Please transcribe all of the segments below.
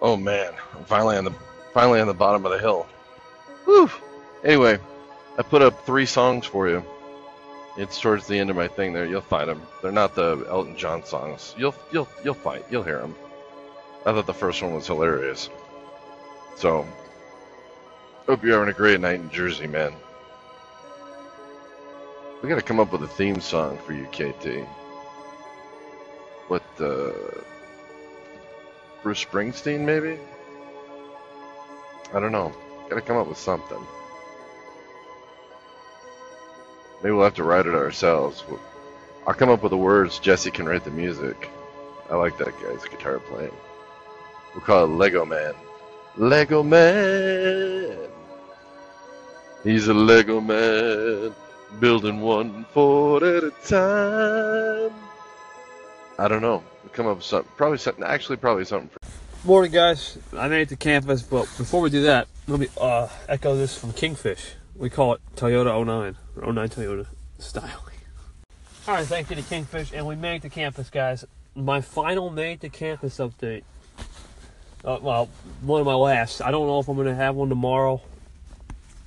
Oh man, I'm finally on the finally on the bottom of the hill. Whew. Anyway, I put up three songs for you. It's towards the end of my thing there. You'll find them. They're not the Elton John songs. You'll you'll you'll find you'll hear them. I thought the first one was hilarious. So, hope you're having a great night in Jersey, man. We gotta come up with a theme song for you, KT. What, uh, Bruce Springsteen, maybe? I don't know. Gotta come up with something. Maybe we'll have to write it ourselves. I'll come up with the words. Jesse can write the music. I like that guy's guitar playing. We'll call it Lego Man. Lego Man. He's a Lego Man, building one fort at a time. I don't know. We'll come up with something. Probably something. Actually, probably something. Morning, guys. I made it to campus, but before we do that, let me uh, echo this from Kingfish. We call it Toyota 09, or 09 Toyota style. All right, thank you to Kingfish, and we made it to campus, guys. My final made to campus update. Uh, well, one of my last. I don't know if I'm gonna have one tomorrow.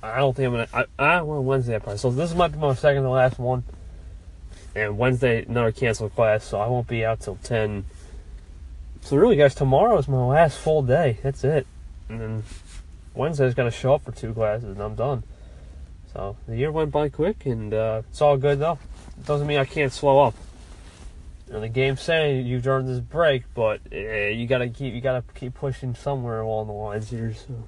I don't think I'm gonna. I, I well, Wednesday probably. So this might be my second to last one. And Wednesday another canceled class, so I won't be out till ten. So really, guys, tomorrow is my last full day. That's it. And then Wednesday's got to show up for two classes, and I'm done. So the year went by quick, and uh, it's all good though. It doesn't mean I can't slow up. And the game's saying you've earned this break, but uh, you gotta keep you gotta keep pushing somewhere along the lines here. So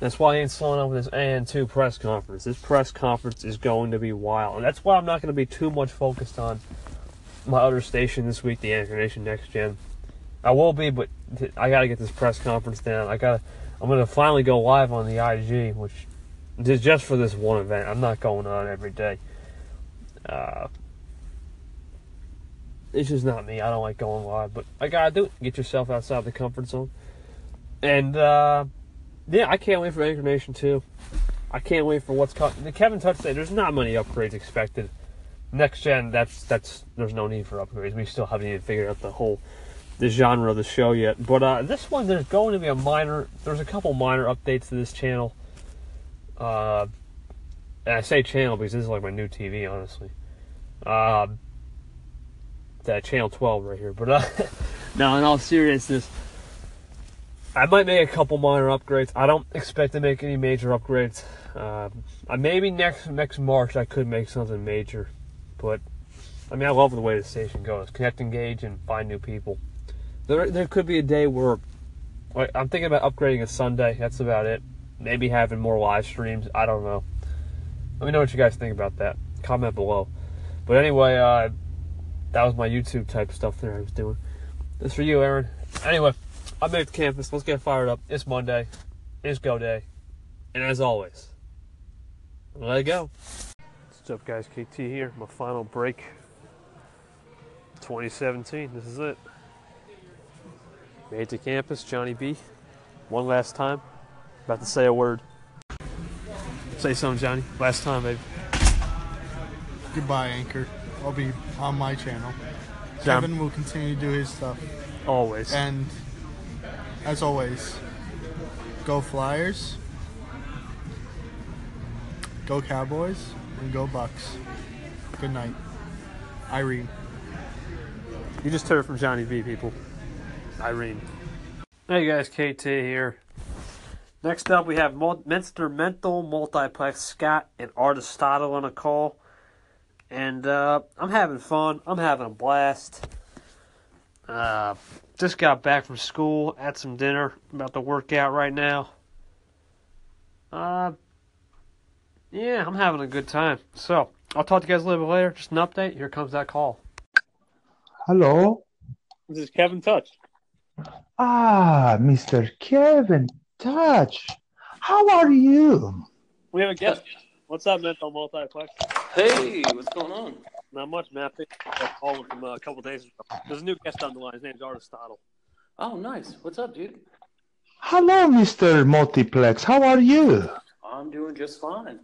that's why I ain't slowing up with this AN2 press conference. This press conference is going to be wild, and that's why I'm not going to be too much focused on my other station this week, the Anchor Nation Next Gen. I will be, but I got to get this press conference down. I got. I'm to finally go live on the IG, which is just for this one event. I'm not going on every day. Uh, it's just not me. I don't like going live, but I gotta do it. Get yourself outside the comfort zone. And uh, yeah, I can't wait for Anchor Nation too. I can't wait for what's coming. The Kevin Touch Day. There's not many upgrades expected. Next gen, that's that's there's no need for upgrades. We still haven't even figured out the whole the genre of the show yet. But uh, this one, there's going to be a minor. There's a couple minor updates to this channel. Uh, and I say channel because this is like my new TV, honestly. Uh, that channel 12 right here. But uh, now, in all seriousness, I might make a couple minor upgrades. I don't expect to make any major upgrades. Uh, maybe next next March I could make something major, but I mean I love the way the station goes. Connect, engage, and find new people. There there could be a day where I'm thinking about upgrading a Sunday. That's about it. Maybe having more live streams. I don't know. Let me know what you guys think about that. Comment below. But anyway, uh, that was my YouTube type stuff there I was doing. This for you, Aaron. Anyway, I made the campus. Let's get fired up. It's Monday. It's go day. And as always, let it go. What's up, guys? KT here. My final break. 2017. This is it. Made it to campus. Johnny B. One last time. About to say a word. Say something, Johnny. Last time, baby. Goodbye, Anchor. I'll be on my channel. Jam. Kevin will continue to do his stuff. Always. And as always, go Flyers, go Cowboys, and go Bucks. Good night. Irene. You just heard from Johnny B, people. Irene. Hey guys, KT here. Next up, we have Mul- Minster Mental Multiplex Scott and Aristotle on a call. And uh, I'm having fun. I'm having a blast. Uh, just got back from school, had some dinner, about to work out right now. Uh, yeah, I'm having a good time. So, I'll talk to you guys a little bit later. Just an update. Here comes that call. Hello. This is Kevin Touch. Ah, Mr. Kevin Touch. How are you? We have a guest. What's up, Mental Multiplex? Hey, what's going on? Not much, man. I called him from uh, a couple days ago. There's a new guest on the line. His name's Aristotle. Oh, nice. What's up, dude? Hello, Mr. Multiplex. How are you? I'm doing just fine.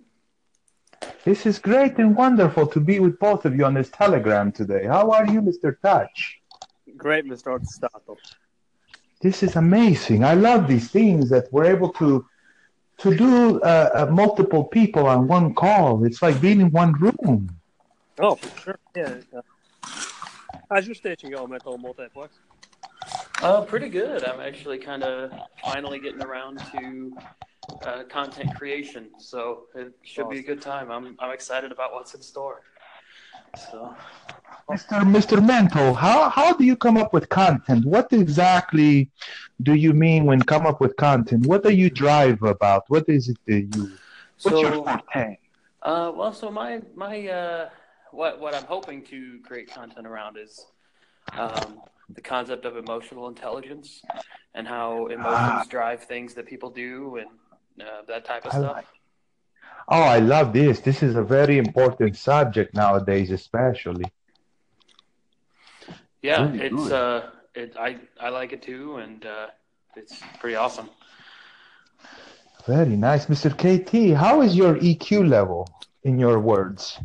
This is great and wonderful to be with both of you on this telegram today. How are you, Mr. Touch? Great, Mr. Aristotle. This is amazing. I love these things that we're able to to do uh, uh, multiple people on one call. It's like being in one room. Oh, for sure. Yeah. How's your station going, Mental Multiplex? Uh, pretty good. I'm actually kind of finally getting around to uh, content creation, so it should be a good time. I'm I'm excited about what's in store. So, Mr. Mr. Mental, how, how do you come up with content? What exactly do you mean when come up with content? What do you drive about? What is it that you what's your so forte? uh, well, so my my uh, what what I'm hoping to create content around is um, the concept of emotional intelligence and how emotions drive things that people do and uh, that type of I stuff. like Oh, I love this. This is a very important subject nowadays, especially. Yeah, Really it's good. uh, it I I like it too, and uh, it's pretty awesome. Very nice. Mr. KT, how is your EQ level in your words?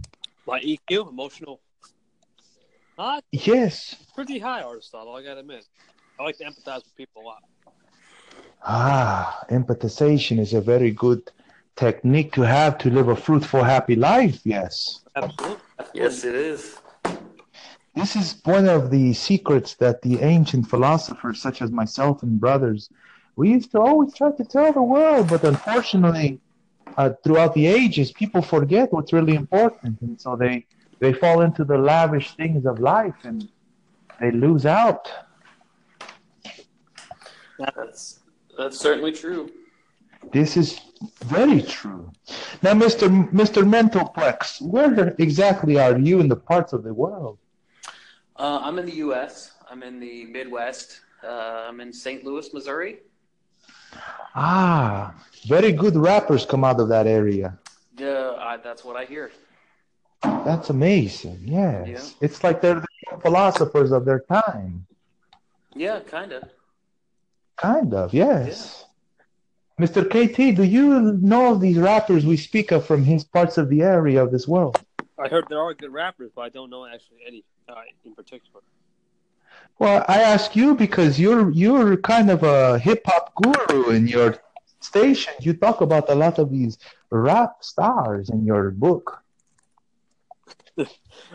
My EQ, emotional. Uh, Yes. pretty high, Aristotle, I gotta admit. I like to empathize with people a lot. Ah, empathization is a very good technique to have to live a fruitful, happy life. Yes. Absolutely. Yes, it is. This is one of the secrets that the ancient philosophers, such as myself and brothers, we used to always try to tell the world, but unfortunately, uh, throughout the ages, people forget what's really important, and so they they fall into the lavish things of life, and they lose out. That's that's certainly true. This is very true. Now, Mr. Mr. Mentalplex, where exactly are you in the parts of the world? Uh, I'm in the U.S. I'm in the Midwest. Uh, I'm in St. Louis, Missouri. Ah, very good rappers come out of that area. Yeah, I, that's what I hear. That's amazing. Yes. Yeah. It's like they're the philosophers of their time. Yeah, kind of. Kind of, yes. Mr. KT, do you know these rappers we speak of from his parts of the area of this world? I heard there are good rappers, but I don't know actually any uh, in particular. Well, I ask you because you're you're kind of a hip hop guru in your station. You talk about a lot of these rap stars in your book.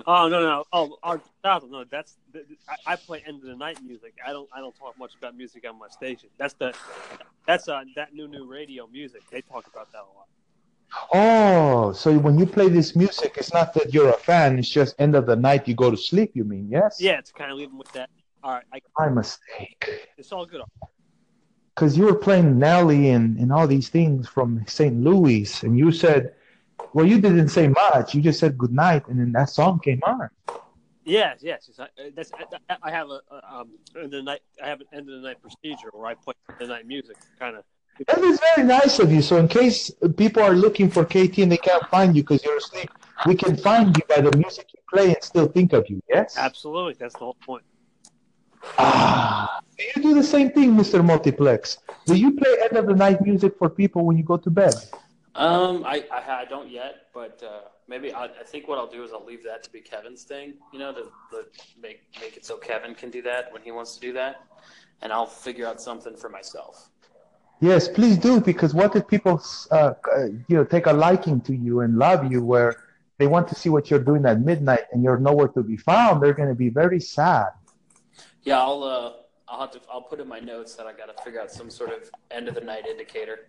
Oh no no oh Aristotle no that's I, I play end of the night music. I don't I don't talk much about music on my station. That's the that's uh that new new radio music. They talk about that a lot. Oh, so when you play this music, it's not that you're a fan. It's just end of the night you go to sleep. You mean yes? Yeah, it's kind of leaving with that. All right, I, My mistake. it's all good. because you were playing Nelly and, and all these things from St. Louis, and you said, well, you didn't say much. You just said good night, and then that song came on. Yes, yes. yes. I, uh, that's I, I have a, a um end of the night. I have an end of the night procedure where I play the night music, kind of. That is very nice of you. So, in case people are looking for KT and they can't find you because you're asleep, we can find you by the music you play and still think of you. Yes. Absolutely, that's the whole point. Ah, do you do the same thing, Mr. Multiplex? Do you play end of the night music for people when you go to bed? Um, I, I, I don't yet, but uh, maybe I, I think what I'll do is I'll leave that to be Kevin's thing. You know, to, to make make it so Kevin can do that when he wants to do that, and I'll figure out something for myself. Yes, please do, because what if people, uh, uh, you know, take a liking to you and love you, where they want to see what you're doing at midnight and you're nowhere to be found? They're going to be very sad. Yeah, I'll uh, I'll have to I'll put in my notes that I got to figure out some sort of end of the night indicator.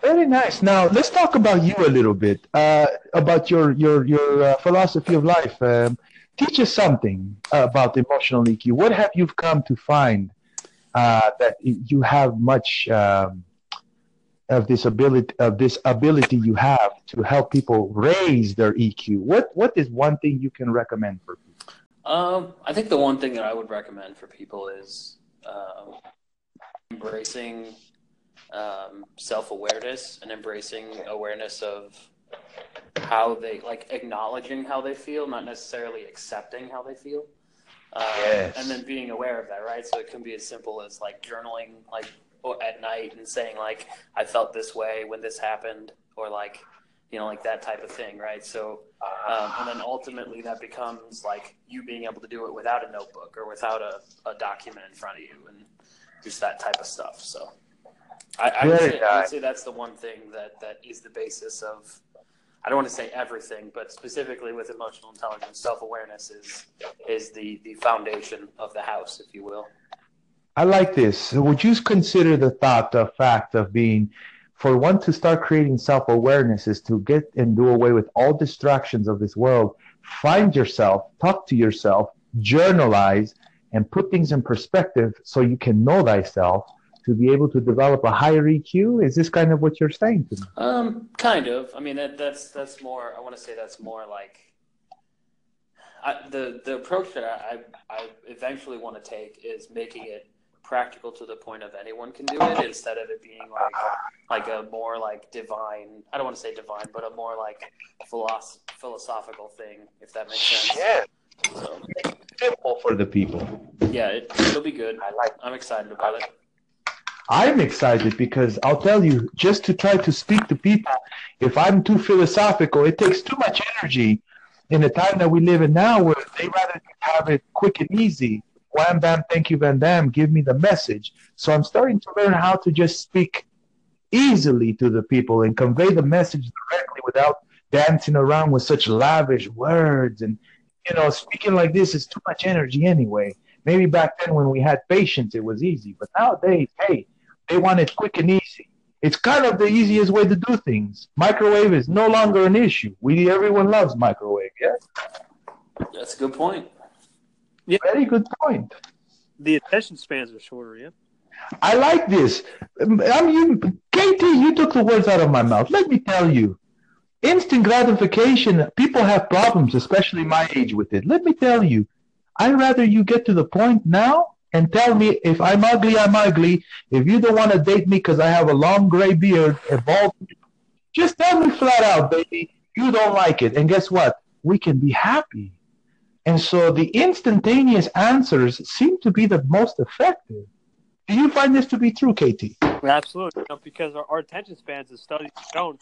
Very nice. Now let's talk about you a little bit, uh, about your your your uh, philosophy of life. Um, teach us something about emotional EQ. What have you come to find uh, that you have much um, of this ability of this ability you have to help people raise their EQ? What what is one thing you can recommend for people? Um, I think the one thing that I would recommend for people is um, embracing um, self awareness and embracing awareness of how they like acknowledging how they feel, not necessarily accepting how they feel. Uh, Yes. And then being aware of that, right? So it can be as simple as like journaling, like at night, and saying like, "I felt this way when this happened," or like, you know, like that type of thing, right? So um, and then ultimately that becomes like you being able to do it without a notebook or without a, a document in front of you and just that type of stuff. So I, I, would say, I would say that's the one thing that, that is the basis of, I don't want to say everything, but specifically with emotional intelligence, self-awareness is, is the, the foundation of the house, if you will. I like this. So would you consider the thought, the fact of being, for one to start creating self awareness is to get and do away with all distractions of this world, find yourself, talk to yourself, journalize, and put things in perspective so you can know thyself to be able to develop a higher EQ? Is this kind of what you're saying to me? Um, kind of. I mean, that, that's that's more. I want to say that's more like I, the the approach that I, I eventually want to take is making it practical to the point of anyone can do it instead of it being like like a more like divine. I don't want to say divine, but a more like philosoph- philosophical thing, if that makes sense. Yeah, So simple for the people. yeah, it, it'll be good. I like I'm excited about it. I'm excited because I'll tell you, just to try to speak to people, if I'm too philosophical, it takes too much energy in the time that we live in now where they rather have it quick and easy. Wham bam, thank you, Van Damme, give me the message. So I'm starting to learn how to just speak easily to the people and convey the message directly without dancing around with such lavish words. And, you know, speaking like this is too much energy anyway. Maybe back then when we had patience, it was easy. But nowadays, hey, they want it quick and easy. It's kind of the easiest way to do things. Microwave is no longer an issue. We everyone loves microwave. Yes, That's a good point. Yeah. very good point. The attention spans are shorter, yeah. I like this. I'm you, KT. You took the words out of my mouth. Let me tell you, instant gratification. People have problems, especially my age, with it. Let me tell you, I'd rather you get to the point now and tell me if I'm ugly, I'm ugly. If you don't want to date me because I have a long gray beard, a bald, just tell me flat out, baby, you don't like it. And guess what? We can be happy. And so the instantaneous answers seem to be the most effective. Do you find this to be true, KT? Absolutely, because our, attention spans, as studies have shown,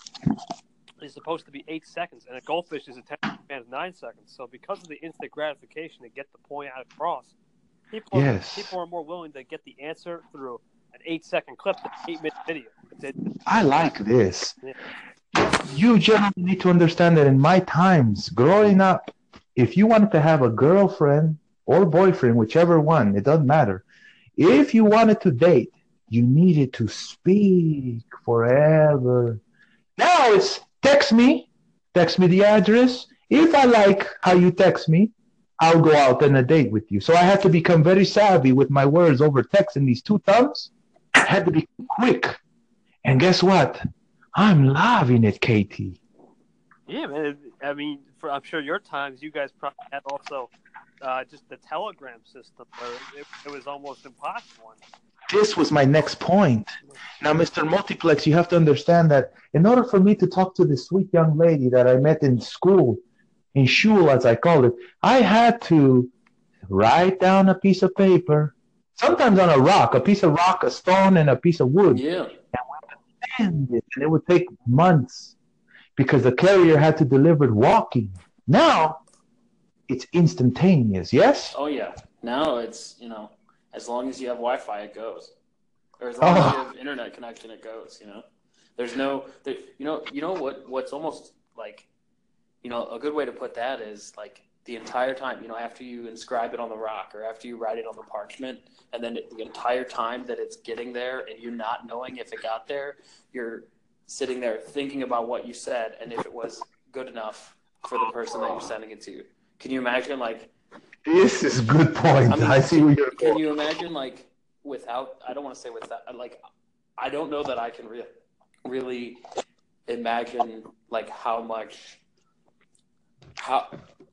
is supposed to be eight seconds, and a goldfish's attention span is nine seconds. So, because of the instant gratification to get the point out across, people are, Yes. people are more willing to get the answer through an eight-second clip than an eight-minute video. It- I like this. Yeah. You gentlemen need to understand that in my times, growing up, if you wanted to have a girlfriend or boyfriend, whichever one, it doesn't matter. If you wanted to date, you needed to speak forever. Now it's text me, text me the address. If I like how you text me, I'll go out on a date with you. So I had to become very savvy with my words over text these two thumbs. I had to be quick. And guess what? I'm loving it, KT. Yeah, man. I mean, for, I'm sure your times, you guys probably had also uh, just the telegram system where it, it was almost impossible. This was my next point. Now, Mr. Multiplex, you have to understand that in order for me to talk to this sweet young lady that I met in school, in shul as I call it, I had to write down a piece of paper, sometimes on a rock, a piece of rock, a stone, and a piece of wood. Yeah. And it would take months because the carrier had to deliver it walking. Now, it's instantaneous, yes? Oh yeah. Now it's you know, as long as you have Wi-Fi, it goes. Or as long as Oh. you have internet connection, it goes. You know, there's no, there, you know, you know what? What's almost like, you know, a good way to put that is like the entire time. You know, after you inscribe it on the rock or after you write it on the parchment, and then the entire time that it's getting there, and you're not knowing if it got there, you're sitting there thinking about what you said and if it was good enough for the person that you're sending it to. Can you imagine like This is a good point. I I, see where you're can you imagine like without i don't want to say without like i don't know that i can re- really imagine like how much how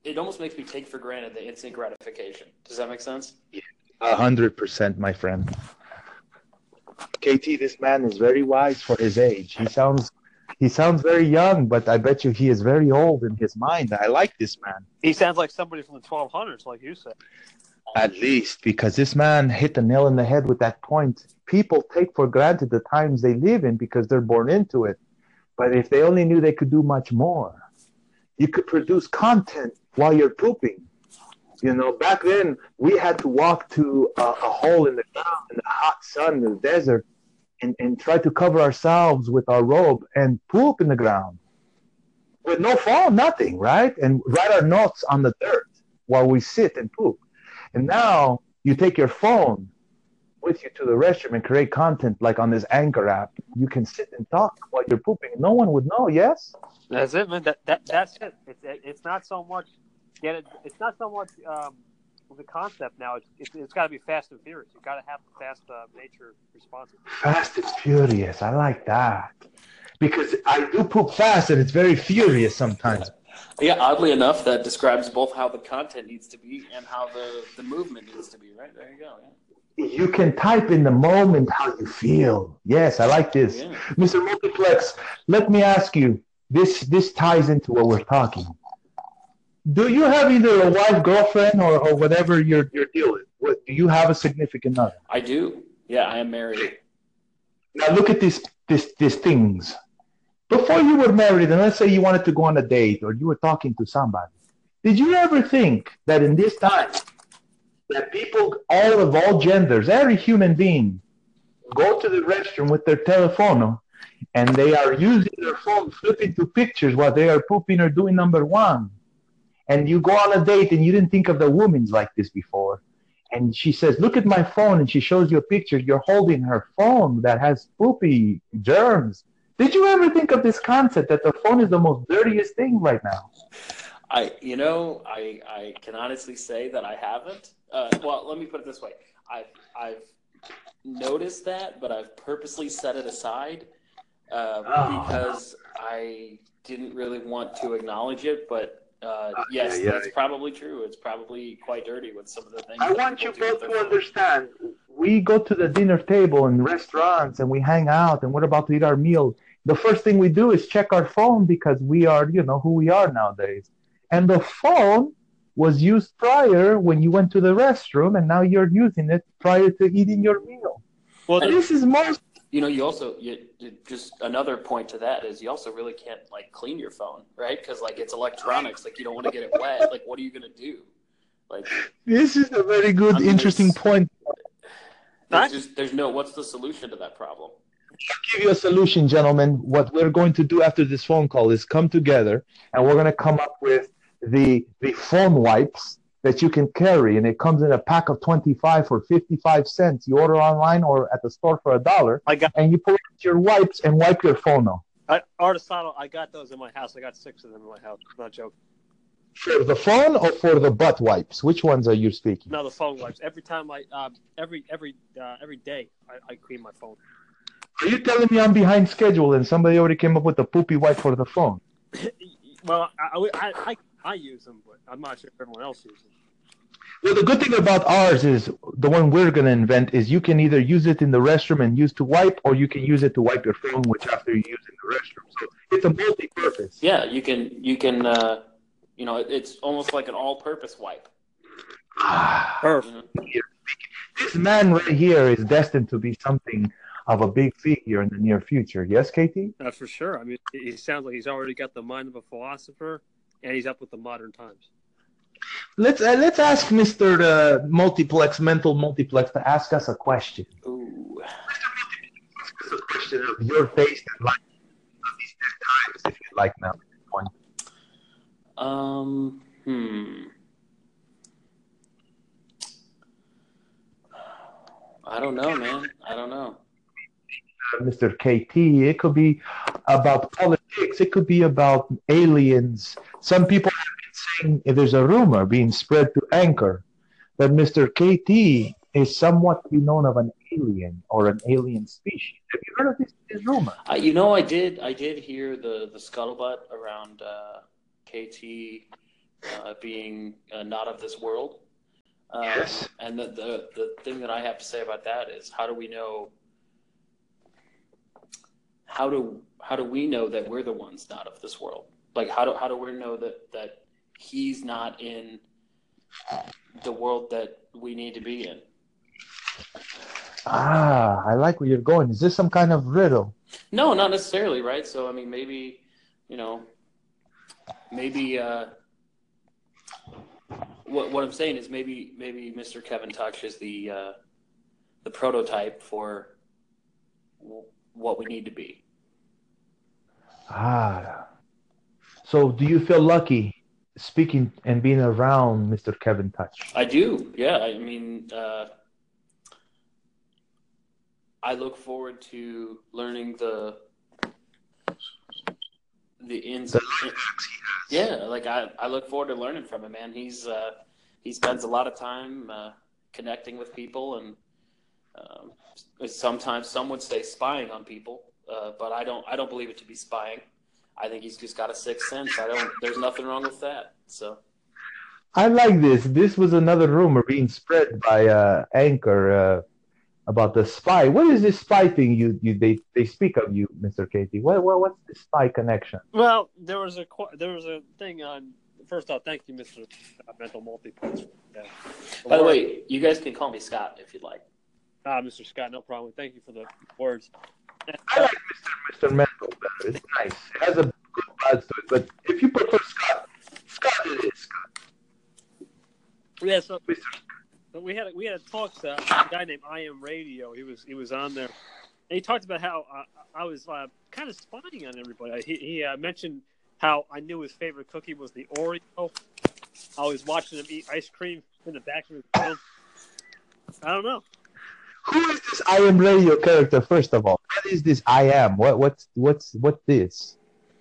it almost makes me take for granted the instant gratification does that make sense A hundred percent, my friend. KT, this man is very wise for his age. He sounds he sounds very young, but I bet you he is very old in his mind. I like this man. He sounds like somebody from the 1200s, like you said. At least because this man hit the nail on the head with that point. People take for granted the times they live in because they're born into it. But if they only knew they could do much more, you could produce content while you're pooping. You know, back then we had to walk to a, a hole in the ground in the hot sun in the desert and, and try to cover ourselves with our robe and poop in the ground with no phone, nothing, right? And write our notes on the dirt while we sit and poop. And now you take your phone with you to the restroom and create content like on this Anchor app. You can sit and talk while you're pooping. No one would know, yes? That's it, man. That, that that's it. It's it's not so much get it. It's not so much um, the concept now. It's it's, it's got to be fast and furious. You've got to have fast uh, nature responses. Fast and furious. I like that. Because I do poop fast and it's very furious sometimes. Yeah, oddly enough, that describes both how the content needs to be and how the, the movement needs to be, right? There you go. Yeah. You can type in the moment how you feel. Yes, I like this. Yeah. Mr. Multiplex, let me ask you. This this ties into what we're talking. Do you have either a wife, girlfriend, or, or whatever you're you're dealing? What do you have a significant other? I do. Yeah, I am married. Now look at these this these things. Before you were married, and let's say you wanted to go on a date or you were talking to somebody, did you ever think that in this time that people all of all genders, every human being, go to the restroom with their telephone and they are using their phone flipping to pictures while they are pooping or doing number one. And you go on a date and you didn't think of the women's like this before. And she says, Look at my phone, and she shows you a picture. You're holding her phone that has poopy germs. Did you ever think of this concept that the phone is the most dirtiest thing right now? I, you know, I, I can honestly say that I haven't. Uh, well, let me put it this way: I've, I've noticed that, but I've purposely set it aside uh, Oh. because I didn't really want to acknowledge it. But uh, yes, yeah, yeah. that's probably true. It's probably quite dirty with some of the things. I want you both to understand. We go to the dinner table in restaurants and we hang out and we're about to eat our meal. The first thing we do is check our phone because we are, you know, who we are nowadays. And the phone was used prior when you went to the restroom and now you're using it prior to eating your meal. Well, And- This is most You know, you also you, you- just another point to that is you also really can't like clean your phone, right? Because like it's electronics, like you don't want to get it wet. Like, what are you gonna do? Like, this is a very good, I mean, interesting point. there's just there's no what's the solution to that problem? I'll give you a solution, gentlemen. What we're going to do after this phone call is come together and we're going to come up with the the phone wipes that you can carry, and it comes in a pack of 25 for 55 cents. You order online or at the store for a dollar, I got and you put your wipes and wipe your phone off. I, Artisano. I got those in my house. I got six of them in my house. Not joking. For the phone or for the butt wipes? Which ones are you speaking? No, the phone wipes. Every time I, um, every every uh, every day, I, I clean my phone. Are you telling me I'm behind schedule and somebody already came up with a poopy wipe for the phone? well, I, I, I, I use them, but I'm not sure if everyone else uses them. Well, the good thing about ours is the one we're going to invent is you can either use it in the restroom and use to wipe, or you can use it to wipe your phone, which after you use in the restroom. So it's a multi-purpose. Yeah, you can you can uh, you know it's almost like an all-purpose wipe. Ah, Perfect. you know? this man right here is destined to be something of a big figure in the near future. Yes, KT? That's for sure. I mean, he he sounds like he's already got the mind of a philosopher, and he's up with the modern times. Let's uh, let's ask Mr. Uh, multiplex, mental multiplex, to ask us a question. Ooh. A question of your taste and like of these times, if you like now. One. Um. Hmm. I don't know, man. I don't know. Uh, Mr. KT. It could be about politics. It could be about aliens. Some people have been saying there's a rumor being spread to Anchor that Mr. KT is somewhat to be known of an alien or an alien species. Have you heard of this, this rumor? I, you know, I did. I did hear the the scuttlebutt around uh, KT uh, being uh, not of this world. Um, Yes. And the, the the thing that I have to say about that is, how do we know? How do how do we know that we're the ones not of this world? Like, how do how do we know that that he's not in the world that we need to be in? Ah, I like where you're going. Is this some kind of riddle? No, not necessarily, right? So I mean, maybe, you know, maybe, uh, what what I'm saying is maybe maybe Mr. Kevin Touch is the uh, the prototype for what we need to be. Ah. So do you feel lucky speaking and being around Mr. Kevin Touch? I do. Yeah. I mean, uh, I look forward to learning the the ins. The life hacks he has. Yeah, like I, I look forward to learning from him, man. He's uh, he spends a lot of time uh, connecting with people, and um, sometimes some would say spying on people, uh, but I don't I don't believe it to be spying. I think he's just got a sixth sense. I don't. There's nothing wrong with that. So I like this. This was another rumor being spread by uh, Anchor uh, about the spy. What is this spy thing you, you they, they speak of you, Mr. KT? What, what what's the spy connection? Well, there was a there was a thing on. First off, thank you, Mister Mental Multiplex. Yeah. by the way, you guys can call me Scott if you'd like. Ah, Mister Scott, no problem. Thank you for the words. I like Mr. Mr. Mental better. It's nice. It has a good buzz to it. But if you prefer Scott, Scott it is. Scott. Yeah, so Mr. But we had a, we had a talk to a guy named I Am Radio. He was he was on there, and he talked about how I, I was uh, kind of spying on everybody. He, he uh, mentioned how I knew his favorite cookie was the Oreo. I was watching him eat ice cream in the back of his phone. I don't know. Who is this I am radio character? First of all, what is this I am? What what's what's what this?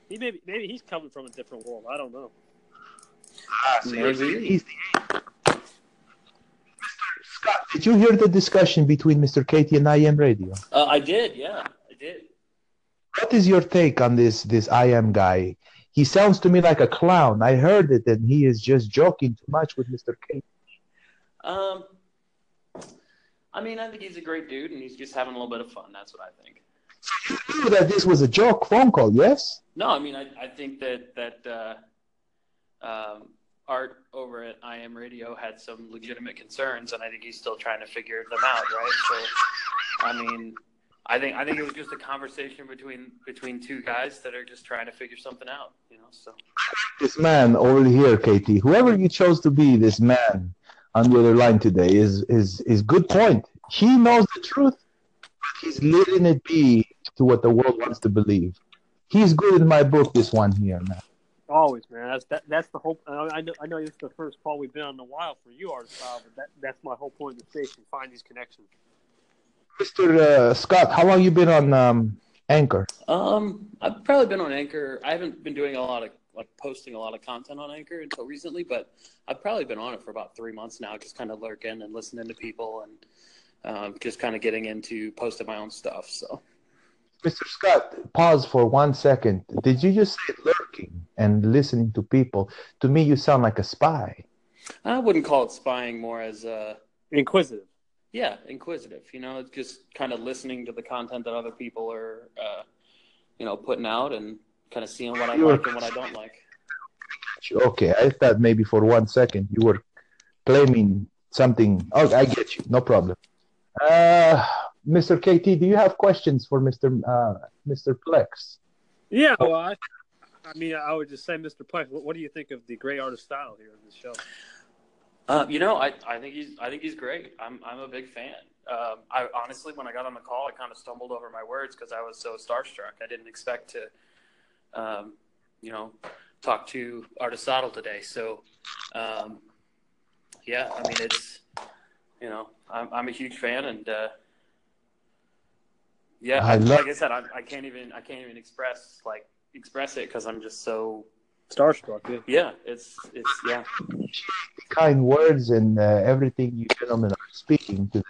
He maybe maybe he's coming from a different world. I don't know. Ah, so you're Maybe. saying he's the Mr. Scott, did you hear the discussion between Mr. KT and I am radio? Uh, I did. Yeah, I did. What is your take on this this I am guy? He sounds to me like a clown. I heard it, and he is just joking too much with Mr. KT. Um, I mean, I think he's a great dude, and he's just having a little bit of fun. That's what I think. You knew that this was a joke phone call, yes? No, I mean, I, I think that that uh, um, Art over at I Am Radio had some legitimate concerns, and I think he's still trying to figure them out, right? So, I mean, I think I think it was just a conversation between between two guys that are just trying to figure something out, you know. So, This man over here, KT, whoever you chose to be, this man on the other line today is is is good point. He knows the truth, but he's letting it be to what the world wants to believe. He's good in my book, this one here, man. Always, man. That's that, that's the whole. I I know I know this is the first call we've been on in a while for you, Aristotle, but that that's my whole point of the station. Find these connections. Mr. Uh, Scott, how long you been on um, Anchor? um, I've probably been on Anchor. I haven't been doing a lot of like posting a lot of content on Anchor until recently, but I've probably been on it for about three months now, just kind of lurking and listening to people and um, just kind of getting into posting my own stuff. So. Mr. Scott, pause for one second. Did you just say lurking and listening to people? To me, you sound like a spy. I wouldn't call it spying more as uh Inquisitive. yeah, inquisitive, you know, it's just kind of listening to the content that other people are uh you know, putting out and kind of seeing what I You're- like and what I don't like. Okay, I thought maybe for one second you were claiming something. Oh, I get you. No problem. Uh, Mr. KT, do you have questions for Mr. Uh, Mr. Plex? Yeah, well, I, I mean, I would just say, Mr. Plex, what, what do you think of the great Aristotle here in this show? Uh, you know, I, I think he's I think he's great. I'm I'm a big fan. Um, I honestly, when I got on the call, I kind of stumbled over my words because I was so starstruck. I didn't expect to, um, you know, talk to Aristotle today. So, um, yeah, I mean, it's you know, I'm I'm a huge fan, and uh, yeah, I I, love- like I said, I, I can't even I can't even express like express it because I'm just so Starstruck, yeah. yeah. It's it's yeah. Kind words and uh, everything you gentlemen are speaking today.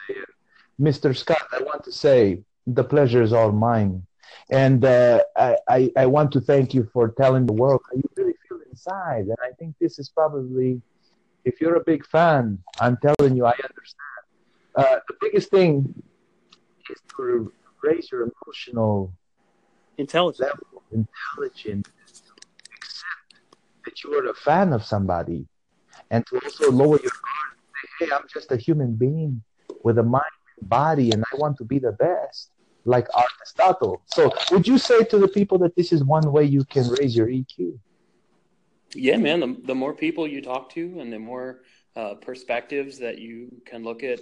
Mr. Scott, I want to say the pleasure is all mine. And uh, I, I, I want to thank you for telling the world how you really feel inside. And I think this is probably, if you're a big fan, I'm telling you, I understand. Uh, the biggest thing is to raise your emotional Intelligent. level, intelligence, accept that you are a fan of somebody, and to also lower your guard and say, "Hey, I'm just a human being with a mind and body, and I want to be the best." Like Aristotle. So, would you say to the people that this is one way you can raise your EQ? Yeah, man. The, the more people you talk to, and the more uh, perspectives that you can look at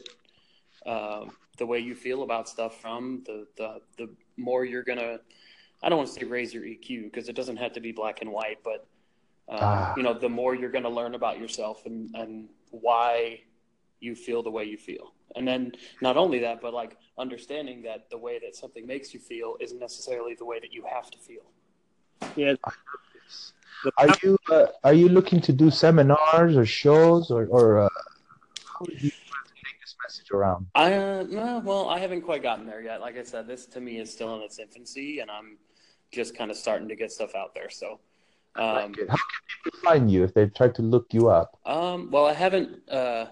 uh, the way you feel about stuff from, the the the more you're gonna. I don't want to say raise your EQ because it doesn't have to be black and white, but um, Ah. you know, the more you're going to learn about yourself and and why you feel the way you feel. And then not only that, but like understanding that the way that something makes you feel isn't necessarily the way that you have to feel. Yeah. Are you uh, are you looking to do seminars or shows or or uh, how do you plan to take this message around? I uh, no, well, I haven't quite gotten there yet. Like I said, this to me is still in its infancy, and I'm just kind of starting to get stuff out there. So, um, Like it. How can people find you if they try to look you up? Um, well, I haven't. Uh,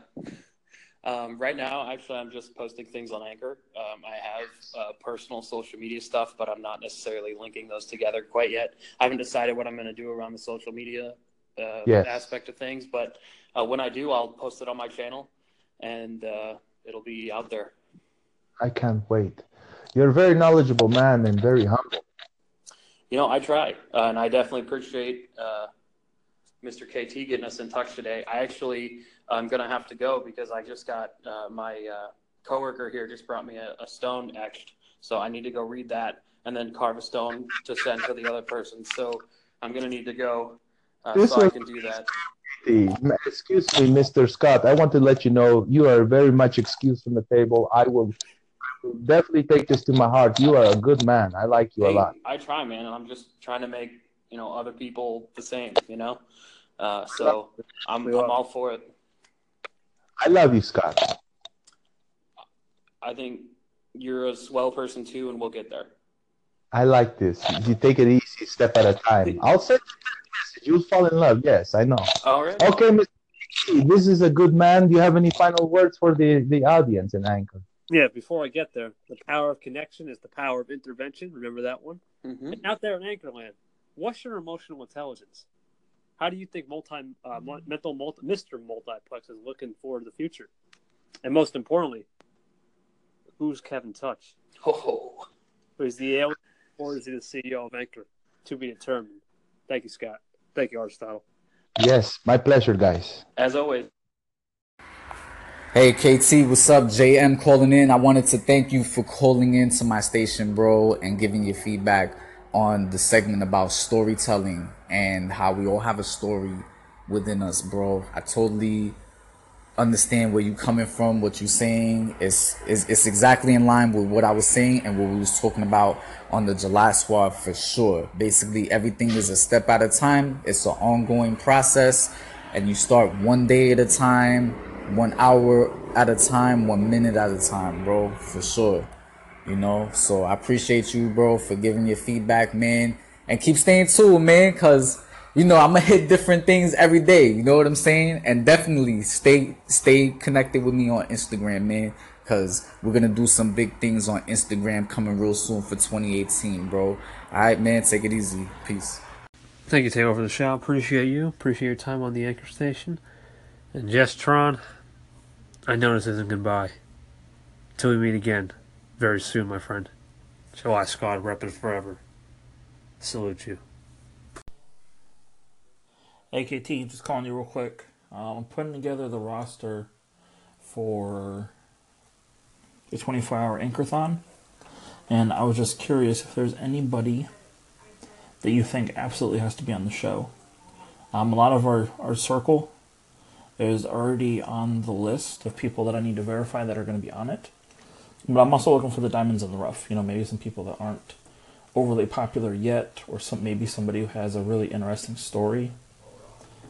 um, right now, actually, I'm just posting things on Anchor. Um, I have uh, personal social media stuff, but I'm not necessarily linking those together quite yet. I haven't decided what I'm going to do around the social media uh, Yes. aspect of things, but uh, when I do, I'll post it on my channel, and uh, it'll be out there. I can't wait. You're a very knowledgeable man and very humble. You know, I try, uh, and I definitely appreciate uh, Mr. KT getting us in touch today. I actually I'm gonna have to go because I just got uh, my uh, coworker here just brought me a, a stone etched, so I need to go read that and then carve a stone to send to the other person. So I'm gonna need to go uh, so I can do that. Excuse me, Mr. Scott. I want to let you know you are very much excused from the table. I will, definitely take this to my heart. You are a good man. I like you a lot. I try, man, I'm just trying to make you know other people the same. You know, uh, so I'm I'm all for it. I love you, Scott. I think you're a swell person too, and we'll get there. I like this. You take it easy, step at a time. I'll send you a message. You'll fall in love. Yes, I know. All right. Okay, Mr. This is a good man. Do you have any final words for the, the audience in Anchor? Yeah, before I get there, the power of connection is the power of intervention. Remember that one? hmm And out there in Anchorland, what's your emotional intelligence? How do you think multi uh, mental multi, Mr. Multiplex is looking forward to the future? And most importantly, who's Kevin Touch? Oh, Is the alien or is he the CEO of Anchor? To be determined. Thank you, Scott. Thank you, Aristotle. Yes, my pleasure, guys. as always. Hey KT, what's up? JM calling in. I wanted to thank you for calling in to my station, bro, and giving your feedback on the segment about storytelling and how we all have a story within us, bro. I totally understand where you're coming from, what you're saying. It's, it's it's exactly in line with what I was saying and what we was talking about on the July Squad for sure. Basically, everything is a step at a time. It's an ongoing process, and you start one day at a time, one hour at a time, one minute at a time, bro. For sure. You know, so I appreciate you, bro, for giving your feedback, man, and keep staying tuned, man, cause you know I'm gonna hit different things every day. You know what I'm saying? And definitely stay stay connected with me on Instagram, man, cause we're gonna do some big things on Instagram coming real soon for 2018, bro. All right, man, take it easy. Peace. Thank you, Taylor, for the show. Appreciate you. Appreciate your time on the Anchor Station. And Jess Tron, I know this isn't goodbye. Till we meet again very soon, my friend. July Scott, repping forever. Salute you. AKT, just calling you real quick. Um, I'm putting together the roster for the 24 hour Anchorthon. And I was just curious if there's anybody that you think absolutely has to be on the show. Um, a lot of our, our circle is already on the list of people that I need to verify that are going to be on it. But I'm also looking for the diamonds in the rough. You know, maybe some people that aren't overly popular yet, or some maybe somebody who has a really interesting story.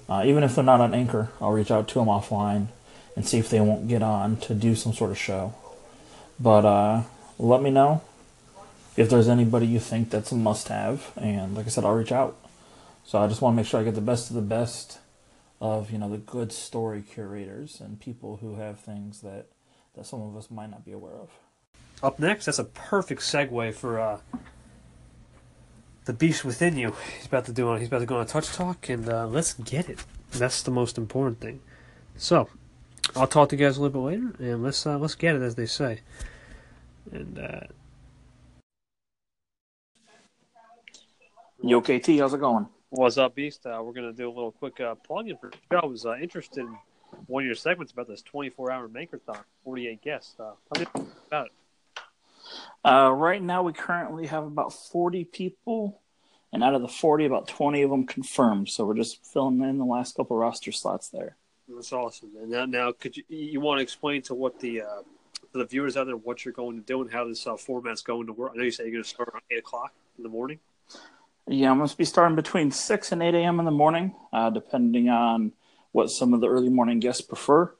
Uh, even if they're not on Anchor, I'll reach out to them offline and see if they won't get on to do some sort of show. But uh, let me know if there's anybody you think that's a must-have, and like I said, I'll reach out. So I just want to make sure I get the best of the best of you know the good story curators and people who have things that that some of us might not be aware of. Up next, that's a perfect segue for uh, the beast within you. He's about to do. On. He's about to go on a touch talk, and uh, let's get it. That's the most important thing. So, I'll talk to you guys a little bit later, and let's uh, let's get it, as they say. And uh, Yo, KT, how's it going? what's up, beast? Uh, we're gonna do a little quick uh, plug-in for the show. I was uh, interested in one of your segments about this 24-hour Anchorthon, 48 guests. Uh, tell me about it. Uh, right now, we currently have about 40 people, and out of the 40, about 20 of them confirmed. So we're just filling in the last couple roster slots there. That's awesome. And now, now could you you want to explain to what the uh, the viewers out there what you're going to do and how this uh, format's going to work? I know you say you're going to start around eight o'clock in the morning. Yeah, I'm going to be starting between 6 and 8 a.m. in the morning, uh, depending on what some of the early morning guests prefer.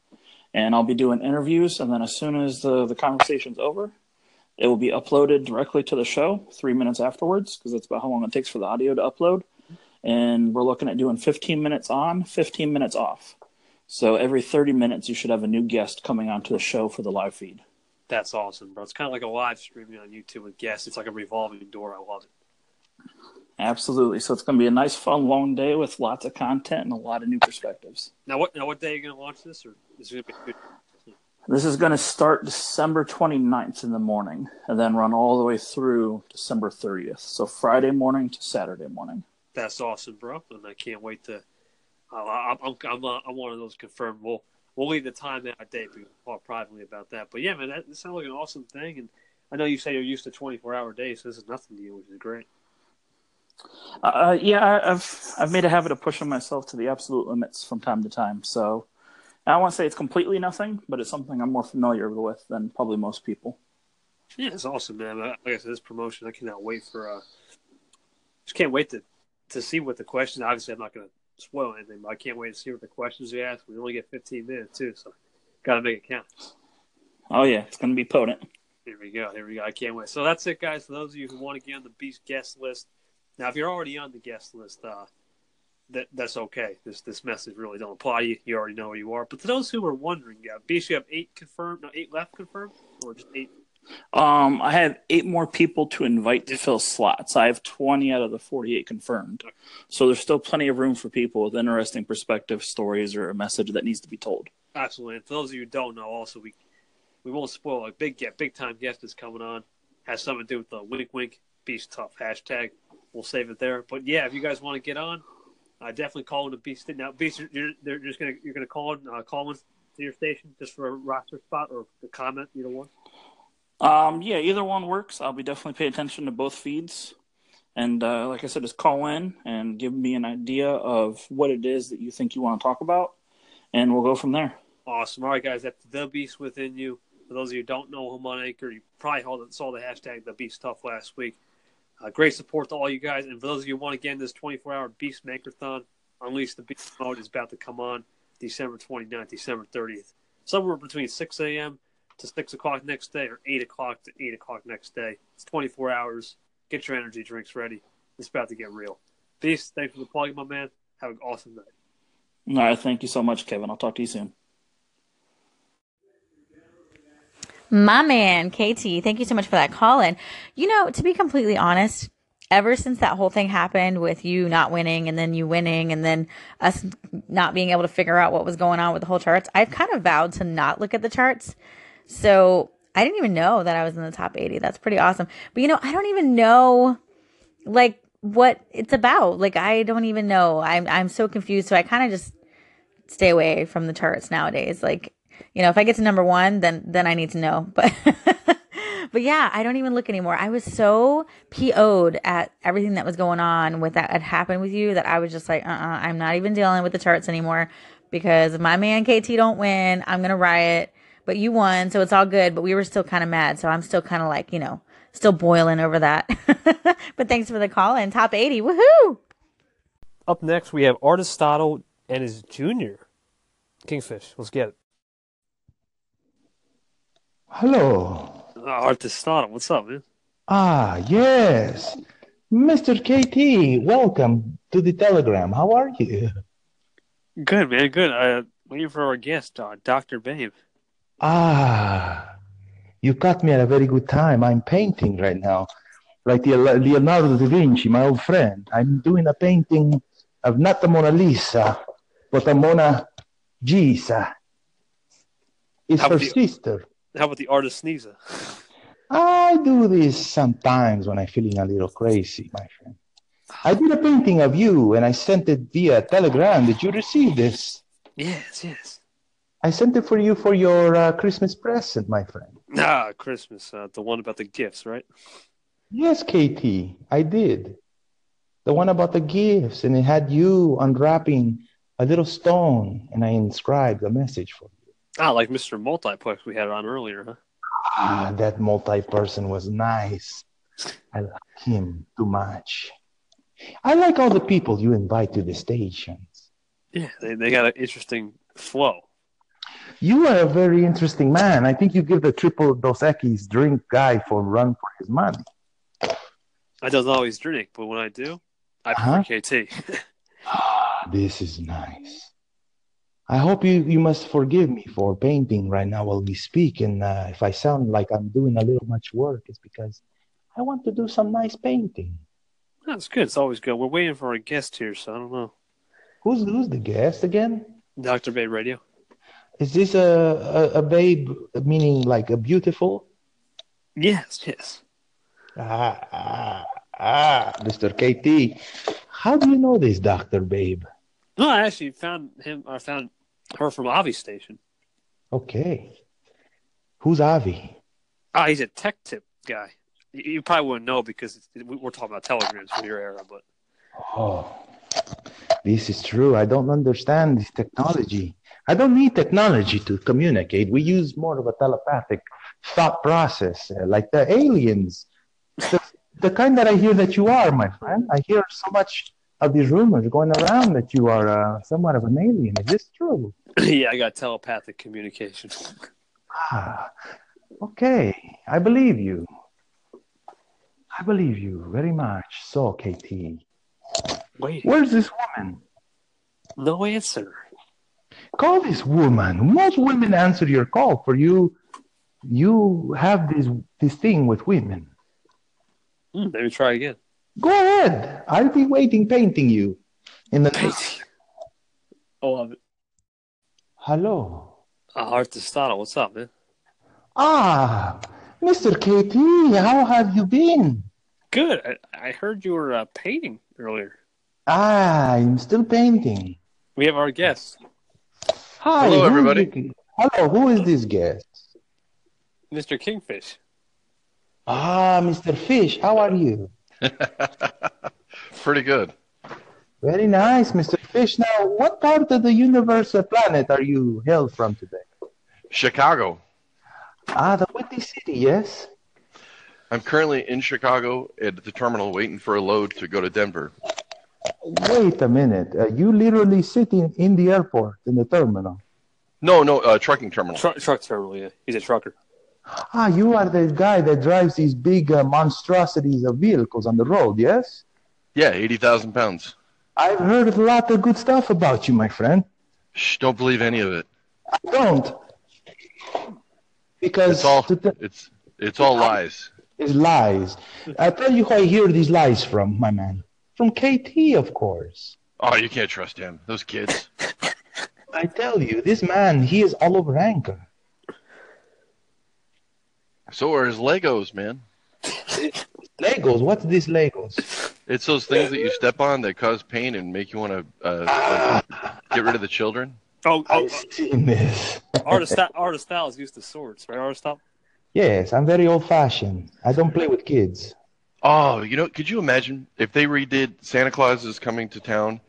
And I'll be doing interviews, and then as soon as the, the conversation's over, it will be uploaded directly to the show three minutes afterwards, because that's about how long it takes for the audio to upload. And we're looking at doing 15 minutes on, 15 minutes off. So every 30 minutes, you should have a new guest coming onto the show for the live feed. That's awesome, bro. It's kind of like a live streaming on YouTube with guests. It's like a revolving door. I love it. Absolutely. So it's going to be a nice, fun, long day with lots of content and a lot of new perspectives. Now, what now? What day are you going to launch this, or is it going to be good? This is going to start December 29th in the morning and then run all the way through December 30th. So Friday morning to Saturday morning. That's awesome, bro. And I can't wait to. I'm, I'm, I'm, uh, I'm one of those confirmed. We'll we'll leave the time out day. We can talk privately about that. But yeah, man, that, that sounds like an awesome thing. And I know you say you're used to 24 hour days, so this is nothing to you, which is great. Uh, yeah, I- I've I've made a habit of pushing myself to the absolute limits from time to time. So I want to say it's completely nothing, but it's something I'm more familiar with than probably most people. Yeah, it's awesome, man. Like I said, this promotion, I cannot wait for. uh Just can't wait to to see what the questions. Obviously, I'm not going to spoil anything, but I can't wait to see what the questions we ask. We only get 15 minutes too, so got to make it count. Oh yeah, it's going to be potent. Here we go. Here we go. I can't wait. So that's it, guys. For those of you who want to get on the Beast guest list, now if you're already on the guest list, uh, that that's okay. This this message really don't apply to you. You already know where you are. But to those who are wondering, yeah, Beast, you have eight confirmed, no, eight left confirmed, or just eight. Um, I have eight more people to invite to fill slots. I have 20 out of the 48 confirmed. So there's still plenty of room for people with interesting perspective, stories, or a message that needs to be told. Absolutely. And for those of you who don't know, also we we won't spoil. A big get big time guest is coming on. Has something to do with the wink wink beast tough hashtag. We'll save it there. But yeah, if you guys want to get on, uh, definitely call in a beast. Now, beast, you're, they're just gonna you're gonna call in uh, call in to your station just for a roster spot or a comment, either one. Um, yeah, either one works. I'll be definitely pay attention to both feeds. And uh, like I said, just call in and give me an idea of what it is that you think you want to talk about, and we'll go from there. Awesome. All right, guys, that's the beast within you. For those of you who don't know him on Anchor, you probably saw the hashtag the beast tough last week. Uh, great support to all you guys. And for those of you who want to get in this 24 hour Beast Anchorthon, Unleash the Beast mode is about to come on December 29th, December 30th. Somewhere between 6 a.m. to 6 o'clock next day or 8 o'clock to 8 o'clock next day. It's 24 hours. Get your energy drinks ready. It's about to get real. Beast, thanks for the plug, my man. Have an awesome night. All right, thank you so much, Kevin. I'll talk to you soon. My man, KT, thank you so much for that call in. You know, to be completely honest, ever since that whole thing happened with you not winning and then you winning and then us not being able to figure out what was going on with the whole charts, I've kind of vowed to not look at the charts. So I didn't even know that I was in the top 80. That's pretty awesome. But you know, I don't even know like what it's about. Like I don't even know. I'm I'm so confused. So I kind of just stay away from the charts nowadays. Like you know, if I get to number one, then then I need to know. But but yeah, I don't even look anymore. I was so PO'd at everything that was going on with that had happened with you that I was just like, uh, uh-uh, I'm not even dealing with the charts anymore because if my man KT don't win, I'm gonna riot. But you won, so it's all good. But we were still kind of mad, so I'm still kind of like, you know, still boiling over that. but thanks for the call in top 80. Woohoo! Up next, we have Aristotle and his junior Kingfish. Let's get it. Hello. Uh, Aristotle, what's up, man? Ah, yes. Mr. KT, welcome to the Telegram. How are you? Good, man. Good. Uh, waiting for our guest, uh, Doctor Babe. Ah, you caught me at a very good time. I'm painting right now, like the Leonardo da Vinci, my old friend. I'm doing a painting of not the Mona Lisa, but the Mona Gisa. It's How her sister. How about the artist Sneeza? I do this sometimes when I'm feeling a little crazy, my friend. I did a painting of you and I sent it via Telegram. Did you receive this? Yes, yes. I sent it for you for your uh, Christmas present, my friend. Ah, Christmas. Uh, the one about the gifts, right? Yes, KT, I did. The one about the gifts, and it had you unwrapping a little stone, and I inscribed a message for. Ah, like Mr. Multiplex we had on earlier, huh? Ah, that multi-person was nice. I like him too much. I like all the people you invite to the stations. Yeah, they, they got an interesting flow. You are a very interesting man. I think you give the triple Dos Equis drink guy for run for his money. I don't always drink, but when I do, I Huh? prefer KT. Ah, this is nice. I hope you, you must forgive me for painting right now while we speak. And uh, if I sound like I'm doing a little much work, it's because I want to do some nice painting. That's good. It's always good. We're waiting for a guest here, so I don't know. Who's, who's the guest again? Dr. Babe Radio. Is this a, a, a babe, meaning like a beautiful? Yes, yes. Ah, ah, ah, Mr. KT. How do you know this, Dr. Babe? No, I actually found him. I found her from Avi Station. Okay. Who's Avi? Ah, he's a tech tip guy. You, you probably wouldn't know because we're talking about telegrams from your era, but Oh, this is true. I don't understand this technology. I don't need technology to communicate. We use more of a telepathic thought process, uh, like the aliens. The, the kind that I hear that you are, my friend. I hear so much of these rumors going around that you are uh, somewhat of an alien. Is this true? yeah, I got telepathic communication. Ah, okay. I believe you. I believe you very much. So, KT, Wait, where's this woman? no answer. Call this woman. Most women answer your call. For you, you have this this thing with women. Let me try again. Go ahead. I'll be waiting, painting you. In the Oh, uh, hello. uh, Aristotle, what's up, man? Ah, Mr. KT, how have you been? Good. I, I heard you were uh, painting earlier. Ah, I'm still painting. We have our guest, Hi, Hello, everybody. the- hello, who is this guest? Mr. Kingfish. Ah, Mr. Fish, how are you? Pretty good. Very nice, Mr. Fish. Now, what part of the universe or planet are you hailed from today? Chicago. Ah, the Windy City, yes? I'm currently in Chicago at the terminal waiting for a load to go to Denver. Wait a minute. Uh, you literally sitting in the airport, in the terminal. No, no, uh, trucking terminal. Truck, truck terminal, yeah. He's a trucker. Ah, you are the guy that drives these big uh, monstrosities of vehicles on the road, yes? Yeah, 80,000 pounds. I've heard a lot of good stuff about you, my friend. Shh, don't believe any of it. I don't. Because It's all to t- it's it's all lies. it's lies. I tell you who I hear these lies from, my man. From KT, of course. Oh, you can't trust him. Those kids. I tell you, this man, he is all over Anchor. So are his Legos, man. Legos, what's this Legos? It's those things that you step on that cause pain and make you want to uh, like, get rid of the children. Oh, oh I've seen this. Artist Aristotle is used to swords, right? Aristotle. Yes, I'm very old fashioned. I don't play with kids. Oh, you know, could you imagine if they redid Santa Claus is coming to town,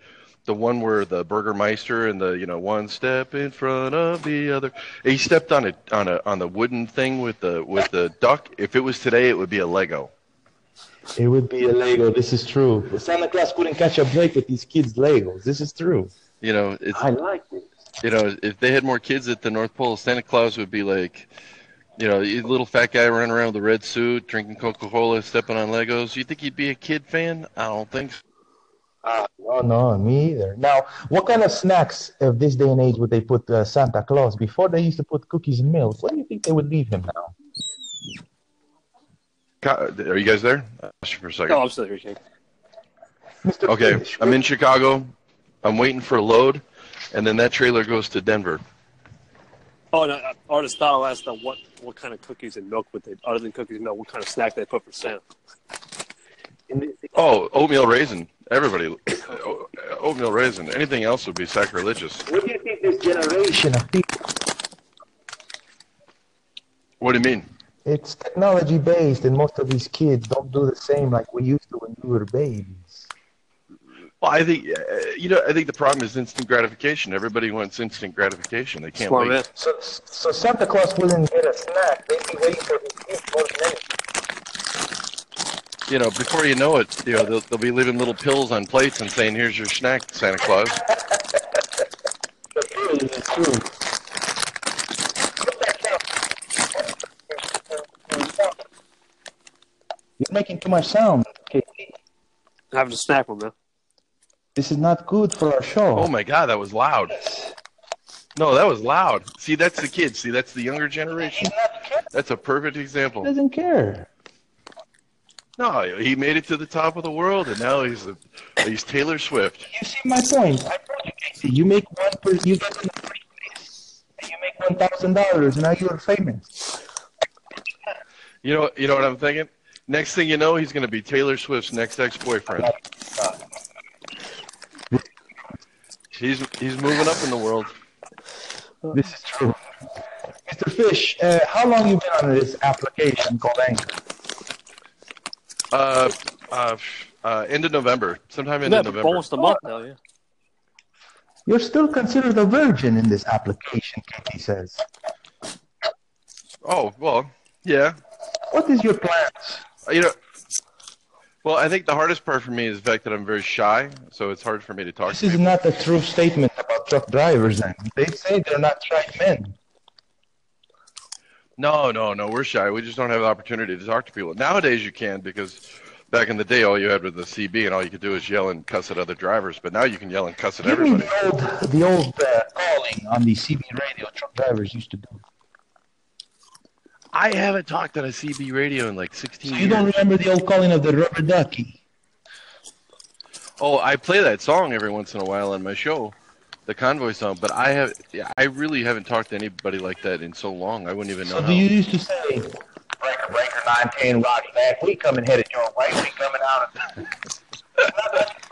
the one where the Burgermeister and the you know one step in front of the other, he stepped on a on a on the wooden thing with the with the duck. If it was today, it would be a Lego. It would be a Lego. This is true. Santa Claus couldn't catch a break with these kids' Legos. This is true. You know, it's I like it. you know if they had more kids at the North Pole, Santa Claus would be like, you know, a little fat guy running around with a red suit, drinking Coca Cola, stepping on Legos. You think he'd be a kid fan? I don't think so. Ah, no, no, me either. Now, what kind of snacks of this day and age would they put uh, Santa Claus? Before they used to put cookies and milk. What do you think they would leave him now? God, Are you guys there? Uh, For a second. Oh, I'm still here, King. Okay, I'm in Chicago. I'm waiting for a load, and then that trailer goes to Denver. Oh, no, uh, Aristotle asked uh, what what kind of cookies and milk would they, other than cookies and milk, what kind of snack they put for Santa? Oh, oatmeal raisin. Everybody, oatmeal raisin. Anything else would be sacrilegious. What do you think this generation of people What do you mean? It's technology based, and most of these kids don't do the same like we used to when we were babies. Well, I think uh, you know. I think the problem is instant gratification. Everybody wants instant gratification. They can't Smart wait. man. So, so Santa Claus wouldn't get a snack. They'd be waiting for his gift more than anything. You know, before you know it, you know they'll, they'll be leaving little pills on plates and saying, "Here's your snack, Santa Claus." The feeling is true. You're making too much sound, KT. Having a snack one, man. This is not good for our show. Oh my God, that was loud. No, that was loud. See, that's the kids. See, that's the younger generation. That's a perfect example. He example. doesn't care. No, he made it to the top of the world, and now he's a, he's Taylor Swift. You see my point. I told you, KT. You make one per, you get in the first place, and you make one thousand dollars, and now you're famous. You know, you know what I'm thinking. Next thing you know, he's going to be Taylor Swift's next ex-boyfriend. He's he's moving up in the world. This is true. Mr. Fish, uh, how long you been on this application called Anchor? Uh, uh, uh, end of November, sometime end Yeah, of November. almost a month now, yeah. You're still considered a virgin in this application, KT says. Oh well, yeah. What is your plans? You know, well, I think the hardest part for me is the fact that I'm very shy, so it's hard for me to talk This to is people. not a true statement about truck drivers. Then they say they're not shy men. No, no, no, we're shy. We just don't have the opportunity to talk to people. Nowadays, you can because back in the day, all you had was the CB, and all you could do is yell and cuss at other drivers. But now you can yell and cuss at Give me everybody. the old, the old uh, calling on the CB radio truck drivers used to do. I haven't talked on a CB radio in like 16 So you years. don't remember the old calling of the rubber ducky? Oh, I play that song every once in a while on my show, the convoy song. But I have, yeah, I really haven't talked to anybody like that in so long. I wouldn't even know. So how. do you used to say, Breaker, Breaker, 910, Rocky back, we coming headed your way, we coming out of...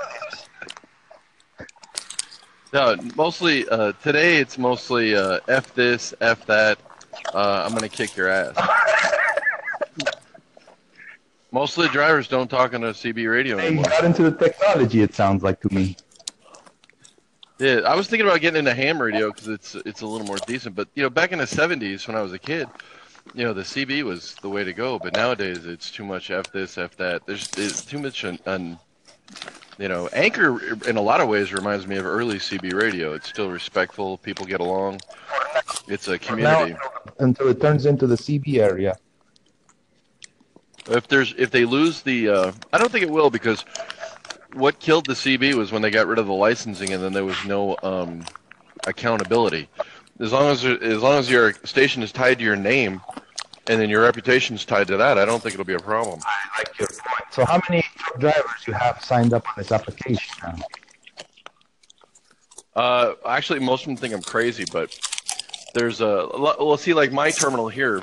No, mostly uh, today it's mostly uh, f this, f that. Uh, I'm gonna kick your ass. Most of the drivers don't talk on a CB radio They anymore. got into the technology, it sounds like to me. Yeah, I was thinking about getting into ham radio because it's it's a little more decent. But you know, back in the '70s when I was a kid, you know, the CB was the way to go. But nowadays it's too much f this, f that. There's, there's too much on, on, you know, Anchor in a lot of ways reminds me of early CB radio. It's still respectful. People get along. It's a community. Now, until it turns into the CB area. If there's if they lose the, uh, I don't think it will because what killed the CB was when they got rid of the licensing and then there was no um, accountability. As long as as long as your station is tied to your name, and then your reputation is tied to that, I don't think it'll be a problem. I like your point. So how many truck drivers you have signed up on this application now? Uh, actually, most of them think I'm crazy, but there's a well. See, like my terminal here,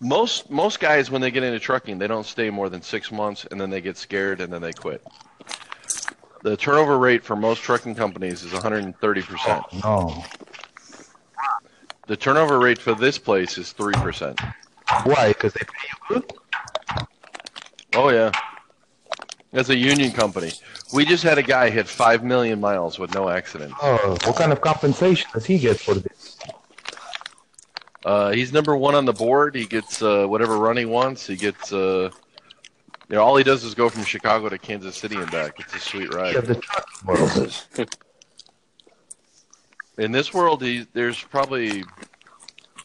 most most guys when they get into trucking, they don't stay more than six months, and then they get scared and then they quit. The turnover rate for most trucking companies is 130 percent. Oh, no. The turnover rate for this place is three percent. Why? Because they pay you good? Oh yeah, it's a union company. We just had a guy hit five million miles with no accident. Oh, what kind of compensation does he get for this? Uh, he's number one on the board. He gets uh, whatever run he wants. He gets, uh, you know, all he does is go from Chicago to Kansas City and back. It's a sweet ride. of the. In this world, he, there's probably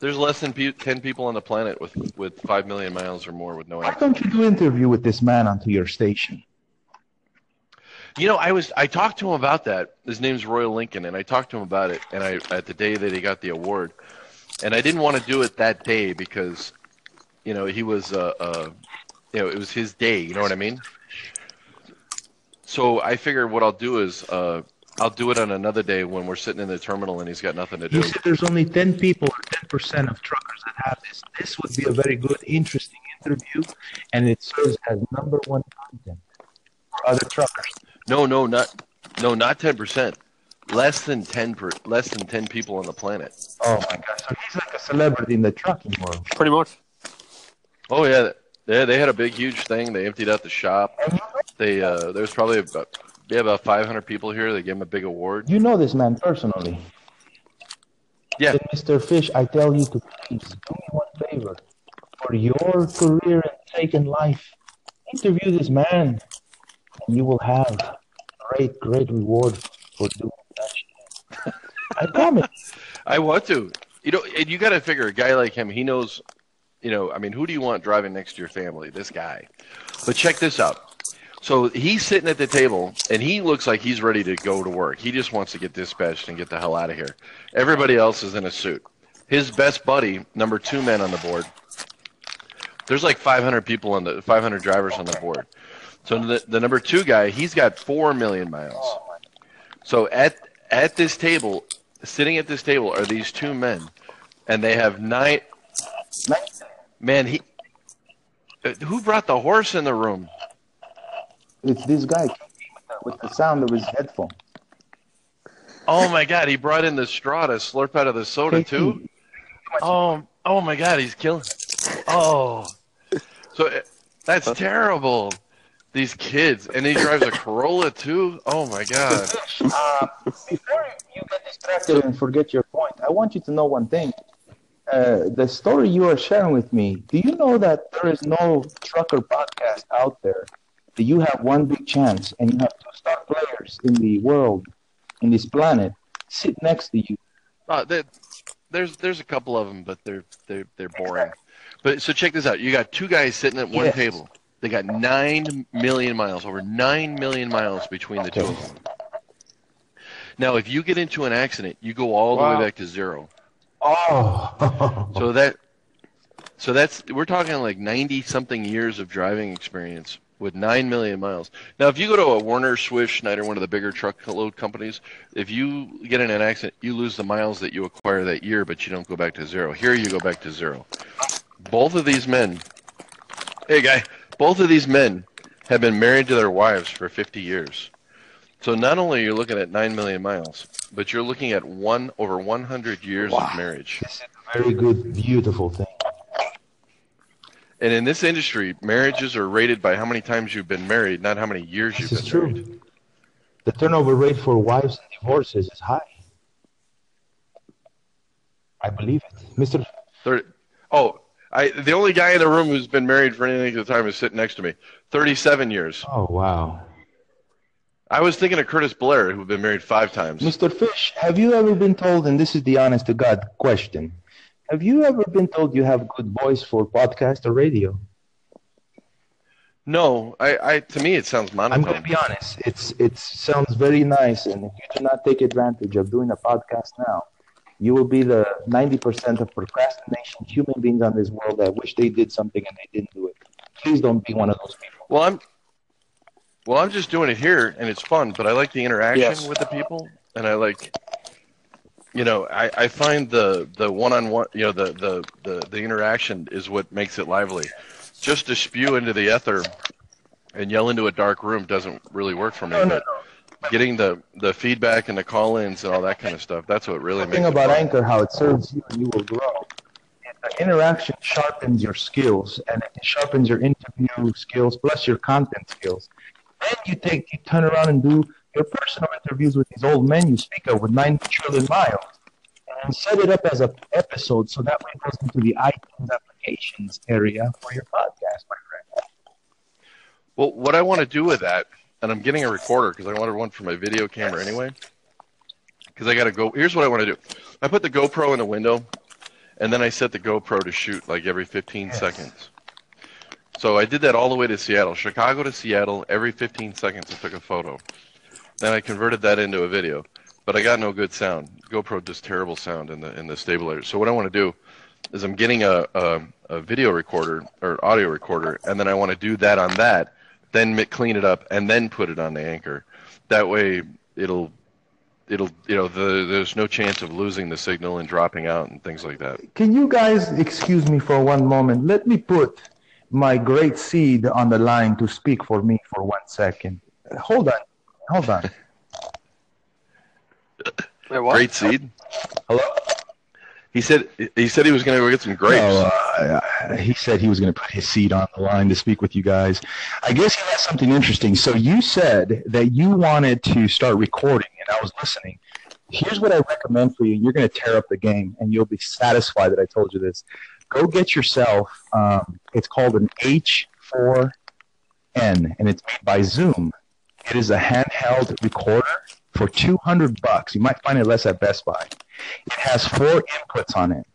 there's less than pe- ten people on the planet with with five million miles or more with no Why don't you do an interview with this man onto your station? You know, I was I talked to him about that. His name's Royal Lincoln, and I talked to him about it. And I at the day that he got the award, and I didn't want to do it that day because, you know, he was uh, uh you know, it was his day. You know what I mean? So I figured what I'll do is uh, I'll do it on another day when we're sitting in the terminal and he's got nothing to do. You said there's only 10 people or 10% of truckers that have this. This would be a very good, interesting interview, and it serves as number one content for other truckers. No, no, not no, not ten percent. Less than ten per, less than ten people on the planet. Oh my gosh! So he's like a celebrity in the trucking world. Pretty much. Oh yeah, they they had a big huge thing. They emptied out the shop. They uh, there's probably about yeah about 500 people here. They gave him a big award. You know this man personally. Yeah. Said, Mr. Fish, I tell you to please do me one favor. For your career and sake in life, interview this man, and you will have great, great reward for doing that shit. I promise. I want to. You know, and you got to figure a guy like him. He knows. You know, I mean, who do you want driving next to your family? This guy. But check this out. So he's sitting at the table, and he looks like he's ready to go to work. He just wants to get dispatched and get the hell out of here. Everybody else is in a suit. His best buddy, number two man on the board. There's like 500 people on the 500 drivers on the board. So the, the number two guy, he's got four million miles. So at at this table, sitting at this table, are these two men, and they have nine. Man, he. uh, Who brought the horse in the room? It's this guy with the sound of his headphone. Oh my God, he brought in the straw to slurp out of the soda too. Oh, oh my God, he's killing. Oh, so uh, that's terrible. These kids, and he drives a Corolla too. Oh my God. Uh, before you get distracted and forget your point, I want you to know one thing. Uh, the story you are sharing with me, do you know that there is no trucker podcast out there? That you have one big chance and you have two star players in the world, in this planet, sit next to you. Uh, there- there's there's a couple of them, but they're they're they're boring. But so check this out. You got two guys sitting at one Yes. table. They got nine million miles, over nine million miles between the two of them. Now, if you get into an accident, you go all the way back to zero. Oh, So that, so that's we're talking like ninety something years of driving experience with nine million miles. Now, if you go to a Werner, Swift, Schneider, one of the bigger truckload companies, if you get in an accident, you lose the miles that you acquire that year, but you don't go back to zero. Here, you go back to zero. Both of these men, hey guy, both of these men have been married to their wives for 50 years. So not only are you looking at nine million miles, but you're looking at one over 100 years of marriage. this is a very good, beautiful thing. And in this industry, marriages are rated by how many times you've been married, not how many years you've This been is true. married. The turnover rate for wives and divorces is high. I believe it. Mr. Thir oh, I the only guy in the room who's been married for any length of time is sitting next to me. 37 years. Oh, wow. I was thinking of Curtis Blair, who'd been married five times. Mr. Fish, have you ever been told, and this is the honest to God question, have you ever been told you have good voice for podcast or radio? No, I, I to me it sounds monotone. I'm going to be honest. It's it sounds very nice, and if you do not take advantage of doing a podcast now, you will be the 90% of procrastination human beings on this world that wish they did something and they didn't do it. Please don't be one of those people. Well, I'm well, I'm just doing it here, and it's fun. But I like the interaction Yes. with the people, and I like, you know, I, I find the the one on one, you know, the, the the the interaction is what makes it lively. Just to spew into the ether and yell into a dark room doesn't really work for me. No, no, but getting the the feedback and the call-ins and all that kind of stuff, that's what really The makes thing about fun. Anchor, how it serves you and you will grow. The interaction sharpens your skills and it sharpens your interview skills plus your content skills. Then you take, you turn around and do your personal interviews with these old men you speak of with 9 trillion miles and set it up as an episode so that way it goes into the iTunes applications area for your podcast, my friend. Well, what I want to do with that, and I'm getting a recorder because I wanted one for my video camera anyway. Because I got to go. Here's what I want to do. I put the GoPro in the window, and then I set the GoPro to shoot like every 15 seconds. So I did that all the way to Seattle, Chicago to Seattle. Every 15 seconds, I took a photo. Then I converted that into a video, but I got no good sound. GoPro does terrible sound in the in the stabilizer. So what I want to do is I'm getting a, a a video recorder or audio recorder, and then I want to do that on that, then clean it up, and then put it on the anchor. That way, it'll it'll you know the, there's no chance of losing the signal and dropping out and things like that. Can you guys excuse me for one moment? Let me put my great seed on the line to speak for me for one second. Hold on. Hold on. Wait, what? Great seed. Hello. He said he said he was going to go get some grapes. No, uh, he said he was going to put his seat on the line to speak with you guys. I guess he has something interesting. So you said that you wanted to start recording, and I was listening. Here's what I recommend for you. You're going to tear up the game, and you'll be satisfied that I told you this. Go get yourself. Um, it's called an H4n, and it's made by Zoom. It is a handheld recorder for 200 bucks. You might find it less at Best Buy. It has four inputs on it,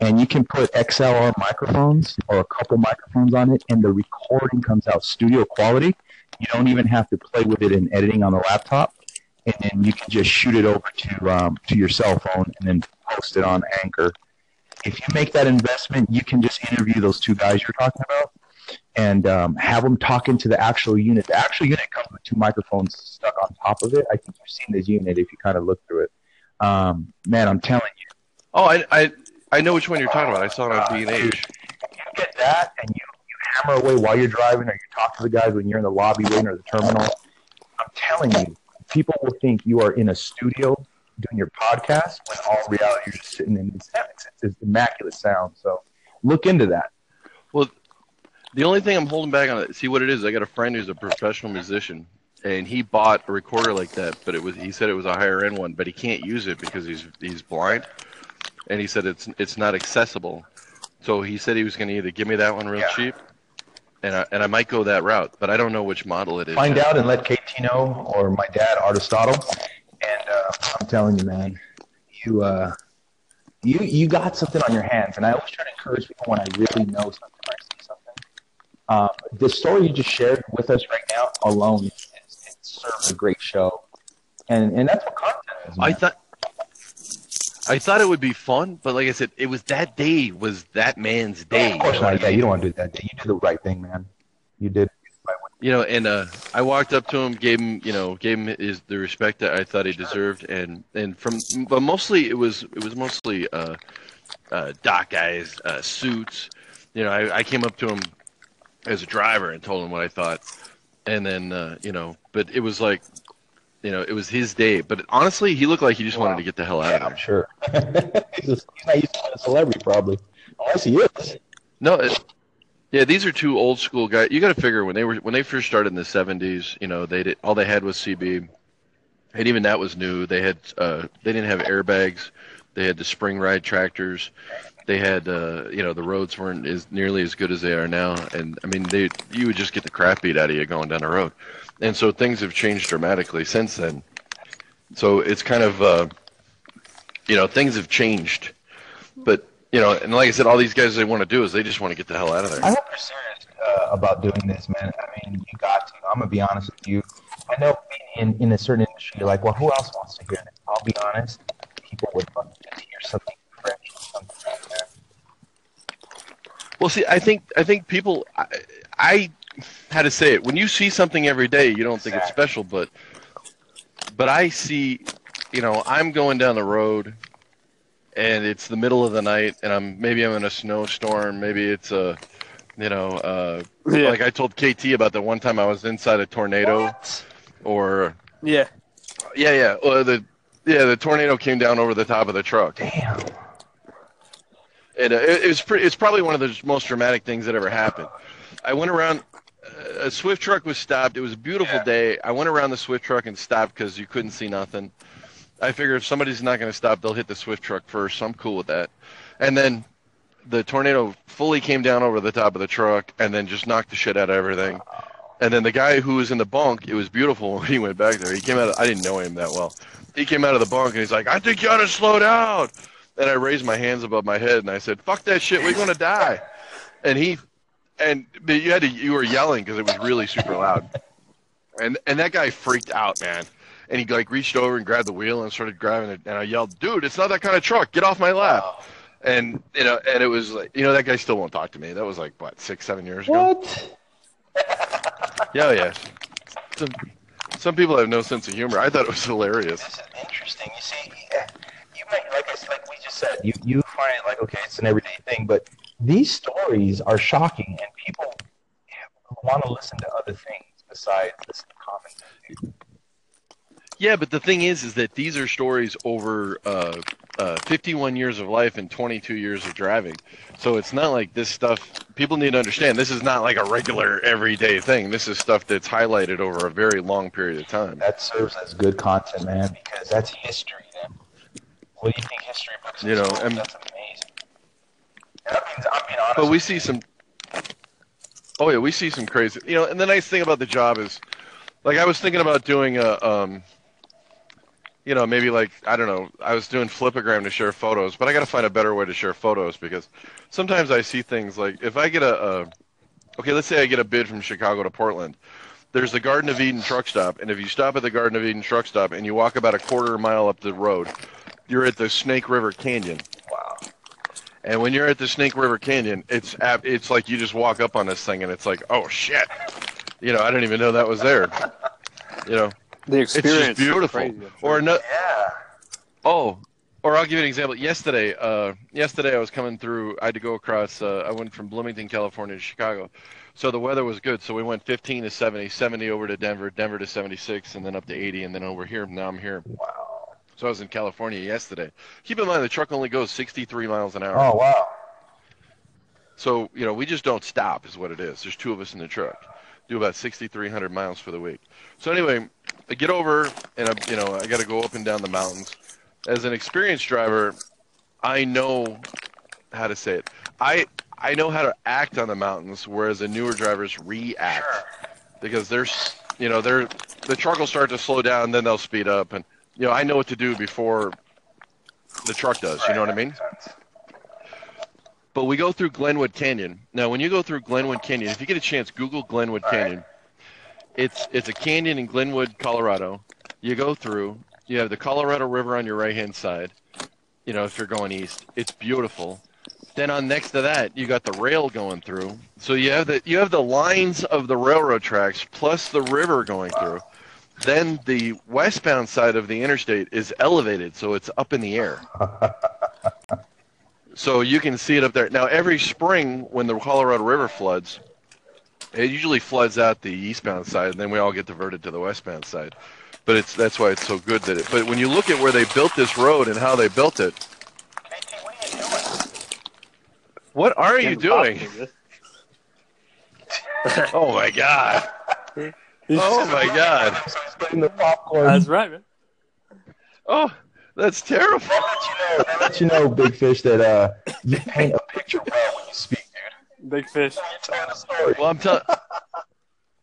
and you can put XLR microphones or a couple microphones on it, and the recording comes out studio quality. You don't even have to play with it in editing on the laptop, and then you can just shoot it over to um, to your cell phone and then post it on Anchor. If you make that investment, you can just interview those two guys you're talking about and um, have them talk into the actual unit. The actual unit comes with two microphones stuck on top of it. I think you've seen this unit if you kind of look through it. Um, man, I'm telling you, Oh, I, I I know which one you're talking about. I saw it on B and H. you get that and you, you hammer away while you're driving or you talk to the guys when you're in the lobby waiting or the terminal. I'm telling you, people will think you are in a studio doing your podcast when all reality you're just sitting in it's immaculate sound. So look into that. Well, the only thing I'm holding back on it, see what it is. I got a friend who's a professional musician, and he bought a recorder like that, but it was he said it was a higher end one, but he can't use it because he's he's blind, and he said it's it's not accessible. So he said he was going to either give me that one real Yeah. cheap, and I, and I might go that route, but I don't know which model it is. Find out and let KT know or my dad, Aristotle. And uh, I'm telling you, man, you uh, you you got something on your hands. And I always try to encourage people when I really know something or I see something. Uh, the story you just shared with us right now alone serves a great show, and and that's what content is. I thought I thought it would be fun, but like I said, it was that day was that man's day. of course you not. Yeah, you don't want to do that. You did the right thing, man. You did. you know, and uh, I walked up to him, gave him, you know, gave him his the respect that I thought he deserved, and and from, but mostly it was it was mostly uh, uh, doc guys, uh, suits. You know, I, I came up to him as a driver and told him what I thought, and then uh, you know, but it was like, you know, it was his day. But honestly, he looked like he just wanted to get the hell out Yeah, of I'm sure. he's, just, he's not used to a celebrity, probably. Unless he is. No, it, yeah, these are two old school guys. You got to figure when they were when they first started in the '70s, you know, they did all they had was CB, and even that was new. They had uh, they didn't have airbags. They had the spring ride tractors. They had uh, you know the roads weren't as nearly as good as they are now, and I mean they you would just get the crap beat out of you going down the road, and so things have changed dramatically since then. So it's kind of uh, you know things have changed, but you know, and like I said, all these guys they want to do is they just want to get the hell out of there. I hope you're serious uh, about doing this, man. I mean, you got to. I'm gonna be honest with you. I know being in, in a certain industry, you're like, well, who else wants to hear it? I'll be honest. People would love to hear something fresh, something like that. Well, see, I think I think people, I, I how to say it. When you see something every day, you don't think it's special, but but I see, you know, I'm going down the road, and it's the middle of the night, and I'm maybe I'm in a snowstorm, maybe it's a, you know, uh, Yeah. like I told KT about the one time I was inside a tornado, or Yeah. yeah, yeah, or the yeah the tornado came down over the top of the truck. Damn. And uh, it, it was pretty. It's probably one of the most dramatic things that ever happened. I went around. uh, A Swift truck was stopped. It was a beautiful Yeah. day. I went around the Swift truck and stopped because you couldn't see nothing. I figure if somebody's not going to stop, they'll hit the Swift truck first. So I'm cool with that. And then the tornado fully came down over the top of the truck and then just knocked the shit out of everything. And then the guy who was in the bunk, it was beautiful when he went back there. He came out. Of, I didn't know him that well. He came out of the bunk and he's like, "I think you ought to slow down." And I raised my hands above my head and I said, "Fuck that shit. We're gonna die." And he, and but you had to, you were yelling because it was really super loud. And and that guy freaked out, man. And he like reached over and grabbed the wheel and started grabbing it. And I yelled, "Dude, it's not that kind of truck. Get off my lap!" And you know, and it was like, you know, that guy still won't talk to me. That was like what six, seven years ago. What? Yeah, yeah. Some, some people have no sense of humor. I thought it was hilarious. This is interesting. You see, you might, like I said, like we just said, you you find it like okay, it's an everyday thing, but these stories are shocking, and people want to listen to other things besides this common. Yeah, but the thing is, is that these are stories over uh, uh, 51 years of life and 22 years of driving. So it's not like this stuff. People need to understand this is not like a regular everyday thing. This is stuff that's highlighted over a very long period of time. That serves as good content, man, because that's history. What do you think history books? You know, and- that's amazing. And I'm being honest. But we see you. some. Oh yeah, we see some crazy. You know, and the nice thing about the job is, like, I was thinking about doing a, um, you know, maybe like I don't know. I was doing flipagram to share photos, but I got to find a better way to share photos because sometimes I see things like if I get a, a, okay, let's say I get a bid from Chicago to Portland. There's the Garden of Eden truck stop, and if you stop at the Garden of Eden truck stop and you walk about a quarter mile up the road, you're at the Snake River Canyon. Wow. And when you're at the Snake River Canyon, it's ab- it's like you just walk up on this thing and it's like, oh shit, you know, I didn't even know that was there. You know, The it's experience just beautiful. crazy, Or no, Yeah. oh, or I'll give you an example. Yesterday, uh, yesterday I was coming through. I had to go across. Uh, I went from Bloomington, California to Chicago, so the weather was good. So we went 15 to 70, 70 over to Denver, Denver to 76, and then up to 80, and then over here. Now I'm here. Wow. So I was in California yesterday. Keep in mind the truck only goes 63 miles an hour. Oh wow. So, you know, we just don't stop, is what it is. There's two of us in the truck. Do about 6,300 miles for the week. So, anyway, I get over and, I, you know, I got to go up and down the mountains. As an experienced driver, I know how to say it. I, I know how to act on the mountains, whereas the newer drivers react. Because there's, you know, they're, the truck will start to slow down, then they'll speed up. And, you know, I know what to do before the truck does. You know what I mean? but we go through Glenwood Canyon. Now, when you go through Glenwood Canyon, if you get a chance, Google Glenwood Canyon. It's it's a canyon in Glenwood, Colorado. You go through. You have the Colorado River on your right hand side. You know, if you're going east, it's beautiful. Then on next to that, you got the rail going through. So you have the you have the lines of the railroad tracks plus the river going through. Then the westbound side of the interstate is elevated, so it's up in the air. So you can see it up there. Now, every spring when the Colorado River floods, it usually floods out the eastbound side, and then we all get diverted to the westbound side. But it's that's why it's so good that it. But when you look at where they built this road and how they built it, what are you doing? Oh my god! Oh my god! Putting the popcorn. That's right, man. Oh, that's terrible. I'll let you know, Big Fish, that uh, you paint a picture well when you speak, dude. Big fish. You're telling a story. Well, I'm telling.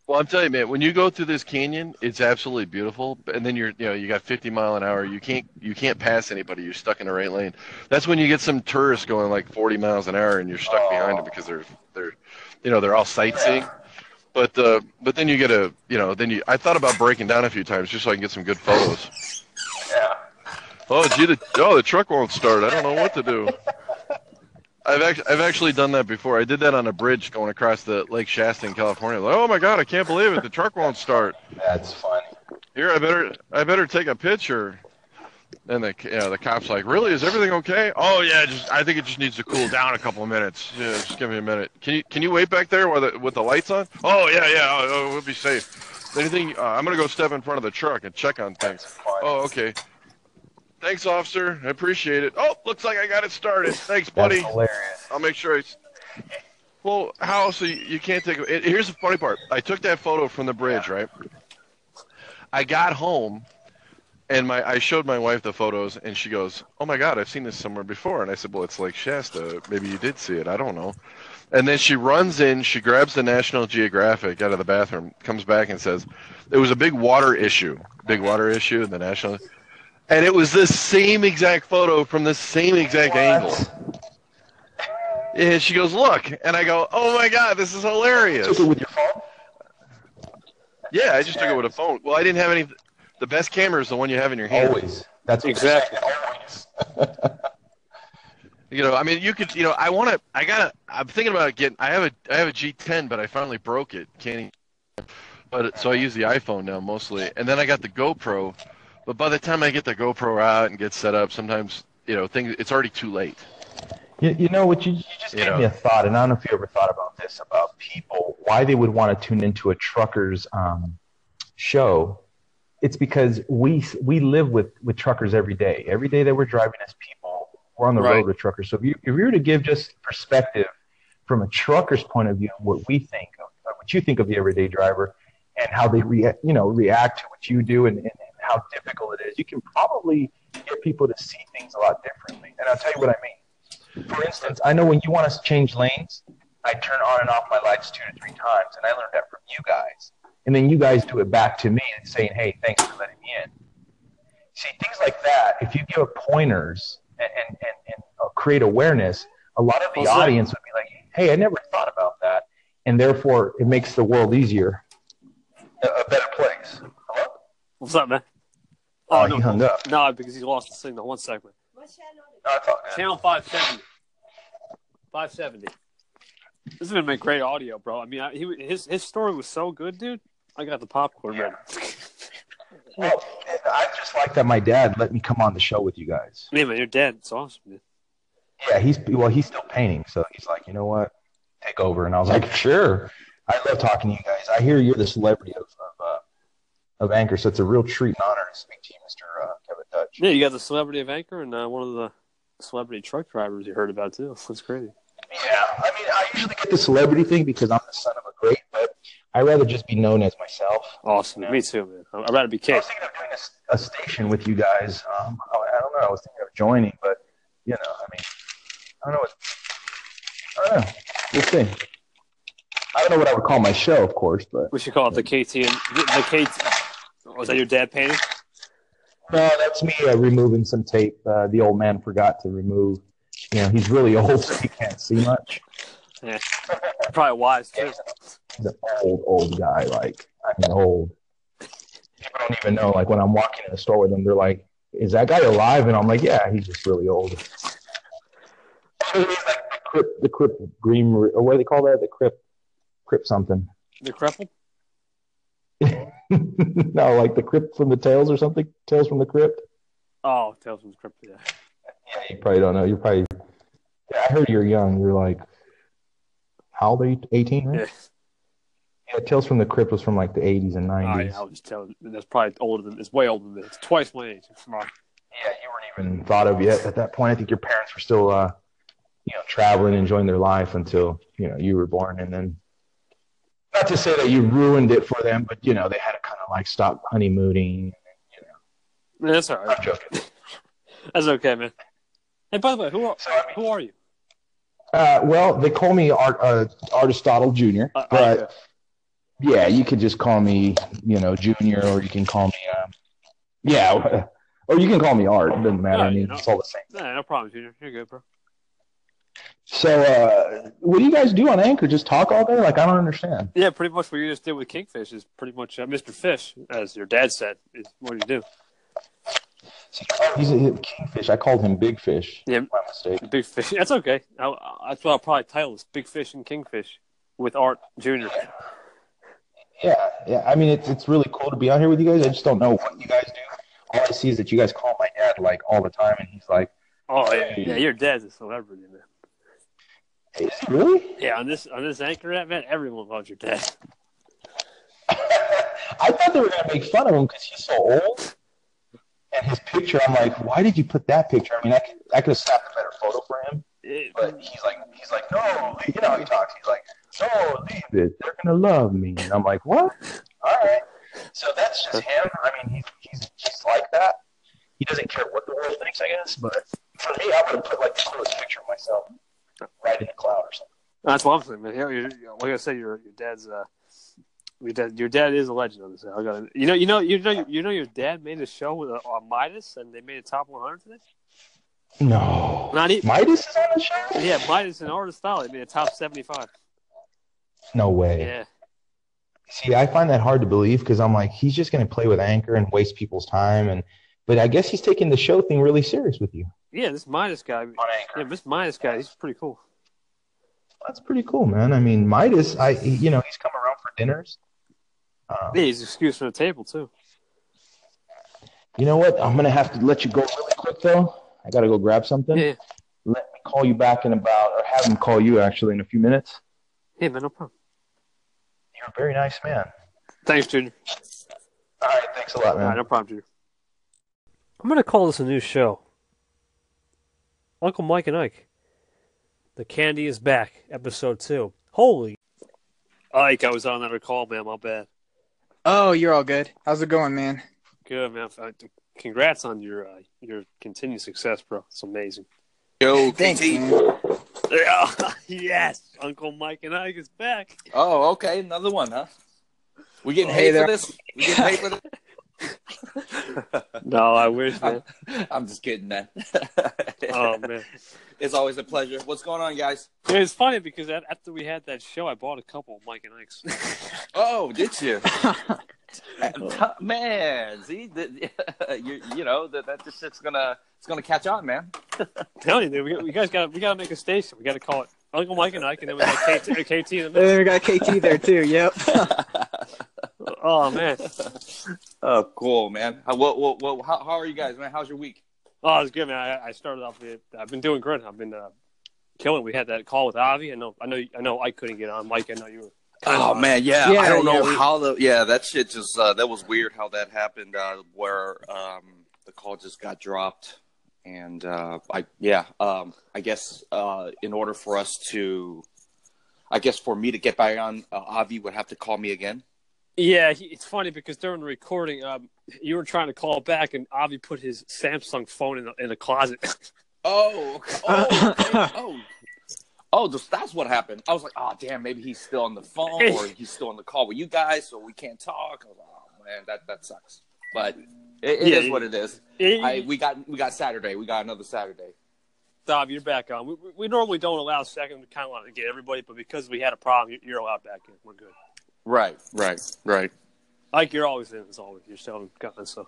Well, I'm telling you, man. When you go through this canyon, it's absolutely beautiful. And then you're, you know, you got 50 mile an hour. You can't, you can't pass anybody. You're stuck in the right lane. That's when you get some tourists going like 40 miles an hour, and you're stuck behind them because they're, they're, you know, they're all sightseeing. But, uh, but then you get a, you know, then you. I thought about breaking down a few times just so I can get some good photos. Yeah. Oh, gee, the, oh, the truck won't start. I don't know what to do. I've actually, I've actually done that before. I did that on a bridge going across the Lake Shasta in California. Like, oh my God, I can't believe it. The truck won't start. That's funny. Here, I better, I better take a picture. And the, you know, the cop's like, really? Is everything okay? Oh yeah, just, I think it just needs to cool down a couple of minutes. Yeah, just give me a minute. Can you, can you wait back there with the, with the lights on? Oh yeah, yeah, oh, oh, we'll be safe. Anything? Uh, I'm gonna go step in front of the truck and check on things. Oh, okay. Thanks, officer. I appreciate it. Oh, looks like I got it started. Thanks, That's buddy. hilarious. I'll make sure I. s- Well, how? So you, you can't take it. Here's the funny part. I took that photo from the bridge, right? I got home, and my I showed my wife the photos, and she goes, "Oh my God, I've seen this somewhere before." And I said, "Well, it's Lake Shasta. Maybe you did see it. I don't know." And then she runs in, she grabs the National Geographic out of the bathroom, comes back and says, "It was a big water issue, big water issue in the National." And it was the same exact photo from the same exact angle. And she goes, "Look," and I go, "Oh my God, this is hilarious." Took it with your phone? Yeah, I just took it with a phone. Well, I didn't have any. The best camera is the one you have in your hand. Always. That's what Exactly. Always. You know, I mean, you could. You know, I want to. I gotta. I'm thinking about getting. I have a. I have a G10, but I finally broke it. Can't. Even, but so I use the iPhone now mostly, and then I got the GoPro. But by the time I get the GoPro out and get set up, sometimes you know things. It's already too late. You, you know what? You, you just You gave know. me a thought, and I don't know if you ever thought about this about people, why they would want to tune into a trucker's um, show. It's because we we live with with truckers every day. Every day that we're driving as people, we're on the Right. road with truckers. So if you if you were to give just perspective from a trucker's point of view, what we think of, uh, what you think of the everyday driver, and how they react, you know, react to what you do, and, and, and how difficult it is, you can probably get people to see things a lot differently. And I'll tell you what I mean. For instance, I know when you want us to change lanes, I turn on and off my lights two to three times, and I learned that from you guys. And then you guys do it back to me and saying, "Hey, thanks for letting me in." See things like that. If you give pointers and and, and, and uh, create awareness, a lot of the What's that? audience would be like, "Hey, I never thought about that," and therefore it makes the world easier, a, a better place. Hello? What's up, man? Oh, no, he hung up. No, because he lost the signal. One second. No, it's all good. Channel 570. 570. This is gonna make great audio, bro. I mean, I, he his his story was so good, dude. I got the popcorn ready. Well, I just like that my dad let me come on the show with you guys. Man, man, you're dead. It's awesome, man. Yeah, he's well, he's still painting, so he's like, you know what, take over. And I was like, sure. I love talking to you guys. I hear you're the celebrity of of, uh, of Anchor, so it's a real treat and honor to speak to you, Mister uh, Kevin Touch. Yeah, you got the celebrity of Anchor and uh, one of the celebrity truck drivers you heard about too. That's crazy. Yeah, I mean, I usually get the celebrity thing because I'm the son of a great, but I rather just be known as myself. Awesome. Me too, man. I'd rather be Kate. I Kate. was thinking of doing a s- a, station with you guys. Um, I, I don't know. I was thinking of joining, but you know, I mean, I don't know. What, I don't know. We'll see. I don't know what I would call my show, of course, but We should call it the KT and the, the KT. Was that your dad painting? no, that's me uh, removing some tape. Uh, the old man forgot to remove. You know, he's really old, so he can't see much. Probably wise too. He's an old, old guy. Like, I mean, old. People don't even know. Like when I'm walking in the store with them, they're like, "Is that guy alive?" And I'm like, "Yeah, he's just really old." Like the crypt, the crypt green, or what do they call that? The crypt, crypt something. The cripple? no, like the crypt from the Tales or something. Tales from the Crypt. Oh, Tales from the Crypt. Yeah. Yeah, you probably don't know. You're probably. Yeah, I heard you're young. You're like, how old are you? 18, right? Yeah. Yeah, Tales from the Crypt was from like the 80s and Oh, 90s. yeah, I was just telling. That's probably older than. It's way older than. It's twice my age. On. Yeah, you weren't even thought of yet at that point. I think your parents were still, uh, you know, traveling, enjoying their life until you know you were born, and then. Not to say that you ruined it for them, but you know they had to kind of like stop honeymooning. Man, that's all right. I'm joking. That's okay, man. Hey, by the way, who are So I mean, who are you? Uh, well, they call me Art uh, Aristotle Jr., Uh, but okay. yeah, you could just call me, you know, Junior, or you can call me, um, yeah, or you can call me Art. It doesn't matter. Yeah, I mean, know. it's all the same. Nah, no problem, Junior. You're good, bro. So, uh, what do you guys do on Anchor? Just talk all day? Like, I don't understand. Yeah, pretty much what you just did with Kingfish is pretty much uh, Mr. Fish, as your dad said, is what do you do. He's a kingfish. I called him Big Fish. Yeah. My mistake. Big Fish. That's okay. I, that's what I'll probably title this: Big Fish and Kingfish with Art Junior. Yeah, yeah. I mean, it's it's really cool to be out here with you guys. I just don't know what you guys do. All I see is that you guys call my dad like all the time, and he's like, Oh yeah, yeah. Your dad's a celebrity, man. hey, "Is he really?" Yeah, on this on this anchor app, man, everyone loves your dad. I thought they were gonna make fun of him because he's so old. And his picture, I'm like, why did you put that picture? I mean, I could I could have snapped a better photo for him. But he's like, he's like, no, you know how he talks. He's like, no, leave it. They're gonna love me. And I'm like, what? All right. So that's just him. I mean, he's he's he's like that. He doesn't care what the world thinks, I guess. But for me, I would have put like the coolest picture of myself right in the cloud or something. That's what I'm saying, man. Yeah, you're, like I said, your your dad's uh, your dad, your dad is a legend on this. I got you know, you know, you know, you know, your dad made a show with uh, on Midas, and they made a top 100 today. No. Not even, Midas is on the show? yeah, Midas and Aristotle, they made a top 75. No way. Yeah, See, I find that hard to believe because I'm like, he's just going to play with Anchor and waste people's time. And but I guess he's taking the show thing really serious with you yeah, this Midas guy, on yeah, this Midas guy, he's pretty cool. That's pretty cool, man. I mean, Midas, I you know, he's come around for dinners. Um, Yeah, he's excused from the table too. you know what? I'm gonna have to let you go really quick though. I got to go grab something. Yeah, Let me call you back in about, or have him call you actually in a few minutes. yeah, man, no problem. You're a very nice man. Thanks, Junior. All right, thanks a lot, All right, man. no problem, Junior. I'm gonna call this a new show. Uncle Mike and Ike. The candy is back, episode two. Holy Ike, I was on another call, man. My bad. Oh, you're all good. How's it going, man? Good, man. Congrats on your uh, your continued success, bro. It's amazing. Yo, Thanks, KT. man. Yeah, yes, Uncle Mike and Ike is back. Oh, okay, another one, huh? We getting Hey paid there. for this? We getting paid for this? No, I wish, man. I'm just kidding, man. Oh man, It's always a pleasure. What's going on, guys? Yeah, it's funny because after we had that show, I bought a couple of Mike and Ike's. Oh, did you? man, see, the, you, you know that that just shit's gonna it's gonna catch on, man. Telling you, dude, we, we guys got we got to make a station. We got to call it Uncle Mike and Ike, and then we got KT, KT in the And then we got KT there too. Yep. Oh man, oh, cool, man. How, what, what, what, how, how are you guys, man? How's your week? oh, it's good, man. I, I started off with I've been doing good. I've been uh, killing. We had that call with Avi. I know, I know, I know. I couldn't get on. Mike, I know you were. kinda Oh on. man, yeah. Yeah, I don't know yeah, we- how the yeah that shit just uh, that was weird how that happened uh, where um, the call just got dropped and uh, I yeah um, I guess uh, in order for us to I guess for me to get back on uh, Avi would have to call me again. Yeah, he, it's funny because during the recording, um, you were trying to call back, and Avi put his Samsung phone in the, in the closet. Oh, oh, okay. oh, oh, that's what happened. I was like, oh damn, maybe he's still on the phone or he's still on the call with you guys, so we can't talk. I was like, oh man, that that sucks. But it, it is Yeah. what it is. I we got we got Saturday. We got another Saturday. Bob, you're back on. We, we- we normally don't allow second. We kind of want to get everybody, but because we had a problem, you're allowed back in. We're good. Right, right, right. Like you're always in, as always. You're selling guns, so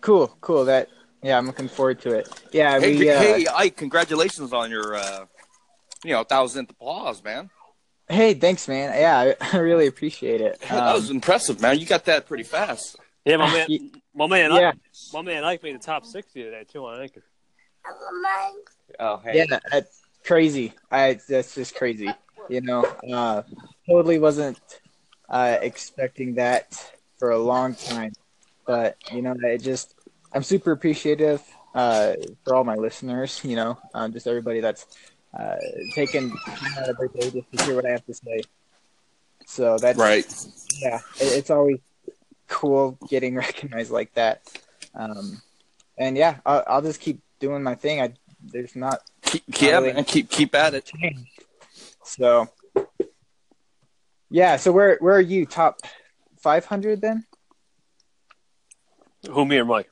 cool, cool. That yeah, I'm looking forward to it. Yeah, Hey, we. Uh, hey, Ike, congratulations on your uh, you know thousandth applause, man. hey, thanks, man. Yeah, I, I really appreciate it. that was Um, impressive, man. You got that pretty fast. yeah, my man, my man, yeah, Ike, my man, Ike made the top sixty today too on Anchor. Oh, hey. yeah, that's crazy. I that's just crazy. You know, uh, totally wasn't uh, expecting that for a long time, but you know, it just I'm super appreciative uh, for all my listeners. You know, um, just everybody that's uh, taken out of their day just to hear what I have to say. So that's Right. yeah, it, it's always cool getting recognized like that. Um, and yeah, I'll, I'll just keep doing my thing. I there's not Keep, yeah, really. Keep keep at it. so. Yeah, so where where are you? Top five hundred then? Who, me or Mike?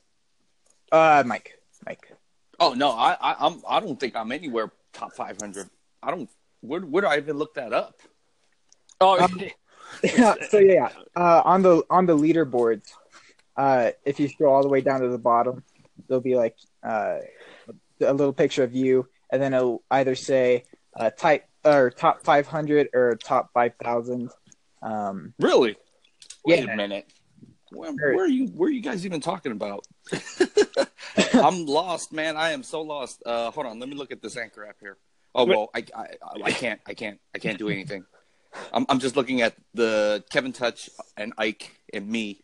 Uh, Mike. Mike. Oh no, I, I I'm I don't think I'm anywhere top five hundred. I don't. Where where do I even look that up? Oh, Um, Yeah, so yeah, uh, on the on the leaderboards, uh, if you scroll all the way down to the bottom, there'll be like uh, a little picture of you, and then it'll either say uh, type or top 500 or top 5,000. Um, Really? Wait Yeah. a minute. Where, where are you? Where are you guys even talking about? I'm lost, man. I am so lost. Uh, hold on. Let me look at this anchor app here. Oh well, I, I I can't I can't I can't do anything. I'm I'm just looking at the Kevin Touch and Ike and me.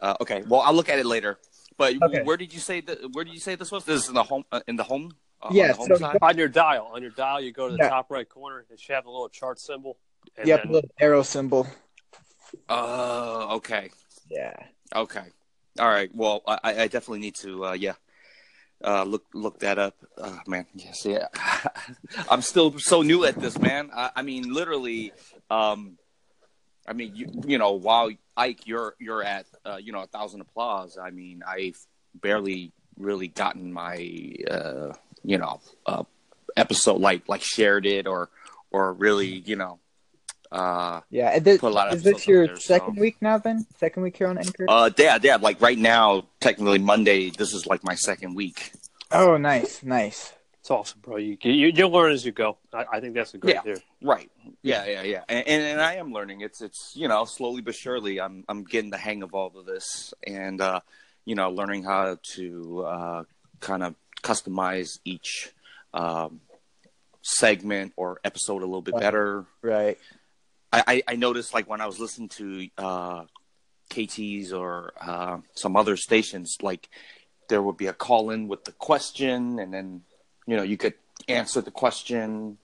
Uh, okay. Well, I'll look at it later. But Okay. where did you say that? Where did you say this was? This is in the home uh, in the home. Uh, on Yeah, the home so- side? on your dial, on your dial, you go to the Yeah. top right corner. It should have a little chart symbol. And yep, then- little arrow symbol. Oh, okay. Yeah. Okay. All right. Well, I, I definitely need to, uh, yeah, uh, look look that up. Uh, man, yes, yeah. I'm still so new at this, man. I, I mean, literally, um, I mean, you you know, while Ike, you're you're at, uh, you know, a thousand applause. I mean, I've barely really gotten my, uh, you know, uh, episode like like shared it or or really, you know, uh, Yeah. And this, Put a lot of is this your there, so- second week now then? Second week here on Anchor? Uh, yeah yeah Like right now, technically Monday. This is like my second week. oh, nice. Nice. It's awesome, bro. You you you learn as you go. I, I think that's a great Yeah. theory. Right. Yeah, yeah, yeah. And, and and I am learning. It's it's you know slowly but surely. I'm I'm getting the hang of all of this, and uh, you know, learning how to uh, kind of customize each um, segment or episode a little bit better. Right. I, I, noticed like when I was listening to uh, KTs or uh, some other stations, like there would be a call in with the question, and then you know you could answer the question.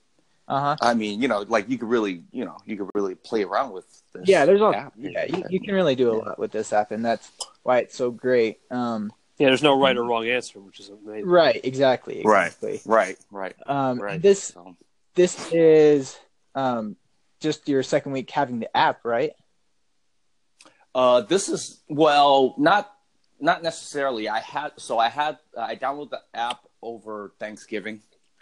Uh huh. I mean, you know, like you could really, you know, you could really play around with this. Yeah, there's all. app. Yeah, you, you can really do a lot with this app, and that's why it's so great. Um, Yeah, there's no right or wrong answer, which is amazing. right, exactly, Right. exactly. Right, right, Um, right. this So, this is um just your second week having the app, right? uh, this is well, not not necessarily. I had so I had I downloaded the app over Thanksgiving.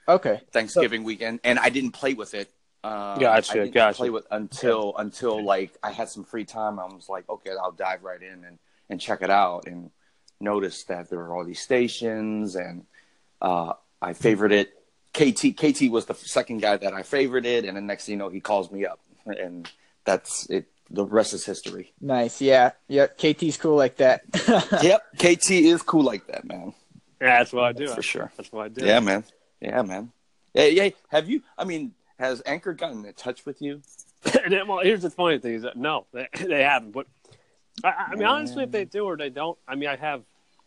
Okay. Thanksgiving weekend, and I didn't play with it. Um, Gotcha, I didn't gotcha. play with until until like I had some free time. I was like, okay, I'll dive right in and and check it out, and noticed that there were all these stations, and uh, I favored it. KT KT was the second guy that I favored it, and the next thing you know, he calls me up, and that's it. The rest is history. Nice. Yeah. Yep. KT's cool like that. yep, KT is cool like that, man. Yeah, that's what I do. For sure. That's what I do. Yeah, man. Yeah, man. Hey, hey, have you? I mean, has Anchor gotten in touch with you? well, here's the funny thing: is that no, they, they haven't. But I, I mean, honestly, if they do or they don't, I mean, I have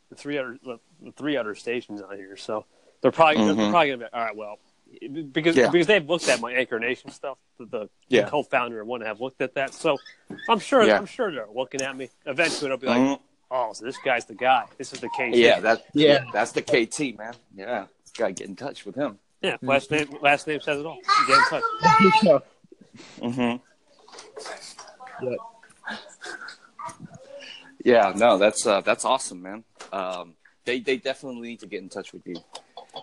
the three other the three other stations on here, so they're probably they're Mhm. probably gonna be all right. Well, because Yeah. because they've looked at my Anchor Nation stuff. The, the, Yeah. the co-founder and one have looked at that, so I'm sure Yeah. I'm sure they're looking at me. Eventually, it'll be like, Mhm. oh, so this guy's the guy. This is the case. Yeah, that Yeah. that's the KT man. Yeah, gotta get in touch with him. yeah. Last name last name says it all. You get in touch. Mm-hmm. Yep. Yeah, no, that's uh, that's awesome, man. Um, they they definitely need to get in touch with you.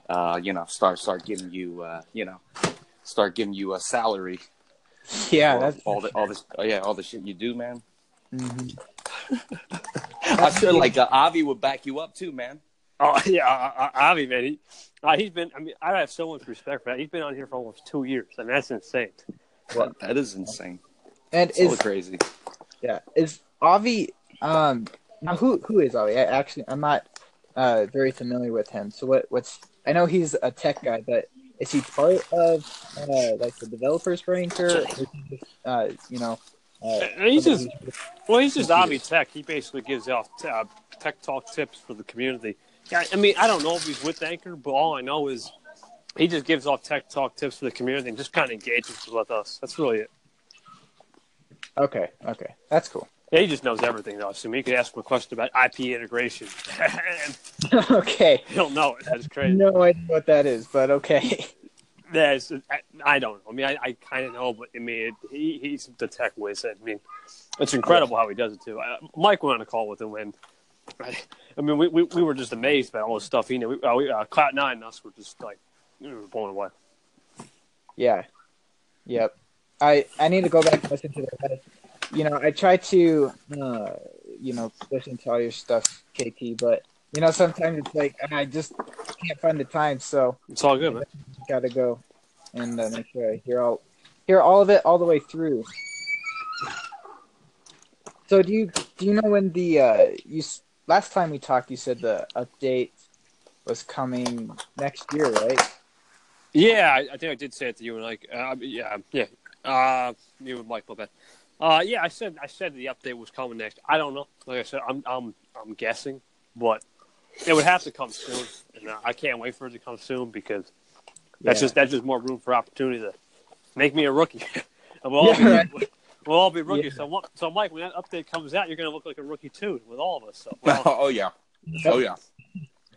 Uh, you know, start start giving you uh, you know, start giving you a salary. yeah. for That's all the all this oh, yeah all the shit you do, man. mhm. I'm sure like uh, Avi would back you up too, man. Oh yeah, I, I, Avi man, he, uh, he's been. I mean, I have so much respect for that. He's been on here for almost two years, I and that's insane. That, that is insane. And So is crazy. yeah is Avi um now who who is Avi? I actually I'm not uh very familiar with him. So what what's I know he's a tech guy, but is he part of uh like the developers for Anchor? Or is he just, uh, you know. Uh, he's just well, he's just Avi Tech. He basically gives off uh, tech talk tips for the community. Yeah, I mean, I don't know if he's with Anchor, but all I know is he just gives off tech talk tips for the community and just kind of engages with us. That's really it. Okay, okay, that's cool. Yeah, he just knows everything, though. So you could ask him a question about IP integration, okay, he'll know it. That's crazy. no idea what that is, but okay. Yeah, I, I don't know. I mean, I, I kind of know, but I mean, it, he, he's the tech whiz. I mean, it's incredible how he does it too. Uh, Mike went on a call with him, and I, I mean, we, we, we were just amazed by all the stuff he knew. We, uh, we, uh, Cloud Nine and us were just like we were blown away. Yeah. Yep. I I need to go back and listen to that. You know, I try to uh you know, listen to all your stuff, KT, but you know, sometimes it's like I just can't find the time, so It's all good, man. gotta go and uh, make sure I hear all hear all of it all the way through. So do you do you know when the uh you last time we talked you said the update was coming next year, right? Yeah, I, I think I did say it to you and like, uh, yeah, yeah, uh, you and Mike, my bad. Uh, yeah, I said I said the update was coming next. I don't know. Like I said, I'm I'm I'm guessing, but it would have to come soon, and uh, I can't wait for it to come soon because that's Yeah. just that's just more room for opportunity to make me a rookie. and we'll, all Yeah, be, we'll all be rookies. Yeah. So, so Mike, when that update comes out, you're going to look like a rookie too with all of us. So, well, oh yeah. Oh yeah.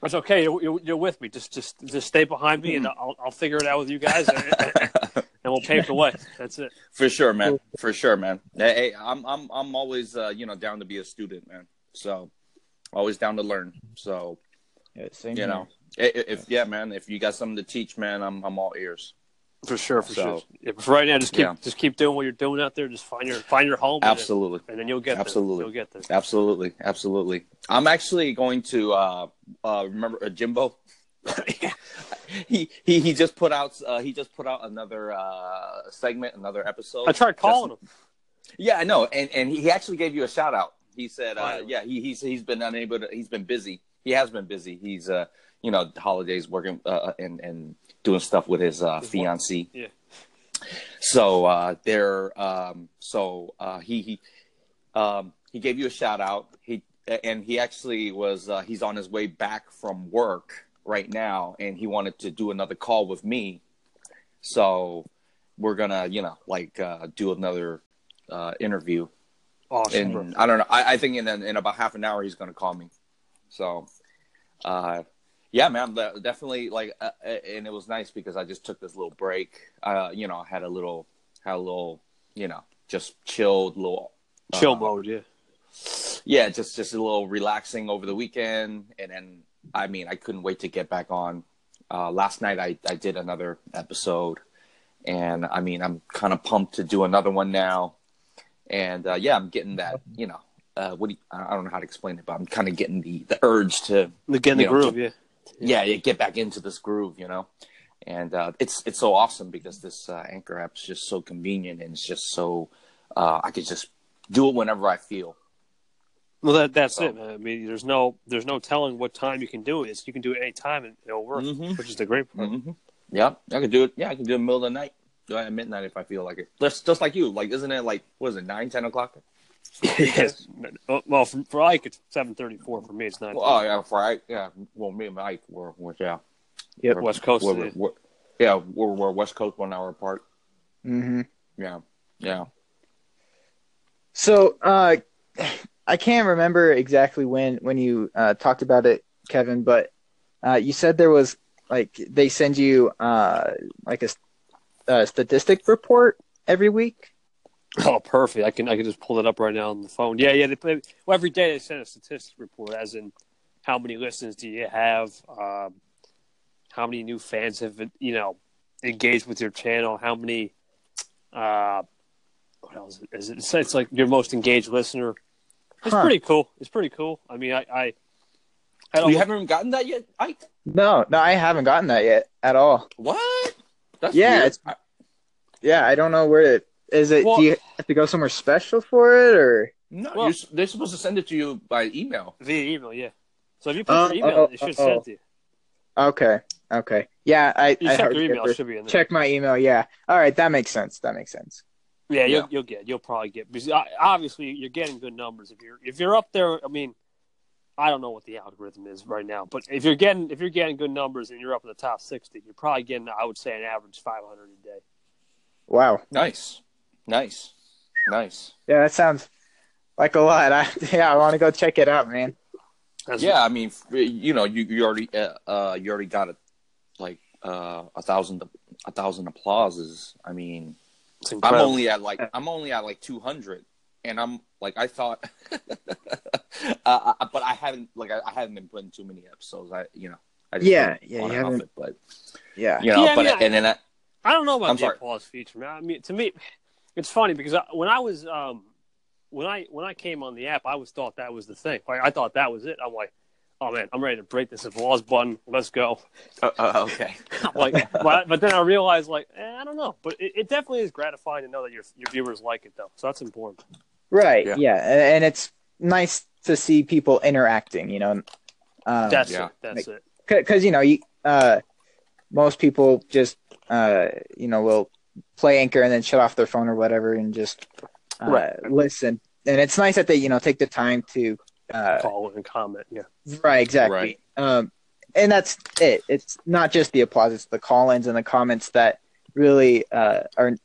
it's okay. You're, you're, you're with me. Just just just stay behind me, and I'll I'll figure it out with you guys, and, and we'll pave the way. That's it. For sure, man. For sure, man. Hey, hey, I'm I'm I'm always uh, you know down to be a student, man. So always down to learn. So Yeah, same you here. know, i- i- if yeah, man, if you got something to teach, man, I'm I'm all ears. For sure, for So- sure. Yeah, for right now, just keep Yeah. just keep doing what you're doing out there. Just find your find your home. and Absolutely, and then you'll get Absolutely. there. You'll get there. absolutely, absolutely. I'm actually going to uh, uh, remember uh, Jimbo. he he he just put out uh, he just put out another uh, segment, another episode. I tried calling him. Yeah, I know, and and he actually gave you a shout out. He said, uh, yeah, he, he's he's been unable to. He's been busy. He has been busy. He's uh, you know, holidays working uh, and and doing stuff with his uh, His fiancee. Yeah. So uh, they're um, so uh, he he um, he gave you a shout out. He and he actually was uh, he's on his way back from work right now, and he wanted to do another call with me. So we're gonna, you know, like uh, do another uh, interview. Awesome. And I don't know. I, I think in in about half an hour he's gonna call me. So, uh, yeah, man, definitely like, uh, uh, and it was nice because I just took this little break. Uh, you know, I had a little, had a little, you know, just chilled, little Chill uh, mode, yeah. yeah, just just a little relaxing over the weekend, and then I mean, I couldn't wait to get back on. Uh, last night I I did another episode, and I mean, I'm kind of pumped to do another one now, and uh, yeah, I'm getting that, you know. Uh, what do you, I don't know how to explain it, but I'm kind of getting the, the urge to Again, the know, groove, to- yeah. yeah, yeah, get back into this groove, you know. And uh, it's it's so awesome because this uh, Anchor app is just so convenient and it's just so uh, I could just do it whenever I feel. Well, that that's So- it, man. I mean, there's no there's no telling what time you can do it. It's, you can do it any time and it'll work, Mhm. which is the great part. hmm Yeah, I could do it. Yeah, I can do it in the middle of the night. Do it at midnight if I feel like it. Just just like you. Like, isn't it like what is it nine, ten o'clock? yes. Well, for, for Ike, it's seven thirty four. For me, it's nine. Well, oh yeah, for I yeah. Well, me and Mike were, were yeah. Yep. We're- West Coast. We're, yeah. we're, yeah, we're, we're West Coast one hour apart. Mm-hmm. Yeah, yeah. So uh, I can't remember exactly when when you uh, talked about it, Kevin, but uh, you said there was like they send you uh, like a statistic report every week. Oh, perfect. I can I can just pull it up right now on the phone. Yeah, yeah. They play, well, every day they send a statistic report, as in how many listens do you have, um, how many new fans have you know engaged with your channel, how many. Uh, what else is it? It's, it's like your most engaged listener. It's Huh. pretty cool. It's pretty cool. I mean, I I, I don't. You haven't gotten that yet, Ike? No, no, I haven't gotten that yet at all. What? That's Yeah, weird. it's- Yeah, I don't know where it is. It Well- do you have to go somewhere special for it or? no, Well- you're, they're supposed to send it to you by email. via email. Yeah. So if you put uh, Oh, your email, oh, it should oh, send oh. to you. Okay, okay, yeah, I You I check your email. It should be in there. check my email. Yeah, all right, that makes sense. That makes sense. Yeah, you'll Yeah. you'll get you'll probably get because obviously you're getting good numbers if you're if you're up there. I mean, I don't know what the algorithm is right now, but if you're getting if you're getting good numbers and you're up in the top sixty, you're probably getting I would say an average five hundred a day. Wow. Nice, nice, nice. Yeah, that sounds like a lot. I yeah, I want to go check it out, man. That's Yeah, I mean, you know, you you already uh, uh you already got it, like uh a thousand a thousand applauses. I mean, it's I'm only at like I'm only at like two hundred, and I'm like I thought, uh, I, but I haven't like I, I haven't been putting too many episodes. I you know, I just Yeah, yeah, you haven't- it, but Yeah. you know, Yeah, but yeah. and then I, I don't know about I'm the sorry. applause feature, man. I mean, to me, it's funny because I, when I was um when I when I came on the app, I was thought that was the thing. Like I thought that was it. I'm like, oh man, I'm ready to break this applause button. Let's go. uh, uh, okay, like, but, but then I realized, like, eh, I don't know, but it, it definitely is gratifying to know that your your viewers like it, though. So that's important. Right. Yeah. Yeah, and, and it's nice to see people interacting. You know, um, That's yeah. it. That's it. because you know, you, uh, most people just uh, you know will play Anchor and then shut off their phone or whatever and just uh, Right. listen. And it's nice that they you know take the time to uh, Call and comment. Yeah. Right, exactly. Right. Um, and that's it. It's not just the applause; it's the call-ins and the comments that really uh, are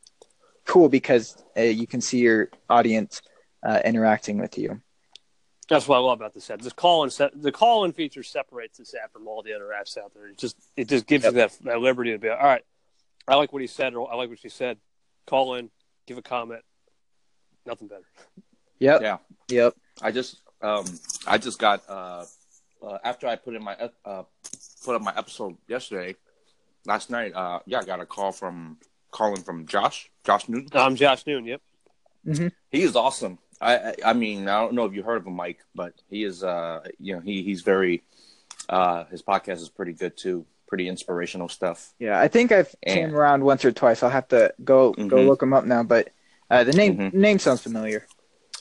cool because uh, you can see your audience uh, interacting with you. That's what I love about this app. This call in the call in feature separates this app from all the other apps out there. It just it just gives Yep. you that, that liberty to be like, all right. I like what he said, or I like what she said. Call in, give a comment. Nothing better. Yep. Yeah. Yep. I just um I just got uh, uh after I put in my uh put up my episode yesterday, last night. Uh, yeah, I got a call from calling from Josh Josh Newton. I'm Josh Noon. Yep. He is awesome. I, I I mean I don't know if you heard of him, Mike, but he is uh you know he he's very uh his podcast is pretty good too. Pretty inspirational stuff. Yeah, I think I've And- came around once or twice. I'll have to go go Mhm. look him up now, but uh, the name Mhm. name sounds familiar.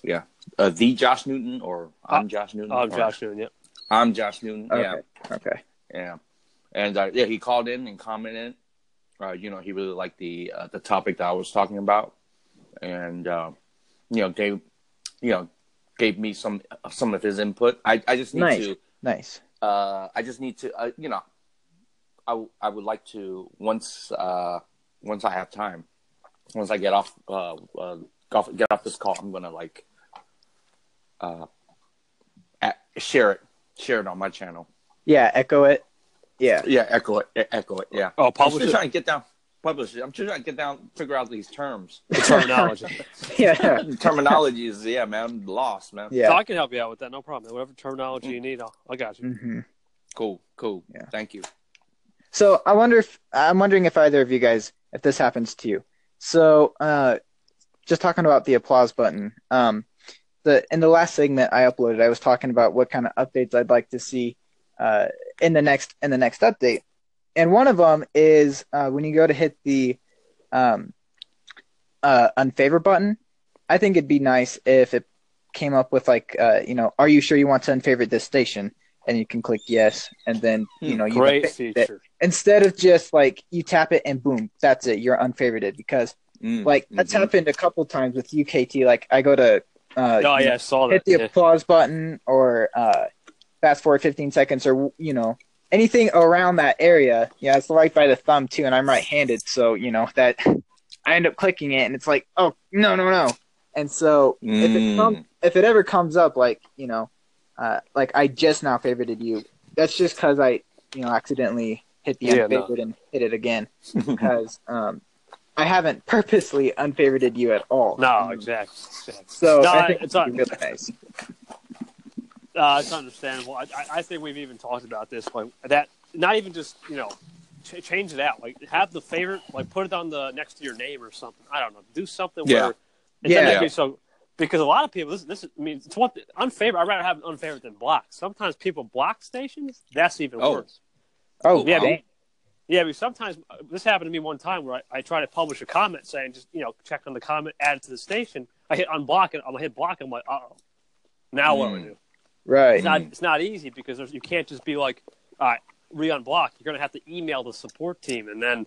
Yeah, uh, the Josh Newton or I'm Josh Newton. I'm Josh Noon. Yep. I'm Josh Newton. Yeah. Okay. Okay. Yeah, and uh, yeah, he called in and commented. Uh, you know, he really liked the uh, the topic that I was talking about, and uh, you know, gave you know gave me some some of his input. I I just need Nice. to Nice. uh, I just need to, uh, you know, I, w- I would like to once uh, once I have time, once I get off uh, uh, off, get off this call, I'm gonna like uh, a- share it, share it on my channel. Yeah, echo it. Yeah. Yeah, echo it, echo it. Yeah. Oh, publish I'm publish still it. trying to get down, publish it. I'm still trying to get down, figure out these terms. The terminology. Yeah. Terminology is yeah, man, I'm lost, man. So Yeah. I can help you out with that. No problem. Whatever terminology you need, I'll, I got you. hmm Cool, cool. Yeah. Thank you. So I wonder if I'm wondering if either of you guys, if this happens to you. So uh, just talking about the applause button. Um, the in the last segment I uploaded, I was talking about what kind of updates I'd like to see uh, in the next in the next update, and one of them is uh, when you go to hit the um, uh, unfavor button. I think it'd be nice if it came up with like, uh, you know, are you sure you want to unfavorite this station? And you can click yes, and then you know you Great feature. instead of just like you tap it and boom, that's it, you're unfavorited because Mm, like that's mhm. happened a couple times with UKT. Like I go to uh, Oh you yeah, I saw that. hit the Yeah. applause button or uh, fast forward 15 seconds or you know anything around that area. Yeah, it's right by the thumb too, and I'm right-handed, so you know that I end up clicking it, and it's like, oh no, no, no. And so if it Mm. comes, if it ever comes up, like you know, uh, like I just now favorited you, that's just because I you know accidentally hit the Yeah, no. and hit it again because um, I haven't purposely unfavorited you at all. No, Um, exactly. exactly. So No, I think it's it's not- really nice. Uh, it's understandable. I, I, I think we've even talked about this. Like that, not even just you know, ch- change it out. Like have the favorite, like put it on the next to your name or something. I don't know. Do something Yeah. where it Yeah. doesn't have to be so. Because a lot of people, this, this is, I mean, it's one unfavorite. I'd rather have an unfavorite than block. Sometimes people block stations. That's even Oh. worse. Oh Yeah, dang. Yeah, but sometimes uh, this happened to me one time where I, I try to publish a comment saying just you know check on the comment, add it to the station. I hit unblock and I'm hit block. I'm like, uh oh, now what do I Mm. do? right. It's not it's not easy because there's, you can't just be like, all right, re-unblock. You're gonna have to email the support team and then.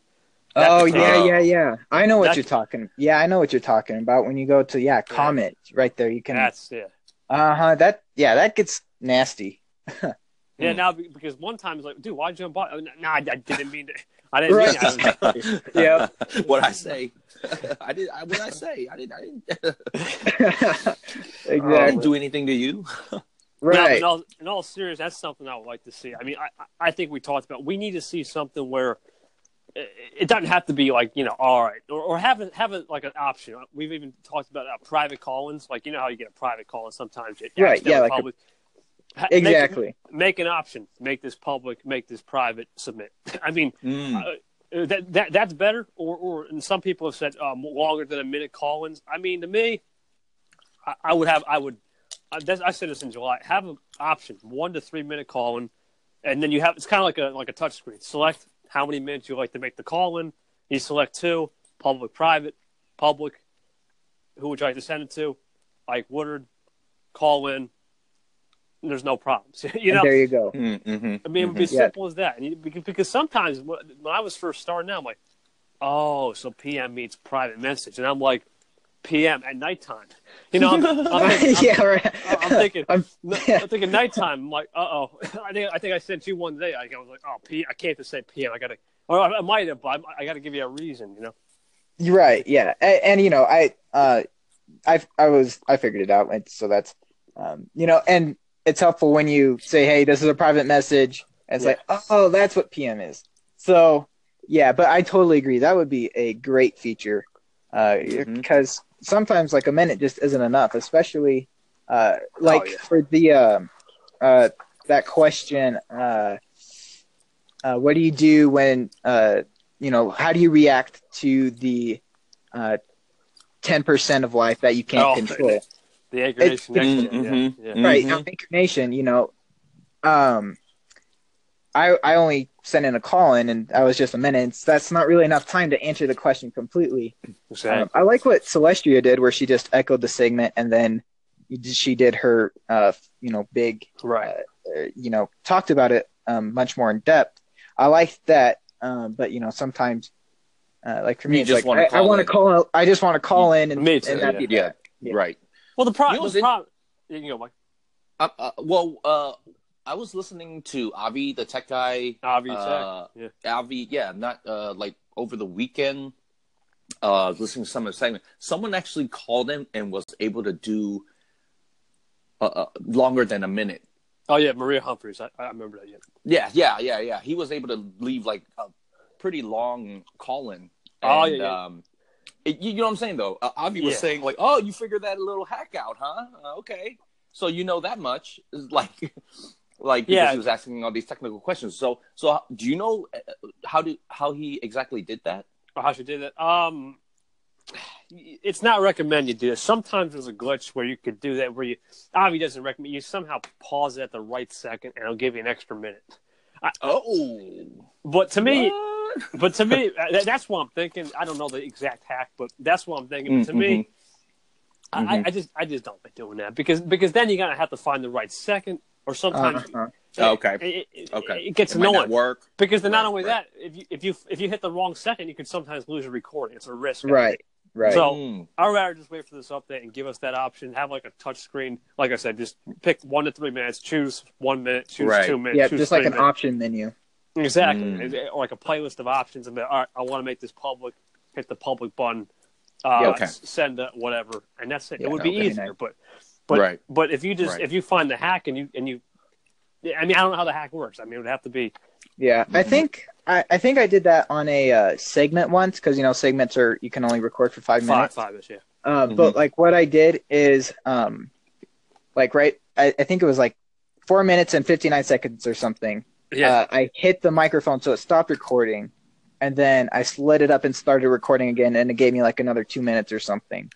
Oh yeah, yeah, yeah. I know what That- you're talking. Yeah, I know what you're talking about. When you go to yeah, comment right there, you can. That's yeah. Uh huh. That yeah, that gets nasty. Yeah, Mm. now because one time it's like, dude, why'd you unblock? Oh, no, I, I didn't mean to. I didn't mean Right. to. Yeah. what I say? I did. I, what I say? I didn't. I didn't. I exactly. didn't do anything to you. No, right. in, all, in all seriousness, that's something I would like to see. I mean, I, I I think we talked about we need to see something where it, it doesn't have to be like you know, all right, or, or have it have it like an option. We've even talked about uh, private call-ins, like you know how you get a private call-in sometimes. You Right, yeah, like a- Ha- make- Exactly. Make, an option. Make this public. Make this private. Submit. I mean, Mm. uh, that, that that's better. Or or and some people have said um, longer than a minute call-ins. I mean, to me, I, I would have I would. I, that's, I said this in July. Have an option, one to three minute call-in, and then you have it's kind of like a like a touch screen. Select how many minutes you like to make the call-in. You select two: public, private, public. Who would you like to send it to? Like Woodard, call in. There's no problems. you And know, there you go. Mm, mhm, I mean, it would be. Yeah. simple as that. And you, because, because sometimes when when I was first starting out, I'm like, oh, so PM means private message, and I'm like, PM at nighttime. You know, I'm, I'm, I'm, yeah, right. I'm thinking, I'm- yeah. I'm thinking nighttime. I'm like, uh oh. I think I think I sent you one day. I was like, oh, P. I can't just say PM. I gotta, or I might have, but I, I gotta give you a reason. You know. You're right. Yeah, and, and you know, I uh, I I was I figured it out, and so that's um, you know, and it's helpful when you say, hey, this is a private message. And it's Yeah. like, oh, that's what PM is. So yeah, but I totally agree. That would be a great feature uh, Mhm. because sometimes like a minute just isn't enough, especially uh, like Oh, yeah. for the um uh, that question. Uh, uh, what do you do when uh, you know? How do you react to the uh, ten percent of life that you can't Oh, control? The aggravation. Mm, next to it, mhm, yeah, yeah. mhm. Right now, incarnation. You know, um, I I only sent in a call in, and I was just a minute. It's- That's not really enough time to answer the question completely. Exactly. Um, I like what Celestia did, where she just echoed the segment, and then she did her, uh, you know, big right. uh, you know, talked about it um, much more in depth. I like that, um, but you know, sometimes, uh, like for me, You it's just like wanna I, I want to call. I just want to call in and, Me too, and that'd yeah. be Yeah. Yeah. Right. Well, the, problem, You know, the, it- pro- You can go, Mike. Uh, uh, well, uh, I was listening to Avi, the tech guy. Avi uh, Tech. Yeah. Avi, yeah, not uh, like over the weekend. Uh, listening to some of the segment, someone actually called him and was able to do uh, uh, longer than a minute. Oh yeah, Maria Humphreys. I, I remember that. Yeah. Yeah, yeah, yeah, yeah. He was able to leave like a pretty long call in. Oh, yeah, yeah. Um, it, you know what I'm saying though? Uh, Avi was Yeah. saying like, "Oh, you figured that little hack out, huh? Uh, okay, so you know that much." It's Like, like because Yeah. he was asking all these technical questions. So, so do you know uh, how do how he exactly did that? Or how she did it. Um, it's not recommended you do this. Sometimes there's a glitch where you could do that, where you Avi doesn't recommend you somehow pause it at the right second, and it'll give you an extra minute. Oh, But to me, What? but to me, that's what I'm thinking. I don't know the exact hack, but that's what I'm thinking. But to me, I, I- I just I just don't like doing that because because then you're gonna have to find the right second, or sometimes Uh-huh. Okay. it, it, Okay. it gets It annoying. work. Because then not only right. that, if you if you if you hit the wrong second, you could sometimes lose a recording. It's a risk. Right. Right. So Mm. I'd rather just wait for this update and give us that option. Have like a touch screen. Like I said, just pick one to three minutes. Choose one minute. Choose Right. two minutes. yeah, choose just like an minutes. option menu. Exactly. Mm. It- Or like a playlist of options. And be, all right, I want to make this public. Hit the public button. Uh, Yeah, okay. Send it, whatever, and that's it. Yeah, it would be okay, easier, nice. but but Right. but if you just Right. if you find the hack and you and you, I mean, I don't know how the hack works. I mean, it would have to be Yeah, I Mhm. think I, I think I did that on a uh, segment once because you know segments are you can only record for five five minutes. five ish. Yeah. Uh, Mhm. But like what I did is, um, like right, I, I think it was like four minutes and fifty nine seconds or something. Yeah. Uh, I hit the microphone so it stopped recording, and then I slid it up and started recording again, and it gave me like another two minutes or something.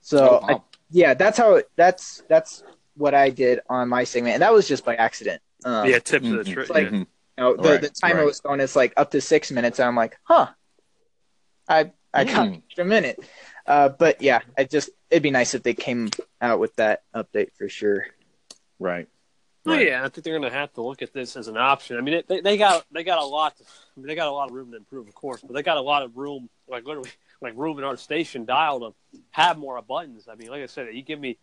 So Oh, I, yeah, that's how it, that's that's what I did on my segment, and that was just by accident. Um, yeah. Tips of the mhm. trick. like- yeah. You know, the, Right, the timer right. was going it's like up to six minutes and i'm like huh i i got Mm. an extra minute uh but yeah i just it'd be nice if they came out with that update for sure Right. Oh Right. yeah, I think they're going to have to look at this as an option. I mean, it, they, they got they got a lot. I mean, they got a lot of room to improve, of course, but they got a lot of room, like literally, like room in our station dial to have more buttons. I mean, like I said, you give me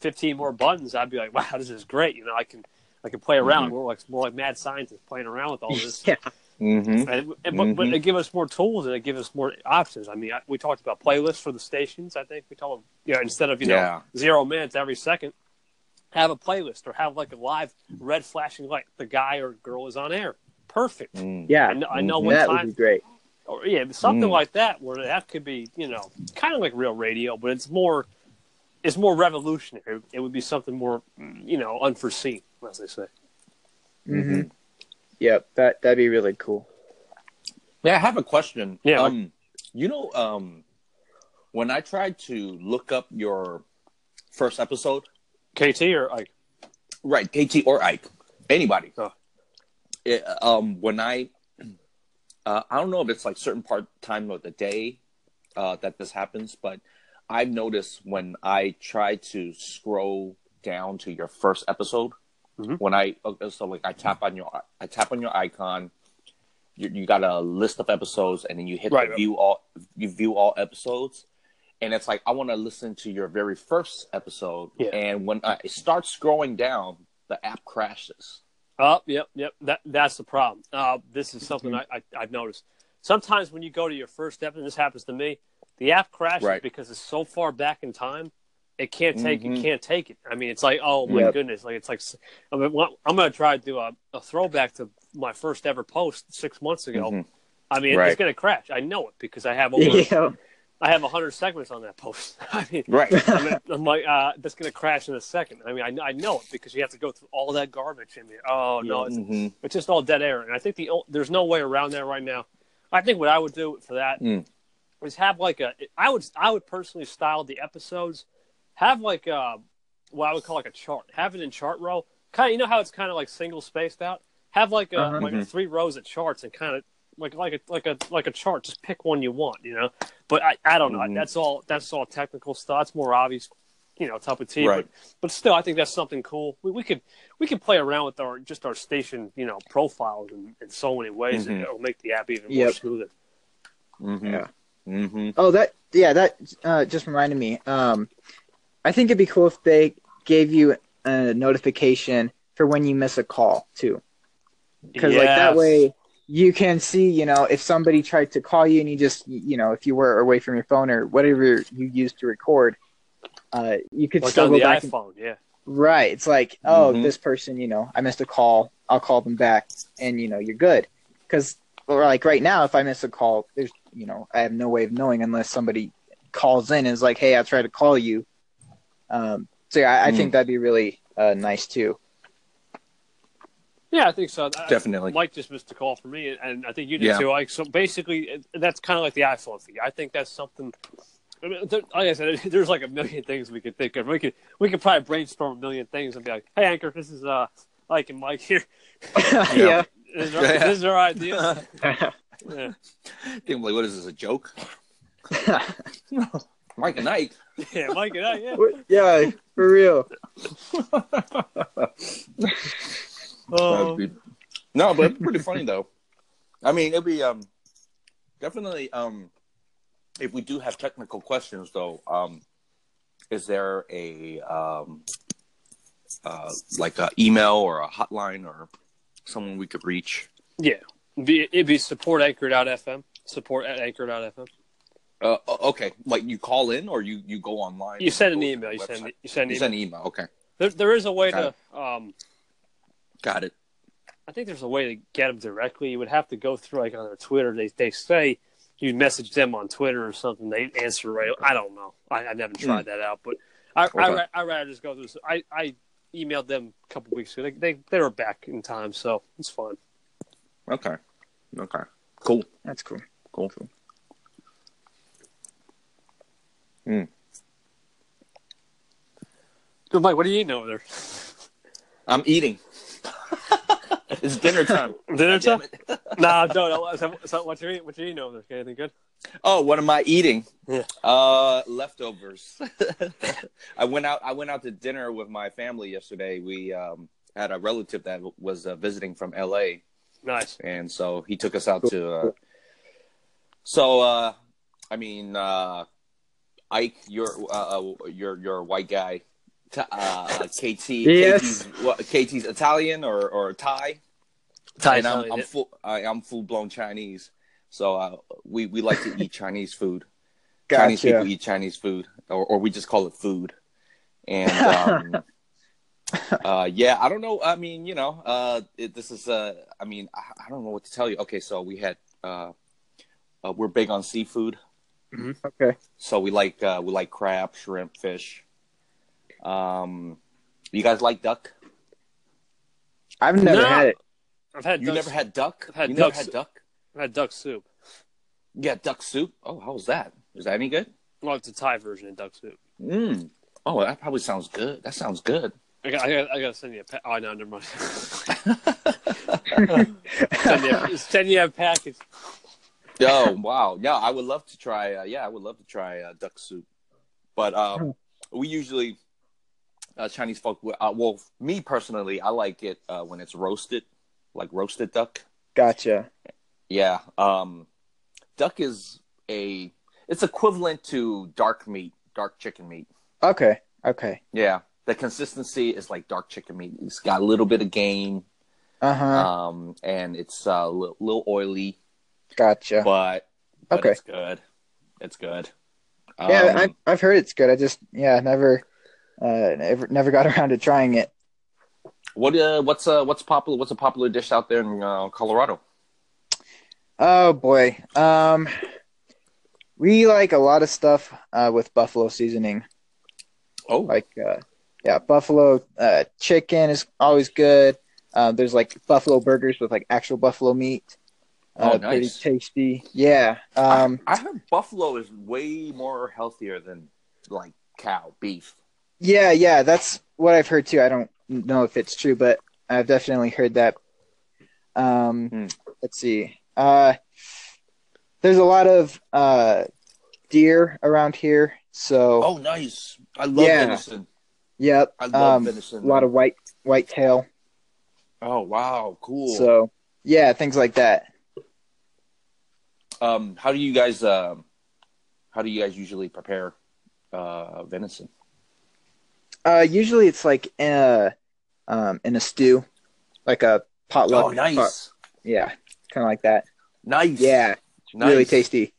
fifteen more buttons, I'd be like, wow, this is great. You know, I can I can play around. We're like more like mad scientists playing around with all this. yeah Mm-hmm. And, and, but, but Mhm. it give us more tools and it give us more options. I mean, I, we talked about playlists for the stations. I think we told them, yeah, instead of you know zero minutes every second, have a playlist or have like a live red flashing light. The guy or girl is on air. Perfect. Mm. yeah I know, I know Mhm. what that would time, be great or yeah, something Mm. like that where that could be, you know, kind of like real radio, but it's more, it's more revolutionary. It would be something more, you know, unforeseen, as they say. hmm yep that that'd be really cool Yeah, I have a question. Yeah, Mike. Um, you know, um, when I tried to look up your first episode, KT or Ike, right, KT or Ike, anybody. Oh. It, um, when I, uh, I don't know if it's like certain part time of the day uh, that this happens, but I've noticed when I try to scroll down to your first episode, Mhm. when I uh, so like I tap on your I tap on your icon, you, you got a list of episodes, and then you hit Right, the right. view all you view all episodes, and it's like I want to listen to your very first episode, Yeah. and when I start scrolling down, the app crashes. Oh, yep, yep. That that's the problem. Uh, this is something Mm-hmm. I, I I've noticed. Sometimes when you go to your first step, and this happens to me, the app crashes Right. because it's so far back in time. It can't take Mhm. it can't take it. I mean, it's like oh my Yep. goodness, like it's like I mean, I'm gonna try to do a, a throwback to my first ever post six months ago. Mhm. I mean, Right. it's gonna crash. I know it because I have over yeah I have hundred segments on that post. I mean, Right. I mean, I'm like, uh, that's going to crash in a second. I mean, I, I know it because you have to go through all that garbage in there. Oh no, it's, Mhm. it's just all dead air. And I think the there's no way around that right now. I think what I would do for that Mm. is have like a. I would I would personally style the episodes, have like a, what I would call like a chart. Have it in chart row. Kind of, you know how it's kind of like single spaced out. Have like a Uh-huh. like a three rows of charts and kind of like like a like a like a chart. Just pick one you want, you know. But I, I don't know. Mhm. That's all. That's all technical stuff. It's more obvious, you know, type of tea. Right. But but still, I think that's something cool. We, we could we could play around with our just our station, you know, profiles in, in so many ways Mhm. that it'll make the app even more smoother. Mm-hmm. Yeah. Mm-hmm. oh that yeah that uh just reminded me um i think it'd be cool if they gave you a notification for when you miss a call too, because like that way you can see, you know, if somebody tried to call you and you just, you know, if you were away from your phone or whatever you used to record, uh, you could Like still go the back. and- iPhone, yeah. Right. It's like, oh, Mhm. this person, you know, I missed a call. I'll call them back, and you know, you're good. Because, or like right now, if I miss a call, there's, you know, I have no way of knowing unless somebody calls in and is like, hey, I tried to call you. Um, so yeah, I, I Mm. think that'd be really uh, nice too. Yeah, I think so. I- Definitely. Mike just missed a call for me, and I think you did Yeah. too. Like, so basically, that's kind of like the iPhone thing. I think that's something. I mean, there, like I said, there's like a million things we could think of. We could we could probably brainstorm a million things and be like, "Hey, Anchor, this is uh, Mike and Mike here. yeah. This is our, this is our idea." yeah. Think like, what is this? A joke? Mike and Ike. yeah, Mike and I. Yeah. yeah, for real. Oh, That'd be- no, but it's pretty funny though. I mean, it'd be um definitely um if we do have technical questions though, um is there a um uh like a email or a hotline or someone we could reach? yeah. Be, it'd be support anchor.fm. Support at anchor.fm. Uh, okay, like you call in or you you go online. You send an email. You send you send You email. send an email. Okay, There, there is a way Got to. Um, got it. I think there's a way to get them directly. You would have to go through like on their Twitter. They they say you message them on Twitter or something. They answer right. I don't know. I, I never tried that out, but I I. Okay. ra- I rather just go through. So I I emailed them a couple weeks ago. They they, they were back in time, so it's fine. Okay, okay, cool, That's cool. cool. So Mike, what do you know over there? I'm eating. it's dinner time. Dinner time? nah, no, no. So, so what you eat? What you eating over there? Anything good? Oh, what am I eating? Yeah. Uh, leftovers. I went out. I went out to dinner with my family yesterday. We um, had a relative that was uh, visiting from L.A. Nice. and so he took us out to. Uh, so, uh, I mean, uh, Ike, you're uh, uh, you're you're a white guy. T- uh, KT, Yes. KT's, what, KT's Italian or or Thai. Thai and I'm, I'm full. I, I'm full blown Chinese. So uh, we we like to eat Chinese food. Gotcha. Chinese people eat Chinese food, or or we just call it food. And um, uh, yeah, I don't know. I mean, you know, uh, it, this is. Uh, I mean, I, I don't know what to tell you. Okay, so we had. Uh, uh, we're big on seafood, Okay. so we like uh, we like crab, shrimp, fish. Um, you guys like duck? I've never No. had it. I've had You duck, never had duck? I've had you never duck had duck? I've had duck soup. Yeah, duck soup. Oh, how was that? Was that any good? Well, it's a Thai version of duck soup. Mm. Oh, that probably sounds good. That sounds good. I got, I got, I got to send you a. Pa- oh no, never mind. send, you a, send you a package. Oh wow, yeah, I would love to try. Uh, yeah, I would love to try uh, duck soup, but um, we usually uh, Chinese folk. Uh, well, me personally, I like it uh, when it's roasted, like roasted duck. Gotcha. Yeah, um, duck is a it's equivalent to dark meat, dark chicken meat. Okay. Okay. Yeah, the consistency is like dark chicken meat. It's got a little bit of game, Uh huh. um, and it's uh, a little, little oily, Gotcha. but, but Okay. it's good. It's good. yeah, Um, I've I've heard it's good. I just yeah never uh never never got around to trying it. What uh, what's uh, what's popular? What's a popular dish out there in uh, Colorado? Oh boy. Um, we like a lot of stuff uh, with buffalo seasoning. Oh, Like uh, yeah, buffalo uh, chicken is always good. Uh, there's like buffalo burgers with like actual buffalo meat. Uh, Oh, Pretty nice. tasty. Yeah. Um, I, I heard buffalo is way more healthier than like cow beef. Yeah, yeah, that's what I've heard too. I don't know if it's true, but I've definitely heard that. Um, Hmm. Let's see. Uh, there's a lot of uh, deer around here, so Oh, nice! I love Yeah. venison. yep. I love um, venison. A lot of white white tail. oh wow, cool. So yeah, things like that. Um, how do you guys um, how do you guys usually prepare uh, venison? Uh, usually it's like uh, um, in a stew, like a potluck. Oh, nice, pot- yeah, kind of like that. nice. Yeah, nice. really tasty.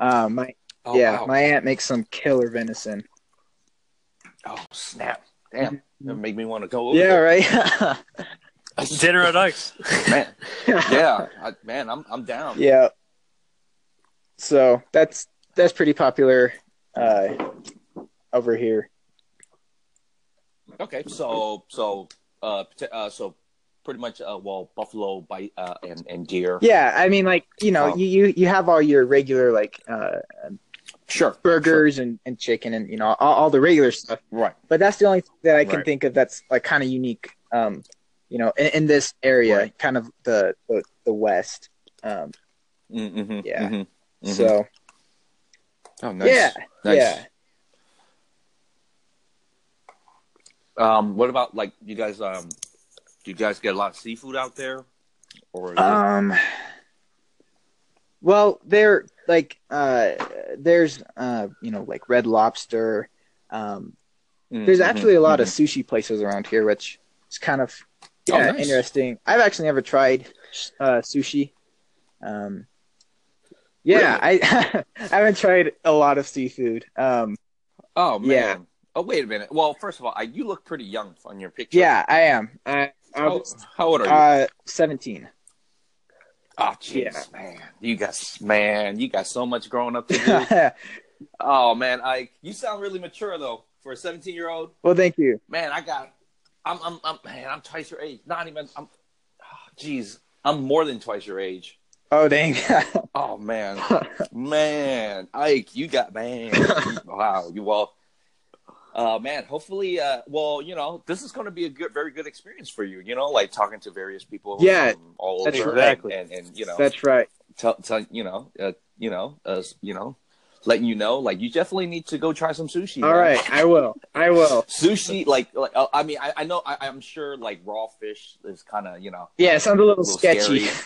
Um, my Oh, yeah, wow. my aunt makes some killer venison. Oh snap! Damn, that make me want to go. Over Yeah, there. right. Dinner at Ike's. man. Yeah, I, man, I'm I'm down. yeah. So that's that's pretty popular uh, over here. Okay, so so uh, uh so pretty much uh well buffalo bite uh and and deer. Yeah, I mean, like you know, Oh. you, you you have all your regular like uh, Sure. burgers and, and chicken and you know all, all the regular stuff. Right. But that's the only thing that I can Right. think of that's like kind of unique. Um, you know, in, in this area, Right. kind of the the, the west. Um, Mm-hmm, Yeah. mhm, mhm. so oh, nice. yeah, Nice. yeah. Um, what about like you guys? Um, do you guys get a lot of seafood out there, or is it- Um. Well, there like uh, there's uh, you know like Red Lobster. Um, Mm, there's actually a lot of mhm. sushi places around here, which is kind of Oh, yeah nice. interesting. I've actually never tried uh, sushi. Um, yeah, I I haven't tried a lot of seafood. Um, Oh man. Yeah. Oh wait a minute. Well, first of all, I, you look pretty young on your picture. yeah, I am. I, How, how old are you? uh, seventeen. oh jeez, yeah. man. You guys, man, you got so much growing up to do. oh man, I you sound really mature though for a 17 year old. well, thank you. Man, I got. I'm, I'm, I'm, man, I'm twice your age. Not even. I'm. Oh, jeez, I'm more than twice your age. Oh dang. Oh man, man, Ike, you got man. wow, you all. Uh, man, hopefully, uh, well, you know, this is going to be a good, very good experience for you. You know, like talking to various people. Yeah, from all that's over, right. and, and, and you know, That's right. tell, tell you know, uh, you know, uh, you know, letting you know, like you definitely need to go try some sushi. All man. right, I will. I will. sushi, like, like uh, I mean, I, I know, I, I'm sure, like raw fish is kind of, you know, Yeah, it sounds a little, a little sketchy. scary.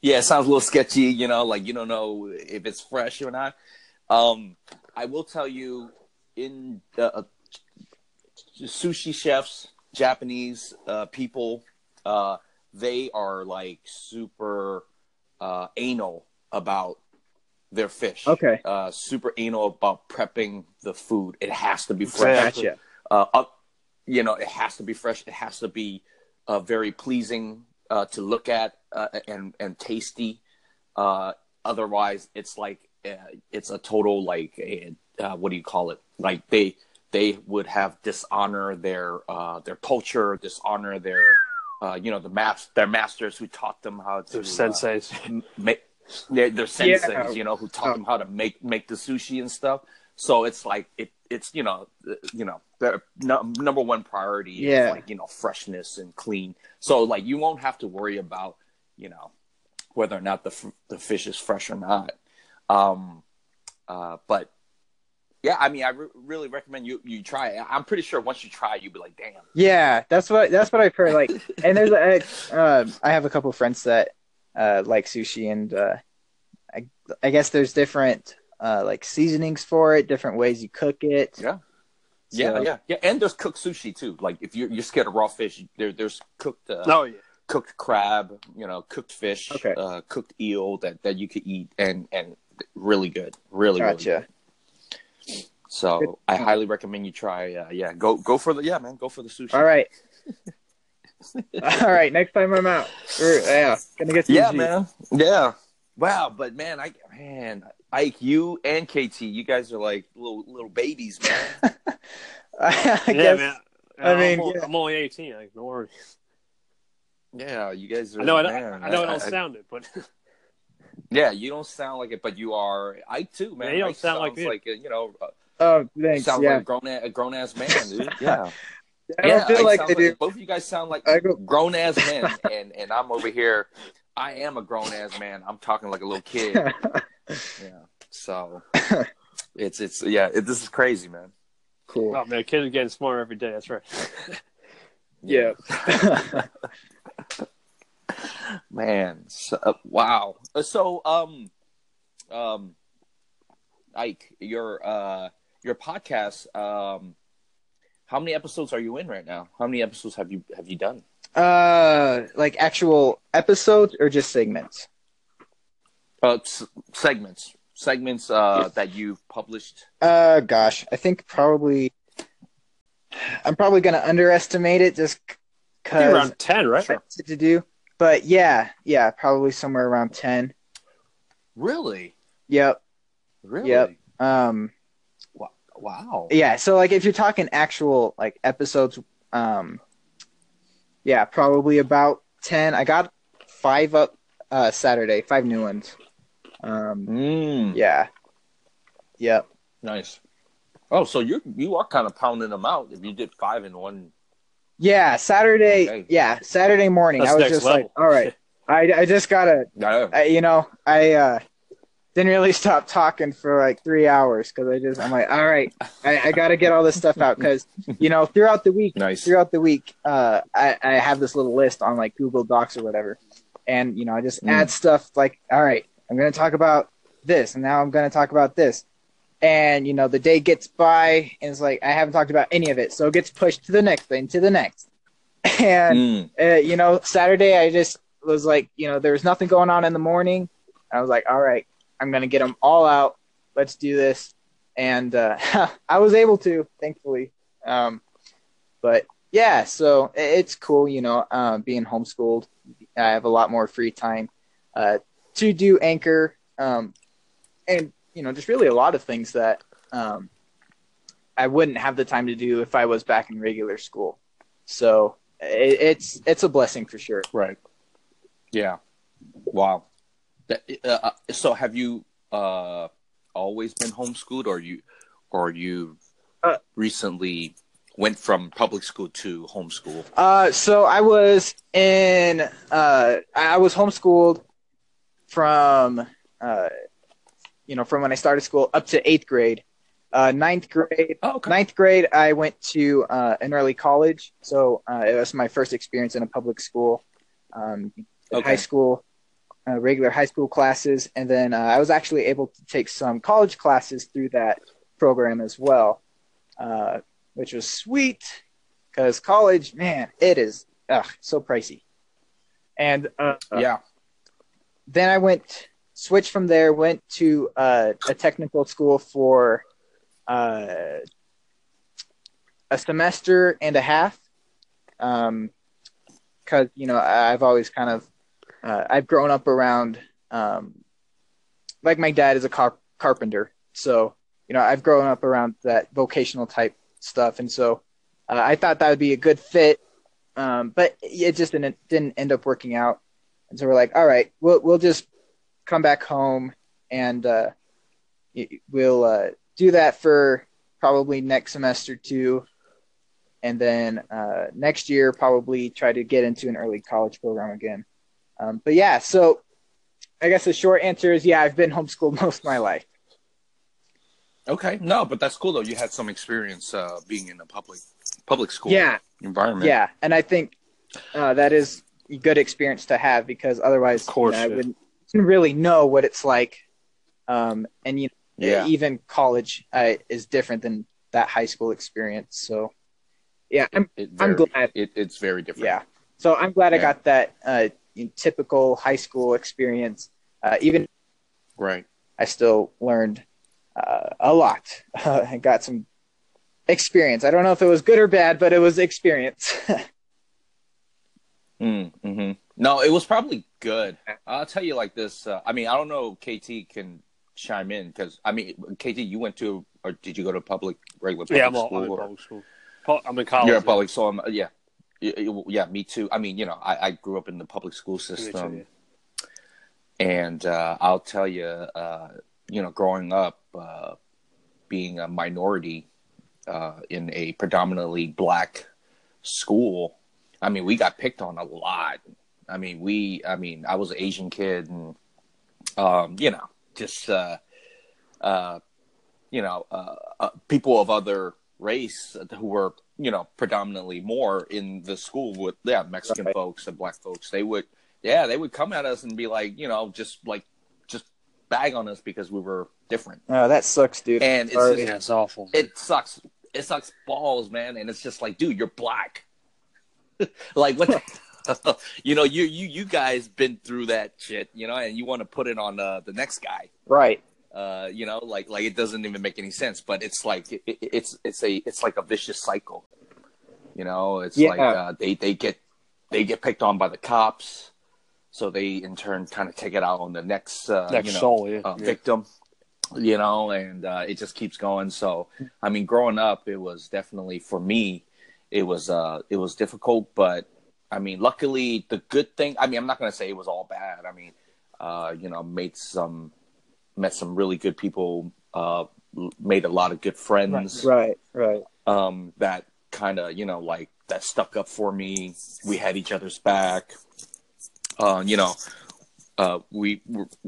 Yeah, it sounds a little sketchy, you know, like you don't know if it's fresh or not. Um, I will tell you, in the uh, sushi chefs, Japanese uh, people, uh, they are like super uh, anal about their fish. Okay. Uh, super anal about prepping the food. It has to be fresh Gotcha. uh, up, you know, it has to be fresh. It has to be uh, very pleasing uh, to look at uh, and and tasty. Uh, otherwise, it's like uh, it's a total like a, uh, what do you call it? Like they they would have dishonor their uh, their culture, dishonor their uh, you know the mas- their masters who taught them how to Their uh, senseis. m- make their, their senseis, Yeah. you know, who taught them how to make make the sushi and stuff. So it's like it it's you know uh, you know their no, number one priority Yeah. is like you know freshness and clean. So like you won't have to worry about you know whether or not the f- the fish is fresh or not. Um, uh, but yeah, I mean, I re- really recommend you you try it. I'm pretty sure once you try, it, you'll be like, damn. Yeah, that's what that's what I've heard. Like, and there's a, uh, I have a couple friends that uh, like sushi, and uh, I I guess there's different uh, like seasonings for it, different ways you cook it. Yeah. Yeah, yeah, yeah, and there's cooked sushi too. Like if you're you're scared of raw fish, there there's cooked uh, Oh yeah. Cooked crab, you know, cooked fish, Okay. uh, cooked eel that, that you could eat and and really good, really really good. So I highly recommend you try. Uh, yeah, go go for the yeah man, go for the sushi. All right. All right. Next time I'm out, we're, yeah, gonna get Yeah, man. Yeah. Wow, but man, I man, Ike, you and KT, you guys are like little little babies, man. I yeah, guess. man. I I'm mean, only, yeah. I'm only 18. Like, don't worry. Yeah, you guys are. I know. I, man, I know. I I- don't I- sound it, but Yeah, you don't sound like it, but you are. I too, man. Yeah, you don't Ike sound like me. like a, you know. Uh, Oh, thanks. sounds yeah. like a grown a, a grown ass man, dude. Yeah. I don't yeah, feel Ike like sounds Both of you guys sound like go- grown ass men, and and I'm over here. I am a grown ass man. I'm talking like a little kid. yeah. So it's it's yeah. It, this is crazy, man. cool. oh man, kids are getting smarter every day. That's right. Yeah. Man. So, uh, wow. Uh, So um um Ike, your uh your podcast um How many episodes are you in right now? How many episodes have you have you done? Uh, like actual episodes or just segments? Uh, s- segments, segments uh, that you've published. Uh, gosh, I think probably. I'm probably gonna underestimate it just because around ten, right? to do. But yeah, yeah, probably somewhere around ten. Really, Yep. really. Yep. Um. Wow. Yeah. So like, if you're talking actual like episodes, um. Yeah, probably about ten. I got five up uh Saturday, five new ones. Um. Mm, Yeah. Yep. Nice. Oh, so you you are kind of pounding them out. If you did five in one, Yeah, Saturday. Yeah, Saturday morning. That's I was just like, all right, I I just gotta. I, you know, I uh didn't really stop talking for like three hours because I just I'm like, all right, I, I gotta get all this stuff out because you know throughout the week, nice. throughout the week, uh, I I have this little list on like Google Docs or whatever, and you know I just Mm. add stuff like, all right, I'm gonna talk about this, and now I'm gonna talk about this. And you know the day gets by, and it's like I haven't talked about any of it, so it gets pushed to the next thing, to the next, and Mm, uh, you know, Saturday I just was like, you know, there was nothing going on in the morning. I was like, all right, I'm gonna get them all out. Let's do this, and uh, I was able to, thankfully. Um, but yeah, so it's cool, you know, uh, being homeschooled. I have a lot more free time uh, to do anchor, um, and you know, just really a lot of things that um, I wouldn't have the time to do if I was back in regular school. So it, it's it's a blessing for sure. right. Yeah. Wow. That, uh, uh, so have you uh, always been homeschooled, or you, or you Uh, recently went from public school to homeschool? Uh, so I was in uh, I was homeschooled from uh, you know from when I started school up to eighth grade. Uh, ninth grade, Oh, okay. ninth grade, I went to uh, an early college, so uh, it was my first experience in a public school. Um, Okay. high school, uh, regular high school classes, and then uh, I was actually able to take some college classes through that program as well, uh, which was sweet because college, man, it is ugh, so pricey. And uh, Yeah. then I went switched from there, went to uh, a technical school for uh, a semester and a half. Um, because you know I've always kind of uh, I've grown up around um, like my dad is a car- carpenter, so you know I've grown up around that vocational type stuff, and so uh, I thought that would be a good fit, um, but it just didn't didn't end up working out, and so we're like, all right, we'll we'll just come back home and uh, we'll uh, do that for probably next semester too, and then uh, next year probably try to get into an early college program again. Um, but yeah, so I guess the short answer is yeah, I've been homeschooled most of my life. Okay. No, but that's cool though. You had some experience uh, being in a public public school Yeah, environment. yeah, and I think uh, that is a good experience to have because otherwise, Of course, you know, I yeah. Wouldn't really know what it's like. Um, and you know, Yeah. even college uh, is different than that high school experience. So yeah, I'm It I'm glad. It, it's very different. Yeah. So I'm glad I got that uh, typical high school experience. Uh, even Right. I still learned uh, a lot. I got some experience. I don't know if it was good or bad, but it was experience. Mm, hmm No, it was probably good. I'll tell you like this. Uh, I mean, I don't know. KT can chime in because I mean, KT, you went to or did you go to public regular public Yeah, I'm, school? In public school. I'm in college. You're at public, so I'm, yeah, yeah, me too. I mean, you know, I, I grew up in the public school too, system, yeah. and uh, I'll tell you, uh, you know, growing up, uh, being a minority uh, in a predominantly black school, I mean, we got picked on a lot. I mean, we, I mean, I was an Asian kid, and um, you know, just uh, uh, you know, uh, uh, people of other race who were, you know, predominantly more in the school with, yeah, Mexican Right. folks and black folks. They would, yeah, they would come at us and be like, you know, just like, just bag on us because we were different. oh, that sucks, dude. And it's just- Yeah, it's awful. It sucks. it sucks balls, man. And it's just like, dude, you're black. like what? the- you know, you you you guys been through that shit, you know, and you want to put it on uh, the next guy. Right. Uh, you know, like like it doesn't even make any sense. But it's like it, it- it's it's a it's like a vicious cycle. You know, it's Yeah. like uh, they they get they get picked on by the cops, so they in turn kind of take it out on the next uh, Next you know soul, yeah. uh, Yeah. victim. You know, and uh, it just keeps going. So, I mean, growing up, it was definitely for me, it was uh, it was difficult, but I mean, luckily, the good thing. I mean, I'm not gonna say it was all bad. I mean, uh, you know, made some met some really good people, uh, made a lot of good friends Right. Right. um, that kind of you know like that stuck up for me. We had each other's back. Uh, you know, uh, we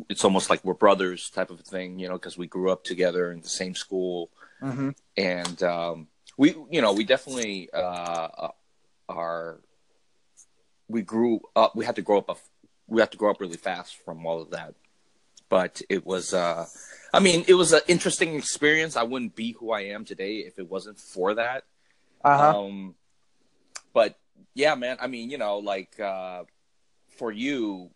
it's almost like we're brothers type of thing. You know, because we grew up together in the same school, hmm and um, we you know we definitely uh, are. We grew up. We had to grow up. A, we had to grow up really fast from all of that, but it was. Uh, I mean, it was an interesting experience. I wouldn't be who I am today if it wasn't for that. Uh huh. Um, but yeah, man. I mean, you know, like uh, for you,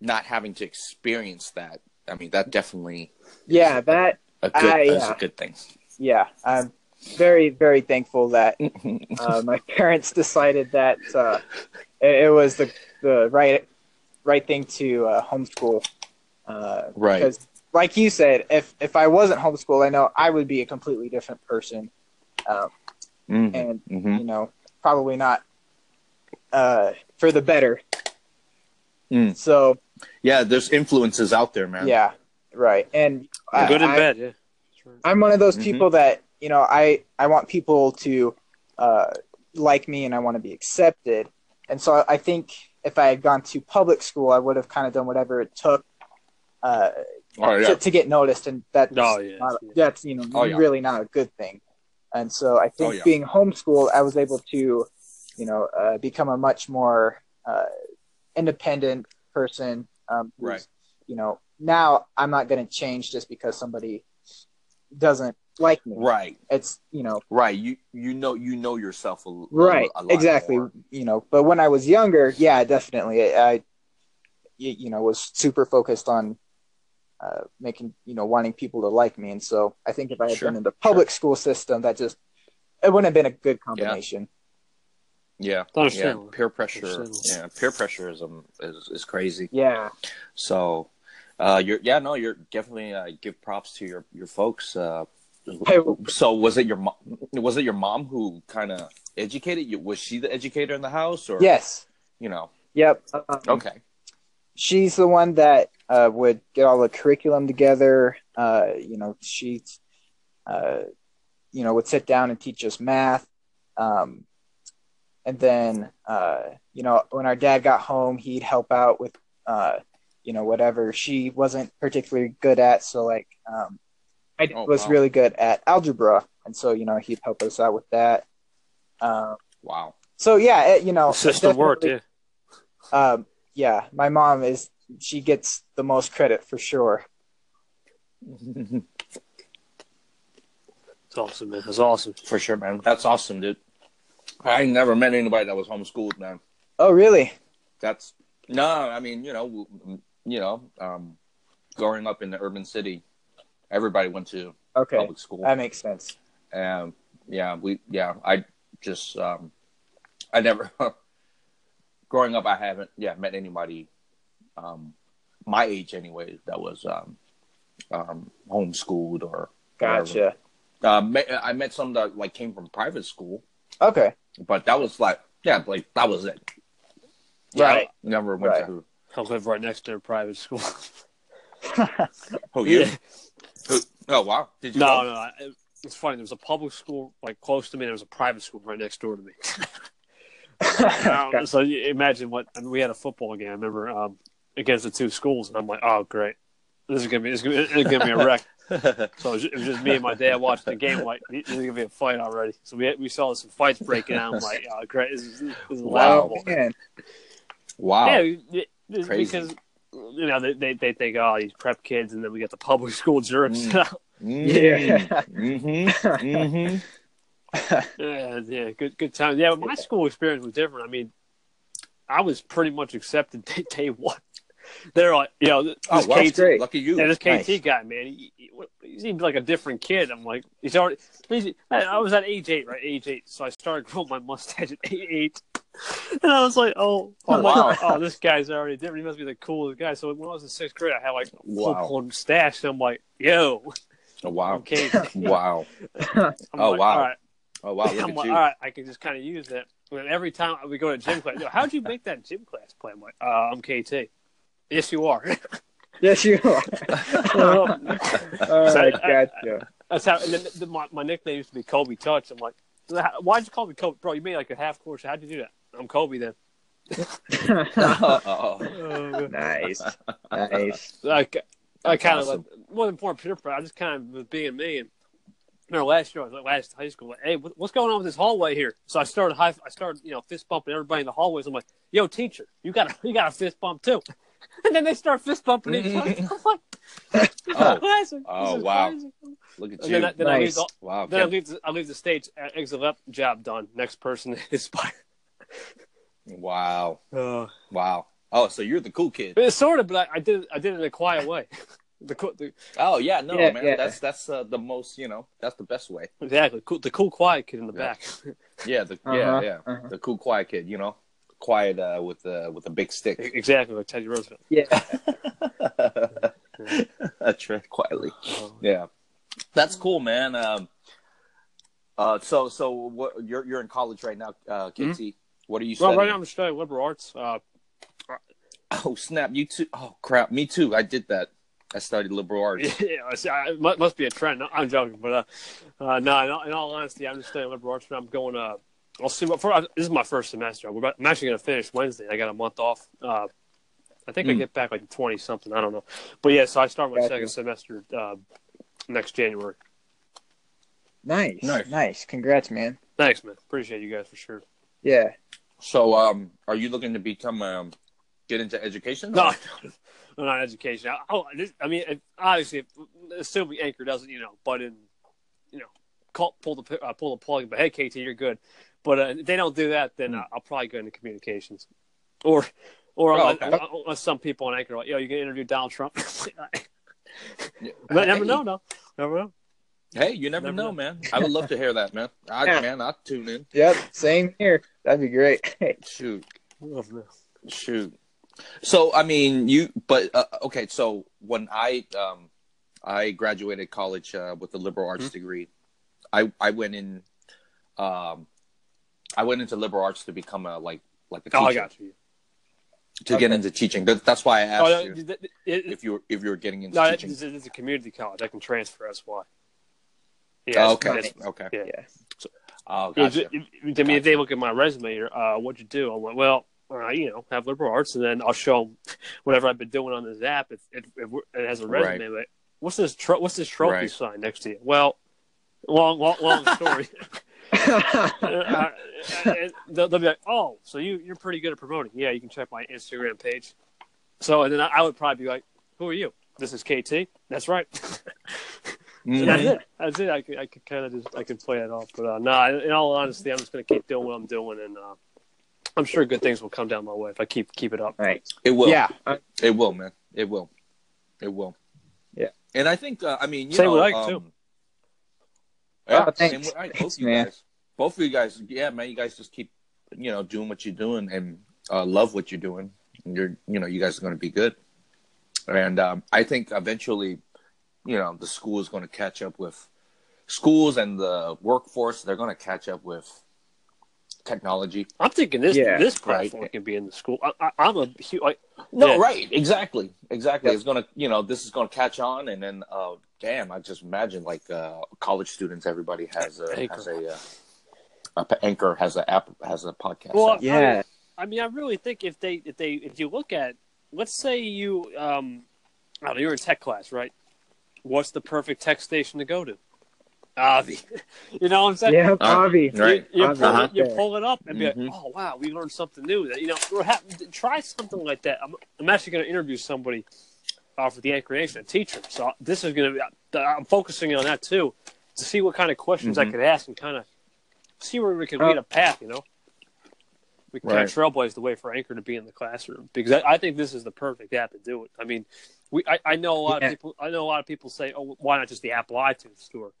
not having to experience that. I mean, that definitely yeah. That. a good I, yeah. a good thing. Yeah. I'm very very thankful that uh, my parents decided that uh, it, it was the the right right thing to uh, homeschool. Uh, Right. Because, like you said, if if I wasn't homeschooled, I know I would be a completely different person, um, Mhm. and Mhm. you know, probably not uh, for the better. Mm. So Yeah, there's influences out there, man. yeah, right. And I- Good and I- bad, yeah. I'm one of those Mhm. people that you know I I want people to uh, like me and I want to be accepted, and so I, think if I had gone to public school, I would have kind of done whatever it took uh, Oh yeah. to, to get noticed, and that's Oh, yeah. not, that's you know Oh, yeah. really not a good thing. And so I think Oh, yeah. being homeschooled, I was able to you know uh, become a much more uh, independent person. Um, Right. You know now I'm not going to change just because somebody doesn't like me. Right. It's you know Right. You you know you know yourself a, a- right a lot exactly more. you know but when I was younger yeah definitely I you know was super focused on uh, making you know wanting people to like me and so I think if I had Sure, been in the public school system that just it wouldn't have been a good combination Yeah. It's understandable. Yeah. Peer pressure. Yeah. Peer pressure is um is, is crazy. yeah So, uh, you're yeah no you're definitely uh, give props to your your folks. Uh, Hey. So was it your mom? Was it your mom who kind of educated you? Was she the educator in the house, or yes You know. yep um, Okay. she's the one that uh, would get all the curriculum together. Uh, you know, she, uh, you know, would sit down and teach us math. Um, and then, uh, you know, when our dad got home, he'd help out with, uh, you know, whatever she wasn't particularly good at. So, like, um, I Oh, was wow. really good at algebra, and so you know, he'd help us out with that. Um, Wow. so yeah, it, you know, The system worked, yeah. um, yeah, my mom is she gets the most credit for sure. It's awesome, man. It's awesome. For sure, man. That's awesome, dude. I never met anybody that was homeschooled, man. Oh, really? That's no. I mean, you know, you know, um, growing up in the urban city, everybody went to Okay, public school. that makes sense. Um, yeah, we, yeah, I just, um, I never, growing up, I haven't, yeah, met anybody, um, my age anyway, that was, um, um, homeschooled or whatever. Gotcha. Uh, met, I met some that like came from private school, Okay, but that was like, yeah, like that was it. Right. I never went Right. to I live right next to a private school. who you? Yeah. Who? Oh wow! Did you? No, go? no. I, it's funny. There was a public school like close to me. There was a private school right next door to me. Um, so you imagine what I mean, we had a football game. I remember um, against the two schools, and I'm like, oh great, this is gonna be this is gonna, this is gonna be a wreck. So it was, just, it was just me and my dad watching the game. Like this is gonna be a fight already. So we we saw some fights breaking out. I'm like, oh great, this is, this is Wow. laughable. man. wow. Yeah, it- it's Crazy. because you know they, they they think oh these prep kids, and then we get the public school jerks. Mm. Yeah. Mm-hmm. Mm-hmm. Yeah, yeah, good good time. Yeah, but my school experience was different. I mean, I was pretty much accepted day, day one. They're like, you know, this Oh, wow. KT, great. Lucky you. yeah, this KT Nice. guy, man, he, he, he seemed like a different kid. I'm like, he's already. He's, I I was at age eight, right? Age eight, so I started growing my mustache at age eight. And I was like, oh, Oh, I'm like, wow. oh, this guy's already different. He must be the coolest guy. So when I was in sixth grade, I had like a full Wow. blown mustache. And I'm like, yo, Oh, wow. I'm Wow. I'm Oh, like, wow. All right. Oh wow. Look I'm at like, you. all right, I can just kind of use that. And every time we go to gym class, "Yo, how'd you make that gym class play? I'm like, uh, I'm KT. Yes, you are. Yes, you are. So, All right, I- gotcha. That's how. And then the, my, my nickname used to be Kobe Touch. I'm like, why'd you call me Kobe, bro? You made like a half course. How'd you do that? I'm Kobe then. Uh-oh. nice, nice. Like, I kind of awesome. like wasn't more peer pressure. I just kind of was being me. And remember last year, I was like last high school. Like, hey, what's going on with this hallway here? So I started high. I started you know fist bumping everybody in the hallways. I'm like, yo, teacher, you got you got a fist bump too. And then they start fist bumping each other. I'm like, this Oh. classic. Oh, wow. classic. Look at And you. then, I, then I leave Nice. the, wow. then I leave the, I leave the stage. uh, Exit left job done. Next person is by. Wow. Uh, Wow. Oh, so you're the cool kid. it's sort of, but I, I did I did it in a quiet way. the, cool, the Oh yeah, no Yeah, man. yeah. That's that's uh, the most you know. That's the best way. exactly cool, the cool quiet kid in the Yeah. back. Yeah. The Uh-huh, yeah yeah uh-huh. the cool quiet kid. You know, quiet uh, with uh, with a big stick. exactly like Teddy Roosevelt. Yeah. I tread quietly. Yeah, that's cool, man. Um, uh, so so what? You're you're in college right now, uh, KT. What are you Well, studying? right now I'm studying liberal arts. Uh, Oh snap! You too. Oh crap! Me too. I did that. I studied liberal arts. yeah, I it must be a trend. No, I'm joking, but uh, uh, no. In all, in all honesty, I'm just studying liberal arts. And I'm going. Uh, I'll see what. For, this is my first semester. We're about, I'm actually going to finish Wednesday. I got a month off. Uh, I think I Mm. get back like twenty something. I don't know, but yeah. So I start my Gotcha. second semester uh, next January. Nice, Nice. nice, Congrats, man. Thanks, man. Appreciate you guys for sure. Yeah. So, um, are you looking to become um, get into education? No, no, not education. I, oh, this, I mean, if, obviously, if, assuming Anchor doesn't, you know, but in, you know, call, pull the uh, pull the plug. But hey, KT, you're good. But uh, if they don't do that, then uh, I'll probably go into communications, or, or Oh, unless, okay. unless some people on Anchor are like, yo, you can interview Donald Trump. Never know, no, never know. Hey, you never, Never know, know. man. I would love to hear that, man. I, Yeah. Man, I'd tune in. Yep. Same here. That'd be great. Shoot, Never know. shoot. So, I mean, you. But uh, okay, so when I um, I graduated college uh, with a liberal arts Mm-hmm. degree, I I went in, um, I went into liberal arts to become a like like a teacher Oh, I got you. to get into teaching. That, that's why I asked Oh, no, you it, it, it, if you were if you were getting into no, teaching. it's, it's a community college. I can transfer. That's why. Yeah. Oh, okay, it's- okay. Yeah. yeah. Oh, gotcha. if- if- I mean, if they look at my resume, uh, what'd you do? I'm like, well, uh, you know, have liberal arts, and then I'll show them whatever I've been doing on this app. It, it, it, it has a Right. resume. But what's this? Tro- what's this trophy Right. sign next to you? Well, long, long, long story. Uh, and they'll, they'll be like, oh, so you you're pretty good at promoting. Yeah, you can check my Instagram page. So, and then I, I would probably be like, who are you? This is KT. That's right. Mhm. That's it. That's it. I could, I could kind of just, I could play it off. But uh, no, in all honesty, I'm just going to keep doing what I'm doing, and uh, I'm sure good things will come down my way if I keep keep it up. right. It will. Yeah. It will, man. It will. It will. Yeah. And I think, uh, I mean, you Same know, with Ike, um, too. Yeah, Oh, same thanks. with Ike. Both Thanks, of you man. guys. Both of you guys. Yeah, man. You guys just keep, you know, doing what you're doing and uh, love what you're doing. And you're, you know, you guys are going to be good. And um, I think eventually, you know, the school is going to catch up with schools and the workforce. They're going to catch up with technology. I'm thinking this Yeah, this right. platform can be in the school. I, I, I'm a hu- like, No, Yeah. right, exactly, exactly. Yep. It's gonna, you know, this is gonna catch on, and then, uh, damn, I just imagine like uh, college students, everybody has a Anchor. has a, uh, a p- anchor has a app has a podcast. Well, app. Yeah. I mean, I really think if they if they if you look at, let's say you um, I don't know, you're in tech class, right? What's the perfect tech station to go to? Avi. you know what I'm saying? Yeah. Uh, Avi. right. You, you, Avi, pull, Uh-huh. it, you pull it up and be Mhm. like, oh wow, we learned something new. That you know, we're ha- try something like that. I'm, I'm actually going to interview somebody uh, for the Anchor Nation, a teacher. So this is going to be. I'm focusing on that too to see what kind of questions I Mhm. could ask and kind of see where we can lead a path. You know, we can kind Right. of trailblaze the way for Anchor to be in the classroom because I, I think this is the perfect app to do it. I mean, we I, I know a lot Yeah. of people. I know a lot of people say, "Oh, why not just the Apple iTunes store?"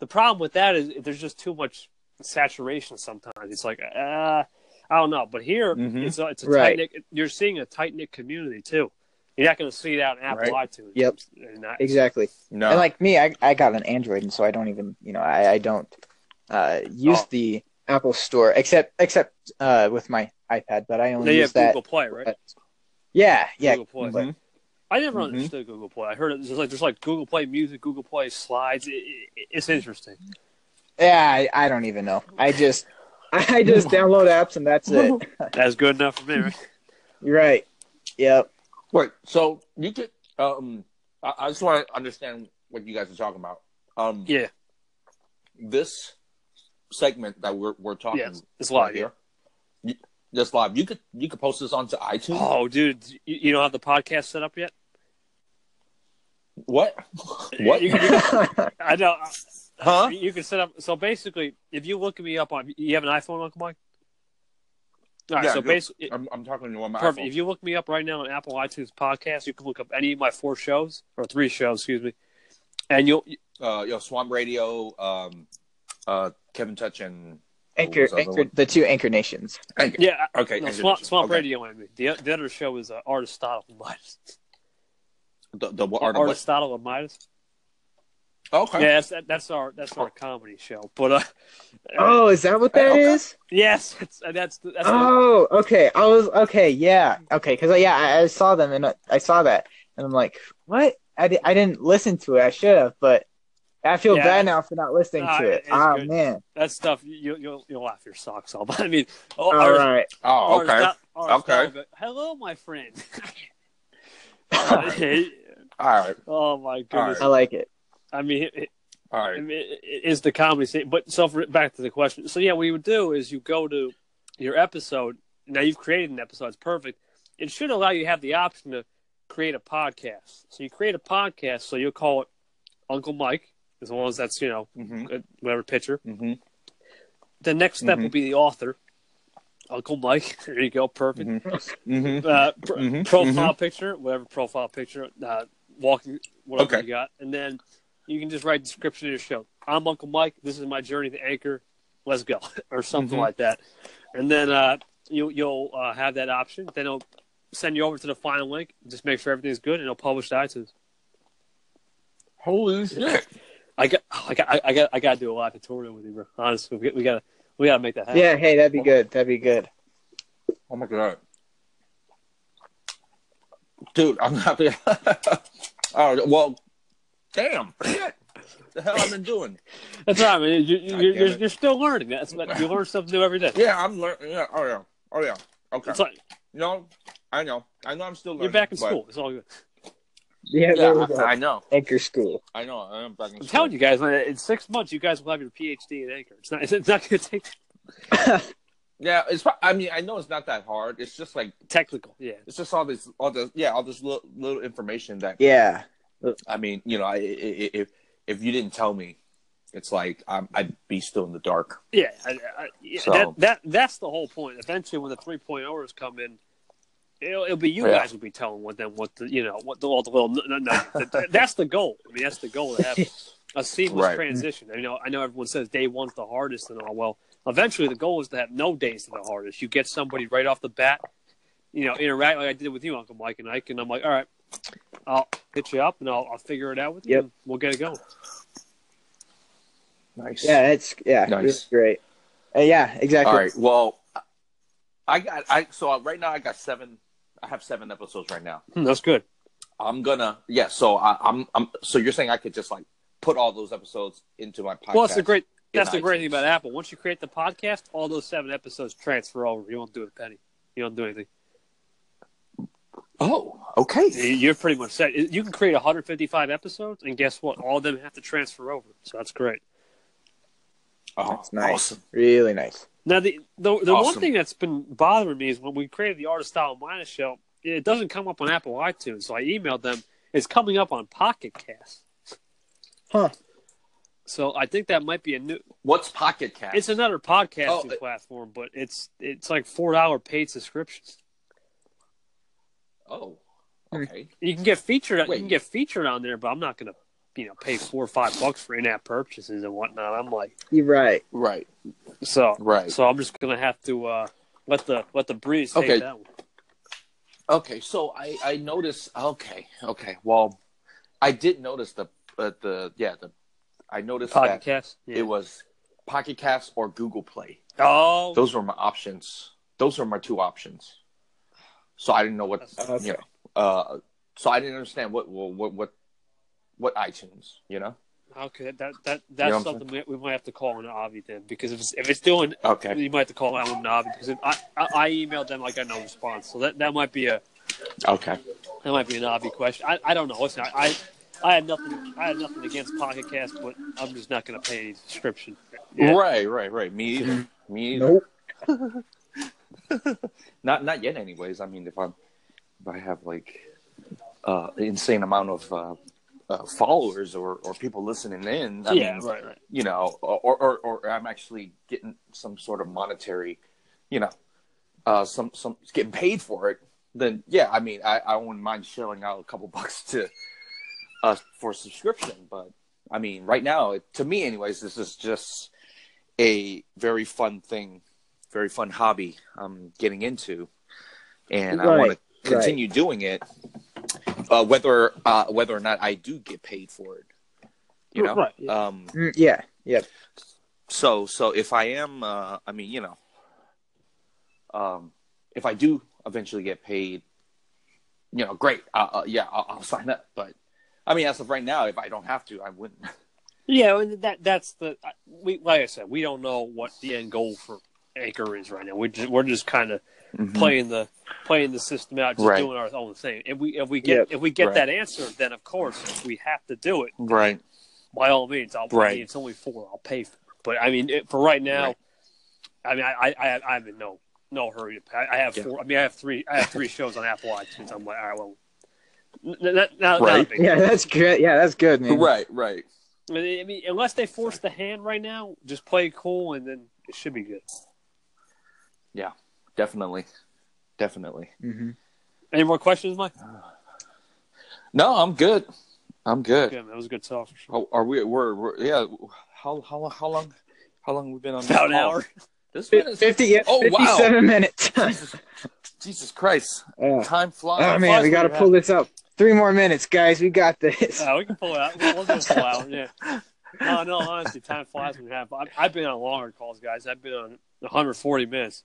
The problem with that is there's just too much saturation. Sometimes it's like, uh, I don't know. But here, Mhm. it's a, it's a Right. tight knit. You're seeing a tight knit community too. You're not going to see that in Apple Right. iTunes. Yep. And that- Exactly. No. And like me, I, I got an Android, and so I don't even, you know, I, I don't uh, use Oh. the Apple Store except except uh, with my iPad, but I Now only you use have that. Google Play, right? but- yeah, yeah. Google Play. Mhm. I never Mhm. understood Google Play. I heard it, there's like there's like Google Play Music, Google Play Slides. It, it, it's interesting. Yeah, I, I don't even know. I just I just download apps and that's it. That's good enough for me, right? You're right. Yep. Wait, so you could um I, I just want to understand what you guys are talking about. Um Yeah. this segment that we're we're talking Yes, it's live, right here. You, this live. You could you could post this onto iTunes. Oh, dude, you, you don't have the podcast set up yet? What? What? You- you- I know. Huh? You can set up. So basically, if you look me up on, you have an iPhone, Uncle Mike. All right. Yeah, so go- basically, I'm, I'm talking to you on my Perfect. iPhone. If you look me up right now on Apple iTunes podcast, you can look up any of my four shows or three shows, excuse me, and you'll uh, yo, Swamp Radio, um, uh, Kevin Touch, and Anchor, was the anchor, the two Anchor Nations. Anchor. yeah. Okay, no, Anchor Swamp, Swamp Okay. Radio. I mean, the the other show is uh, Aristotle and Midas. The, the what? Art of what? Aristotle and Midas. Okay. Yeah, that's that, that's our that's our comedy show. But uh, Oh, is that what that is? okay. yes, it's, uh, that's the- that's the- Oh, okay. I was okay. Yeah, okay. Because yeah, I, I saw them and I- I saw that, and I'm like, what? I, di- I didn't listen to it. I should have, but I feel Yeah. bad now for not listening Nah, to it. it's Oh good. man. that stuff. You you'll you'll laugh your socks off. I mean, oh, All Aris- right. Oh, okay. Aristo- Aristotle, Okay. but, Hello, my friend. All right. oh my goodness. I like it. I mean, it, All I mean, it, it is the comedy scene. But so for, back to the question. So yeah, what you would do is you go to your episode. Now you've created an episode. It's perfect. It should allow you to have the option to create a podcast. So you create a podcast. So you'll call it Uncle Mike, as long as that's you know Mm-hmm. whatever picture. Mm-hmm. The next step Mhm. will be the author, Uncle Mike. There you go. Perfect. Mm-hmm. Uh, pr- Profile picture, whatever profile picture, uh, walking, whatever Okay. you got, and then you can just write a description of your show. I'm Uncle Mike. This is my journey to Anchor. Let's go, or something like that. And then uh, you, you'll uh, have that option. Then it'll send you over to the final link. Just make sure everything's good, and it'll publish to iTunes. Holy shit! I got, I got, I got, I got to do a live tutorial with you, bro. Honestly, we, we gotta, we gotta make that happen. Yeah. Hey, that'd be good. That'd be good. Oh my god, dude, I'm happy. oh well, damn. Shit. The hell I've been doing? That's right, man. You, you, you're, you're, you're still learning. That's what you learn something new every day. Yeah, I'm learning. Yeah. Oh yeah. Oh yeah. Okay. It's like no, I know. I know. I'm still learning. you're back in but- school. It's all good. Yeah. Yeah, there we go. I, I know. Anchor School. I know. I am back I'm school. telling you guys, in six months, you guys will have your PhD in Anchor. It's not. It's not going to take Yeah, it's. I mean, I know it's not that hard. It's just like technical. Yeah. it's just all this, all this, yeah, all this little, little information that. Yeah. I mean, you know, I, I, I- if if you didn't tell me, it's like I'm, I'd be still in the dark. Yeah. I, I, yeah, So- that that that's the whole point. Eventually, when the three point oh overs come in, it'll, it'll be you Yeah. guys will be telling what them what the you know what the, all the little no, no, no, that's the goal. I mean, that's the goal to have a seamless Right. transition. You know, I know everyone says day one's the hardest and all. Well, eventually, the goal is to have no days to the hardest. You get somebody right off the bat. You know, interact like I did with you, Uncle Mike and Ike, and I'm like, all right, I'll hit you up and I'll, I'll figure it out with you. Yep. And we'll get it going. Nice. Yeah. It's yeah. Nice. It's great. Uh, yeah. Exactly. All right. Well, I got. I so right now I got seven. I have seven episodes right now. Hmm, that's good. I'm gonna. Yeah. So I, I'm. I'm. So you're saying I could just like put all those episodes into my podcast? Well, that's the great. That's the great thing about Apple. Once you create the podcast, all those seven episodes transfer over. You won't do it a penny. You don't do anything. Oh, okay. You're pretty much set. You can create 155 episodes, and guess what? All of them have to transfer over. So that's great. Oh, That's nice. awesome. Really nice. Now, the the, the one thing that's been bothering me is when we created the Aristotle Midas show, it doesn't come up on Apple iTunes. So I emailed them. It's coming up on Pocket Cast. Huh. So I think that might be a new. What's Pocket Cast? It's another podcasting Oh, it- platform, but it's it's like four dollar paid subscriptions. Oh, hmm. okay. You can get featured. You can get featured on there, but I'm not gonna, you know, pay four or five bucks for in-app purchases and whatnot. I'm like, You're right. Right. so Right. So I'm just gonna have to uh, let the let the breeze take Okay. that one. Okay, so I I noticed. Okay, okay. Well, I did notice the uh, the yeah the I noticed Pocket that Cast. Yeah. it was Pocket Cast or Google Play. oh, Those were my options. Those were my two options. So I didn't know what Okay. you know. Uh, so I didn't understand what what what what iTunes. You know. okay. That that You that's know something we, we might have to call an Avi then because if it's if it's doing, Okay. you might have to call an Avi because if I, I I emailed them like I got no response. So that that might be a Okay. that might be an Avi question. I, I don't know. Listen, I, I I had nothing I had nothing against Pocket Cast, but I'm just not going to pay any subscription. Yeah. Right. Right. Right. Me either. Me either. Nope. not not yet anyways i mean if i'm if i have like uh insane amount of uh, uh followers or or people listening in i yeah, mean right, right. you know or, or or i'm actually getting some sort of monetary you know uh some some getting paid for it then yeah i mean i i wouldn't mind shelling out a couple bucks to uh for subscription but i mean right now it, to me anyways this is just a very fun thing very fun hobby i'm getting into and i want to continue doing it uh whether uh whether or not i do get paid for it you know Right, yeah. um Mm, yeah. Yeah. so so if i am uh i mean you know um if i do eventually get paid you know great uh, uh, yeah I'll, I'll sign up but i mean as of right now if i don't have to i wouldn't Yeah, and that that's the we like I said, we don't know what the end goal for Anchor is right now. We just, we're just kind of playing the playing the system out, just Mm-hmm. Right. doing our own thing. If we if we get Yep. if we get Right. that answer, then of course we have to do it. right By all means, I'll Right. pay. It's only four. I'll pay for it. But I mean, it, for right now, Right. I mean, I, I I I'm in no no hurry to pay. I have Yeah. four. I mean, I have three. I have three shows on Apple iTunes. I'm like, all right, well, n- n- not, not, not Right. big Yeah, that's good. Yeah, that's good, man. right right I mean, unless they force the hand right now, just play cool, and then it should be good. yeah definitely definitely hmm Any more questions, Mike? no i'm good i'm good Good. That was a good talk for sure. Oh, are we we're, we're yeah how how how long how long we been on About an hour. this minute 50, yeah, Oh, wow. 57 minutes. jesus jesus christ oh, time flies oh, man, flies we got to pull this up. Three more minutes, guys. We got this. Uh, we can pull it out. We'll, we'll do a full hour. Yeah. No, no. Honestly, time flies when you have. I've, I've been on longer calls, guys. I've been on 140 minutes.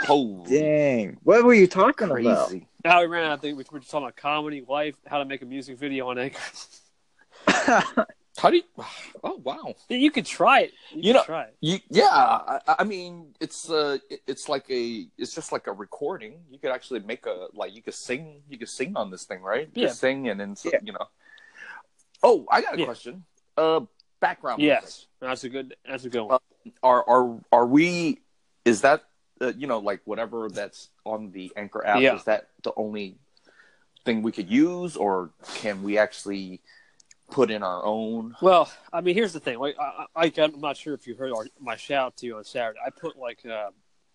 Holy Dang. What were you talking about? crazy Now we ran out. I think we were just talking about comedy, life, how to make a music video on Anchor. how do you oh wow You could try it. You, You could know- try it. You, yeah, I, I mean, it's uh, it's like a, it's just like a recording. You could actually make a like you could sing, you could sing on this thing, right? You Yeah. could sing and then Yeah. you know. Oh, I got a Yeah. question. Uh, background. Yes, that's a good. That's a good one. music. Are are are we? Is that uh, you know like whatever that's on the Anchor app? Yeah. Is that the only thing we could use, or can we actually put in our own? Well, I mean, here's the thing. Like, I, I, I'm not sure if you heard our, my shout out to you on Saturday. I put like, uh,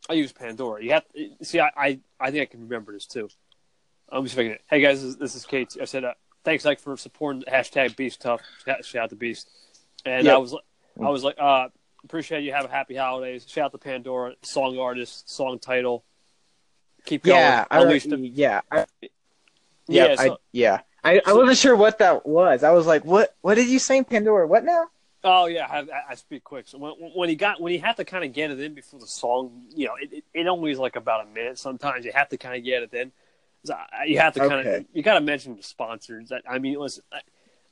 I use Pandora. You have see, I, I, I think I can remember this too. I'm just thinking, hey guys, this is, this is Kate. I said, uh, thanks, like, for supporting the hashtag Beast Tough. Shout, shout out to Beast. And. I was, I was like, uh, appreciate you. Have a happy holidays. Shout out to Pandora, song artist, song title. Keep going. Yeah, I, the- yeah, I, yeah. yeah, so- I, yeah. I, I wasn't sure what that was. I was like, what? What did you say, Pandora? What now? Oh yeah, I, I- speak quick. So when, when he got when he had to kind of get it in before the song, you know, it, it, only is like about a minute. Sometimes you have to kind of get it in. So you have to kind of you got to mention the sponsors. I, I mean, listen, I,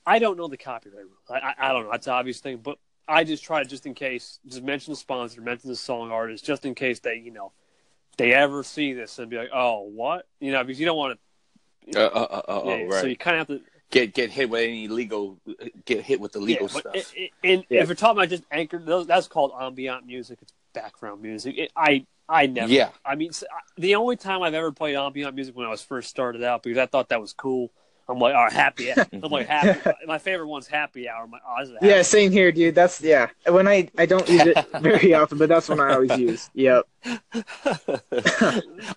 I don't know the copyright rules. I, I, I don't know. That's an obvious thing, but I just try just in case, just mention the sponsor, mention the song artist, just in case they, you know, they ever see this and be like, oh, what, you know, because you don't want to. Uh, uh, uh, uh, yeah, oh, So you kind of have to Get get hit with any legal, get hit with the legal yeah, stuff. it- it- and Yeah. if we're talking about just anchor, those, that's called ambient music. It's background music. It, I I never. Yeah. I mean, the only time I've ever played ambient music when I was first started out because I thought that was cool I'm like, all right, happy. I'm like, happy. My favorite one's happy hour. I'm like, oh, this is a happy Yeah, same here, dude. That's yeah. When I I don't use it very often, but that's when I always use. Yep.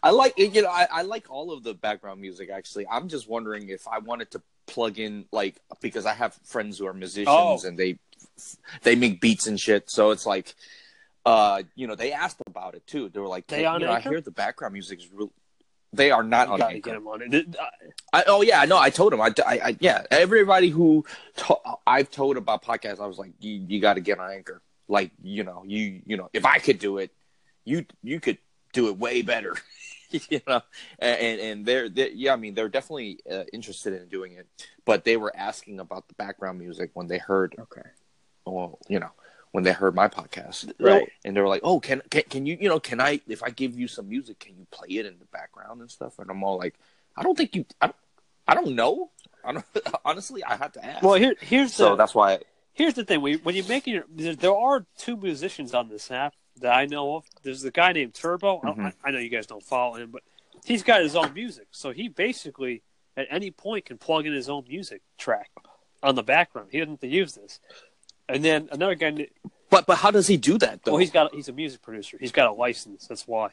I like you know I, I like all of the background music actually. I'm just wondering if I wanted to plug in like because I have friends who are musicians Oh. and they they make beats and shit. So it's like uh you know they asked about it too. They were like, They you know, I hear the background music is real. They are not You on gotta Anchor. get him on it. I, oh yeah, no, I told him. I, I, I yeah, everybody who to, I've told about podcasts, I was like, you, you got to get on Anchor. Like, you know, you, you know, if I could do it, you, you could do it way better. you know, and and, they're, they yeah, I mean, they're definitely uh, interested in doing it, but they were asking about the background music when they heard, Okay. well, you know, when they heard my podcast, Right. and they were like, "Oh, can, can can you you know can I if I give you some music, can you play it in the background and stuff?" And I'm all like, "I don't think you, I don't, I don't know. I don't honestly. I had to ask." Well, here, here's so the that's why. here's the thing. When, you, when you're making your, there, there are two musicians on this app that I know of. There's the guy named Turbo. I- Mhm. I, I know you guys don't follow him, but he's got his own music. So he basically at any point can plug in his own music track on the background. He doesn't have to use this. And then another guy. na- But but how does he do that though? Well, he's got he's a music producer. He's got a license. That's why.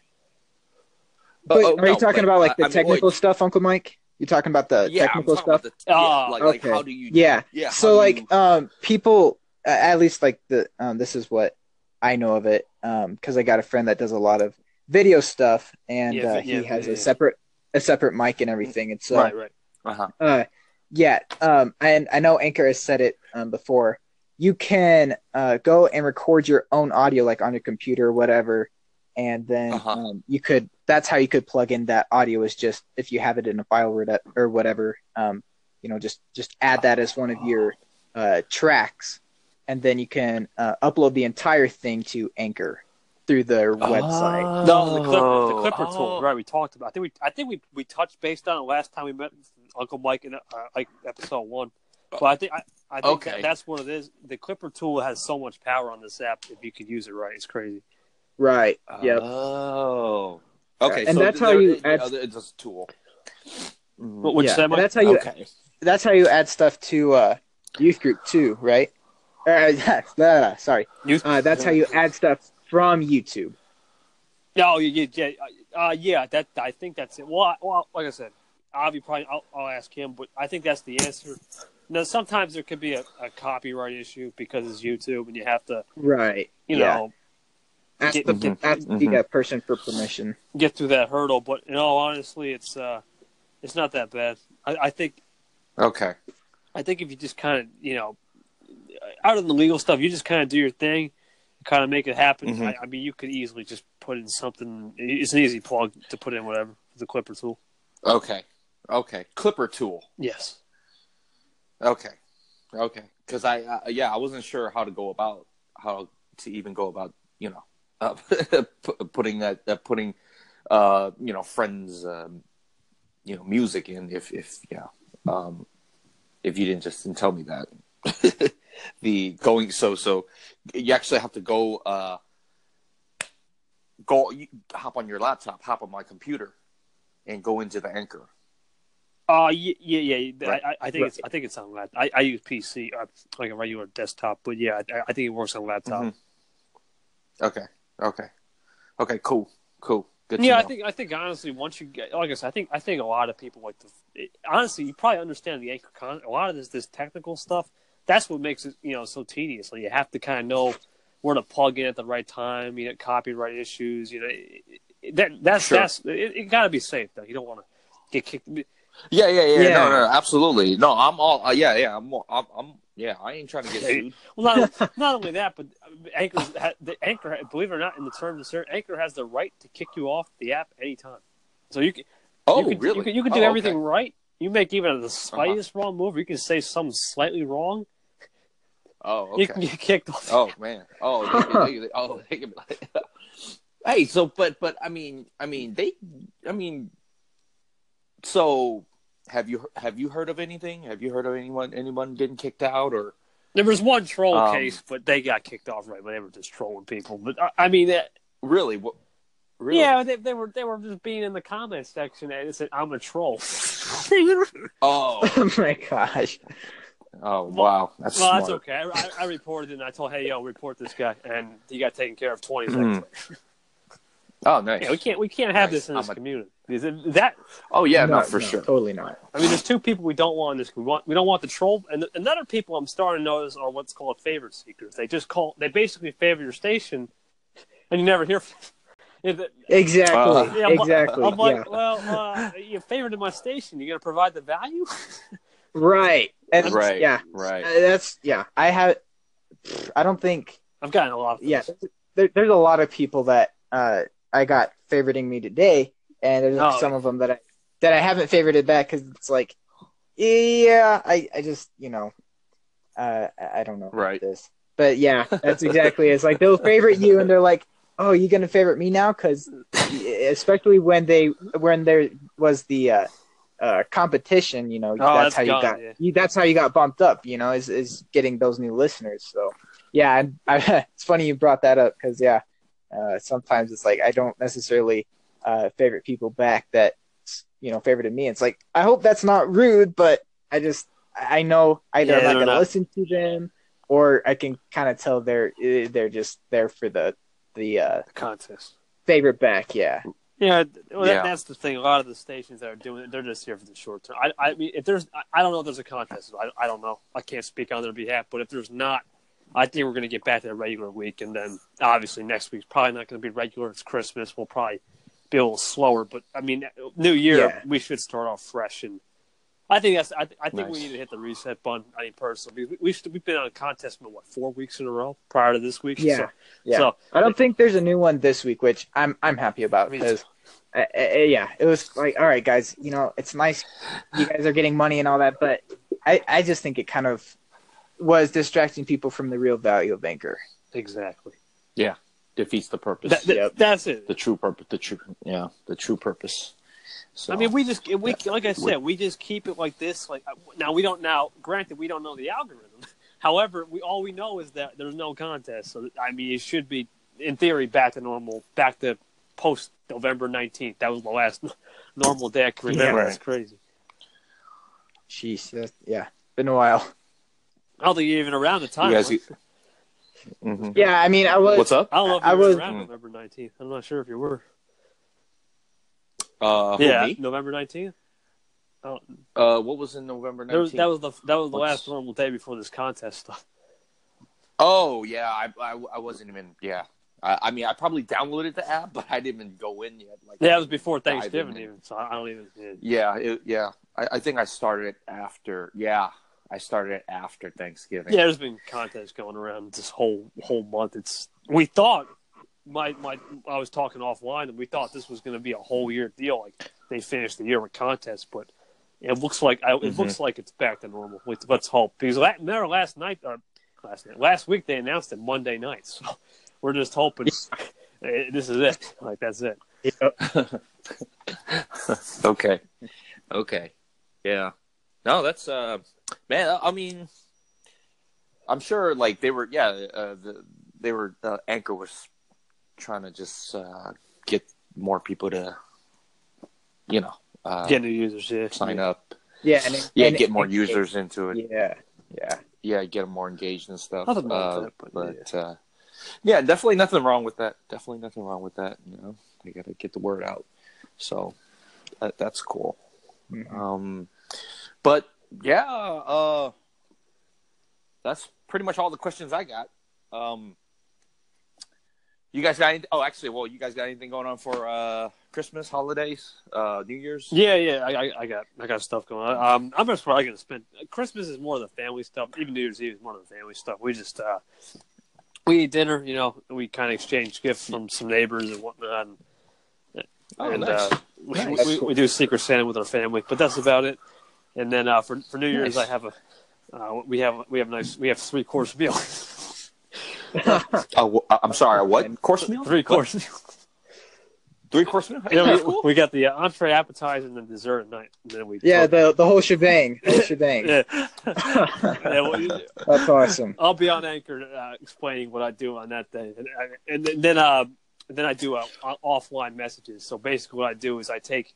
But oh, are you talking but about like the I- I mean, technical wait. stuff, Uncle Mike? You're talking about the yeah, I'm technical stuff? the- yeah, Ah, like, like how do you? Yeah. yeah. so like you- um people uh, at least like the um this is what I know of it um because I got a friend that does a lot of video stuff and Yeah, uh, vi- yeah, he has yeah. a separate a separate mic and everything and so right, right. uh-huh. uh yeah um and I know Anchor has said it um before you can uh go and record your own audio like on your computer or whatever and then Uh-huh. um, you could that's how you could plug in that audio is just if you have it in a file or, that, or whatever um you know just just add that as one of your uh tracks and then you can uh, upload the entire thing to anchor through their website No, the Clipper, the Clipper oh. tool. Right, we talked about. I think we, I think we, we touched based on it last time we met Uncle Mike in uh, like episode one. But I think I, I think Okay. that, that's what it is. The Clipper tool has so much power on this app if you could use it right. It's crazy. right yep Oh. Okay. And so that's how you it- add- uh, It's a tool. What would you yeah, say, that's how you Okay. that's how you add stuff to uh youth group too right uh, blah, sorry Youth- uh, that's how you add stuff from youtube No, yeah, yeah, yeah, uh, yeah. That I think that's it. Well, I, well, like I said, Avi probably I'll, I'll ask him, but I think that's the answer. Now, sometimes there could be a, a copyright issue because it's YouTube, and you have to, right you Yeah. know, ask Get- the, get- ask the uh, person for permission get through that hurdle. But in all honestly, it's uh, it's not that bad. I, I think Okay. I think if you just kind of you know, out of the legal stuff, you just kind of do your thing, kind of make it happen. Mhm. I, I mean, you could easily just put in something. It's an easy plug to put in whatever the Clipper tool. Okay. Okay. Clipper tool. Yes. Okay. Okay. Because I, uh, yeah, I wasn't sure how to go about how to even go about, you know, uh, putting that, uh, putting, uh, you know, friends, um, you know, music in. If, if, yeah, um, if you didn't just tell me that, the going so so, you actually have to go, uh, go hop on your laptop, hop on my computer, and go into the anchor. Uh, yeah, yeah, yeah. Right. I, I- think Right. it's I think it's on laptop. I, I use PC, uh, like a regular desktop, but yeah, I, I think it works on laptop. Mhm. Okay. Okay. Okay. Cool. Cool. Good. Yeah, I think I think honestly, once you get like I said, I think I think a lot of people like the it, honestly, you probably understand the anchor con. A lot of this this technical stuff. That's what makes it you know so tedious. Like you have to kind of know where to plug in at the right time. You know, copyright issues. You know, it- that that's Sure. that's it, it got to be safe though. You don't want to get kicked. Yeah, yeah, yeah, Yeah. No, no, absolutely. No, I'm all. Uh, yeah, yeah. I'm, I'm. I'm. Yeah, I ain't trying to get sued. Well, not, not only that, but Anchor, the Anchor, believe it or not, in the terms of certain, Anchor has the right to kick you off the app anytime. So you can, Oh, you can, really? You can, you can do Oh, everything okay. right. You make even the slightest wrong move, you can say something slightly wrong. Oh, You can get kicked off. Oh man. Oh, they can, they, oh, they can, hey. So, but, but, I mean, I mean, they, I mean, so have you have you heard of anything? Have you heard of anyone anyone getting kicked out or? There was one troll Um, case, but they got kicked off right when they were just trolling people. But I, I mean, that, Really? What? Really? yeah, they, they were they were just being in the comment section and it said, "I'm a troll." Oh, Oh my gosh. oh wow, that's well, smart. that's okay. I, I, I reported it and I told, hey, yo, report this guy, and he got taken care of 20 Mm. seconds. later. Oh, nice. Yeah, we can't we can't have Nice. this in this I'm a- community. Is it- That Oh yeah, no, no, for no, sure. Totally not. I mean, there's two people we don't want in this. We want we don't want the troll, and another people I'm starting to notice are what's called favorite seekers. They just call they basically favor your station, and you never hear. From, If Exactly. Uh, yeah, I'm, exactly. I'm like, yeah. well, uh, you favored my station. You're gonna provide the value? Right. And Right. Yeah. Right. Uh, That's yeah. I have. I don't think. I've gotten a lot. Of Yeah. There, there's a lot of people that uh, I got favoriting me today, and there's Oh. some of them that I that I haven't favorited back because it's like, yeah, I I just you know, uh, I I don't know Right. this, but yeah, that's exactly. it. It's like they'll favorite you, and they're like, oh, you gonna favorite me now? Because especially when they when there was the uh, uh, competition, you know, Oh, that's, that's how you got yeah. you, that's how you got bumped up. You know, is is getting those new listeners. So yeah, and I, it's funny you brought that up because yeah, uh, sometimes it's like I don't necessarily uh, favorite people back that you know favorited me. It's like I hope that's not rude, but I just I know either Yeah, I'm not going to not. listen to them or I can kind of tell they're eh, they're just there for the the uh, contest. favorite back. Yeah, Yeah, well, Yeah. That, that's the thing. A lot of the stations that are doing it, they're just here for the short term. I, I mean, if there's, I, I don't know if there's a contest. I, I don't know. I can't speak on their behalf. But if there's not, I think we're going to get back to the regular week, and then obviously next week's probably not going to be regular. It's Christmas. We'll probably be a little slower. But I mean, New Year, Yeah. we should start off fresh. And I think that's. I, I think we need to hit the reset button. I mean, personally, we, we've we've been on a contest for what four weeks in a row prior to this week. Yeah. So, yeah. So I don't think there's a new one this week, which I'm I'm happy about Me because. Uh, uh, yeah, it was like, all right, guys. You know, it's nice you guys are getting money and all that, but I, I just think it kind of was distracting people from the real value of Anchor. exactly. Defeats the purpose. That, that- Yep. That's it. the true purpose. The true. Yeah. The true purpose. So I mean, we just we like I said, we just keep it like this. Like uh, now, we don't now. Granted, we don't know the algorithm. However, we all we know is that there's no contest. So I mean, it should be in theory back to normal, back to post November nineteenth. That was the last normal day I can remember. Yeah. That's crazy. Jeez, that's, yeah, been a while. I don't think you're even around the time. You guys. Right? Mhm. Yeah, I mean, I was. What's up? I don't know if I you were was- around Mm. November nineteenth. I'm not sure if you were. Uh, yeah, me? November nineteenth. Uh, what was in November That was, nineteenth? that was the that was the What's- last normal day before this contest stuff. Oh yeah, I, I, I wasn't even yeah. I, I mean, I probably downloaded the app, but I didn't even go in yet. Like, Yeah, it was before Thanksgiving even, so I I don't even. Yeah. Yeah, it, yeah. I, I think I started after. Yeah, I started it after Thanksgiving. Yeah, there's been contests going around this whole whole month. It's we thought my my I was talking offline and we thought this was going to be a whole year deal. Like they finished the year with contests, but it looks like I, it Mhm. looks like it's back to normal. Let's, let's hope because la- remember last night or last night last week they announced it Monday night, so we're just hoping eh, this is it. Like that's it. okay, okay, yeah. No, that's uh, man. I mean, I'm sure like they were. Yeah, uh, the, they were. Uh, Anchor was trying to just uh, get more people to, you know, uh, Get new users, yeah. sign up. Yeah, and it- Yeah, and get it- more it- users into it. Yeah, yeah. yeah, get them more engaged and stuff. Nothing wrong uh, with that, but, but uh, yeah, definitely nothing wrong with that. Definitely nothing wrong with that. You know, they got to get the word out. So that, that's cool. Mhm. Um, but yeah, uh, that's pretty much all the questions I got. Um, you guys got any? Oh, actually, well, you guys got anything going on for uh, Christmas, holidays, uh, New Year's? Yeah, yeah, I, I, I got, I got stuff going on. Um, I'm just probably gonna spend Christmas is more of the family stuff. Even New Year's Eve is more of the family stuff. We just, uh, we eat dinner, you know. We kind of exchange gifts from some neighbors and whatnot. And, Oh, and nice. uh, we, Nice. we, we do Secret Santa with our family, but that's about it. And then uh, for for New Year's, Nice. I have a, uh, we have we have nice we have three course meal, Oh, I'm sorry. What course meal? three course meal. Three course meal? Yeah, That's we, cool. we got the uh, entree, appetizer, and then dessert at night. And then we Yeah, the the whole shebang. The whole shebang. yeah. yeah well, That's awesome. I'll be on Anchor uh, explaining what I do on that day, and, and then uh, then I do uh, offline messages. So basically, what I do is I take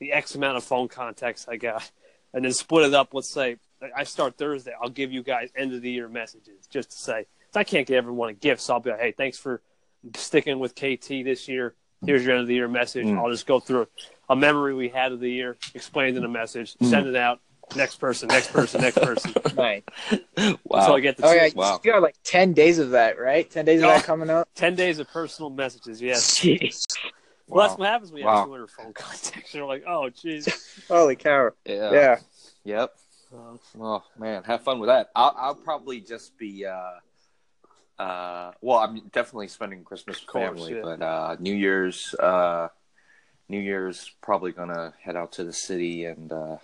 the X amount of phone contacts I got, and then split it up. Let's say I start Thursday. I'll give you guys end of the year messages just to say I can't get everyone a gift, so I'll be like, hey, thanks for sticking with KT this year. Here's your end of the year message. Mm. I'll just go through a memory we had of the year, explain in a message, send it out. Next person, next person, next person. right. Wow. Until I get the Oh yeah, Wow. you got like ten days of that, right? Ten days of Oh. that coming up. ten days of personal messages. Yes. Jeez. Well, Wow. that's what happens when you Wow. have 200 phone contacts. You're like, oh, jeez. Holy cow. Yeah. Yeah. Yep. Uh, Oh man, have fun with that. I'll I'll probably just be uh uh well, I'm definitely spending Christmas with course, family, yeah. but uh New Year's uh New Year's probably gonna head out to the city and uh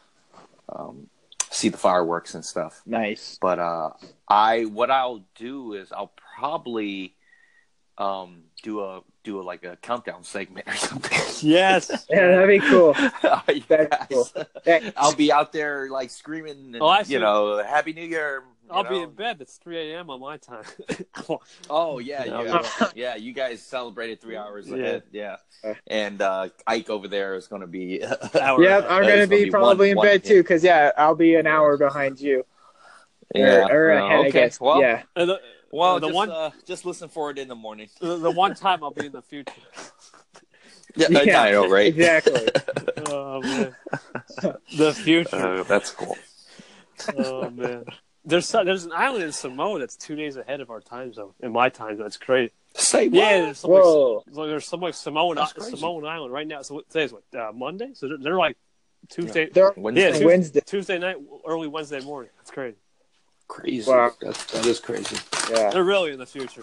um see the fireworks and stuff. Nice. But uh I what I'll do is I'll probably um do a do a like a countdown segment or something. yes. Yeah, that'd be cool. Are you That'd be cool. Yeah. I'll be out there like screaming, and, Oh, I see. you know, Happy New Year. I'll be in bed. It's 3 a.m. on my time. Oh yeah, Yeah, yeah, yeah. You guys celebrated three hours Yeah. ahead, yeah. And uh, Ike over there is going to be. Hour Yep, I'm gonna gonna be be probably one- in one- bed too, because yeah, I'll be an hour behind you. yeah. Or, or uh, ahead, I okay. guess. Well, yeah. And the, well, the just, one- uh, just listen for it in the morning. the, the one time I'll be in the future. Yeah, Yeah, I know, right? Exactly. Oh, man. The future. Uh, that's cool. Oh, man. There's there's an island in Samoa that's two days ahead of our time zone. In my time zone, it's crazy. Say what? Yeah, there's some like, Whoa. so there's some like Samoan Samoan island right now. So what- today's what uh, Monday. So they're, they're like Tuesday. They're Wednesday. Yeah, Tuesday, Wednesday. Tuesday night, early Wednesday morning. That's crazy. Crazy. Wow. That's, that is crazy. Yeah. They're really in the future.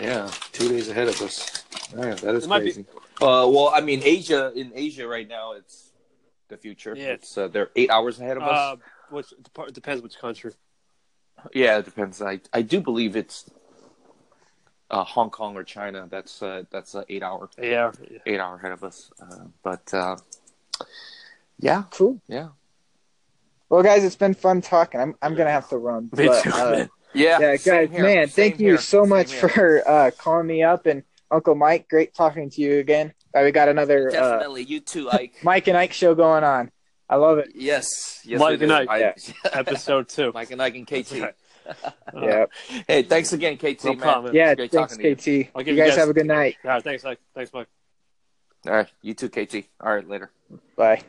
Yeah, two days ahead of us. Yeah, that is It might be- crazy. Uh, well, I mean, Asia in Asia right now, it's the future. Yeah. It's uh, they're eight hours ahead of us. Uh, which dep- depends which country. Yeah, it depends. I I do believe it's uh, Hong Kong or China. That's uh, that's uh, eight hour Yeah. eight hour ahead of us. Uh, but uh, yeah, Cool. yeah, Well, guys, it's been fun talking. I'm I'm gonna have to run. Me but, too, uh, man. yeah. yeah, guys, here, man, same thank you here, so same much here. for uh, calling me up and Uncle Mike. Great talking to you again. Uh, we got another uh, Definitely, you too, Ike. Mike and Ike show going on. I love it. yes, yes, Mike it and is. Ike. Yeah. Episode two. Mike and Ike and KT. right. yeah, Hey, thanks again, KT. No man. problem, yeah. Great Thanks, talking to you. KT. I'll You give you guys guys- have a good night. All right. Thanks, Mike. Thanks, Mike. All right, you too, KT. All right, later. Bye.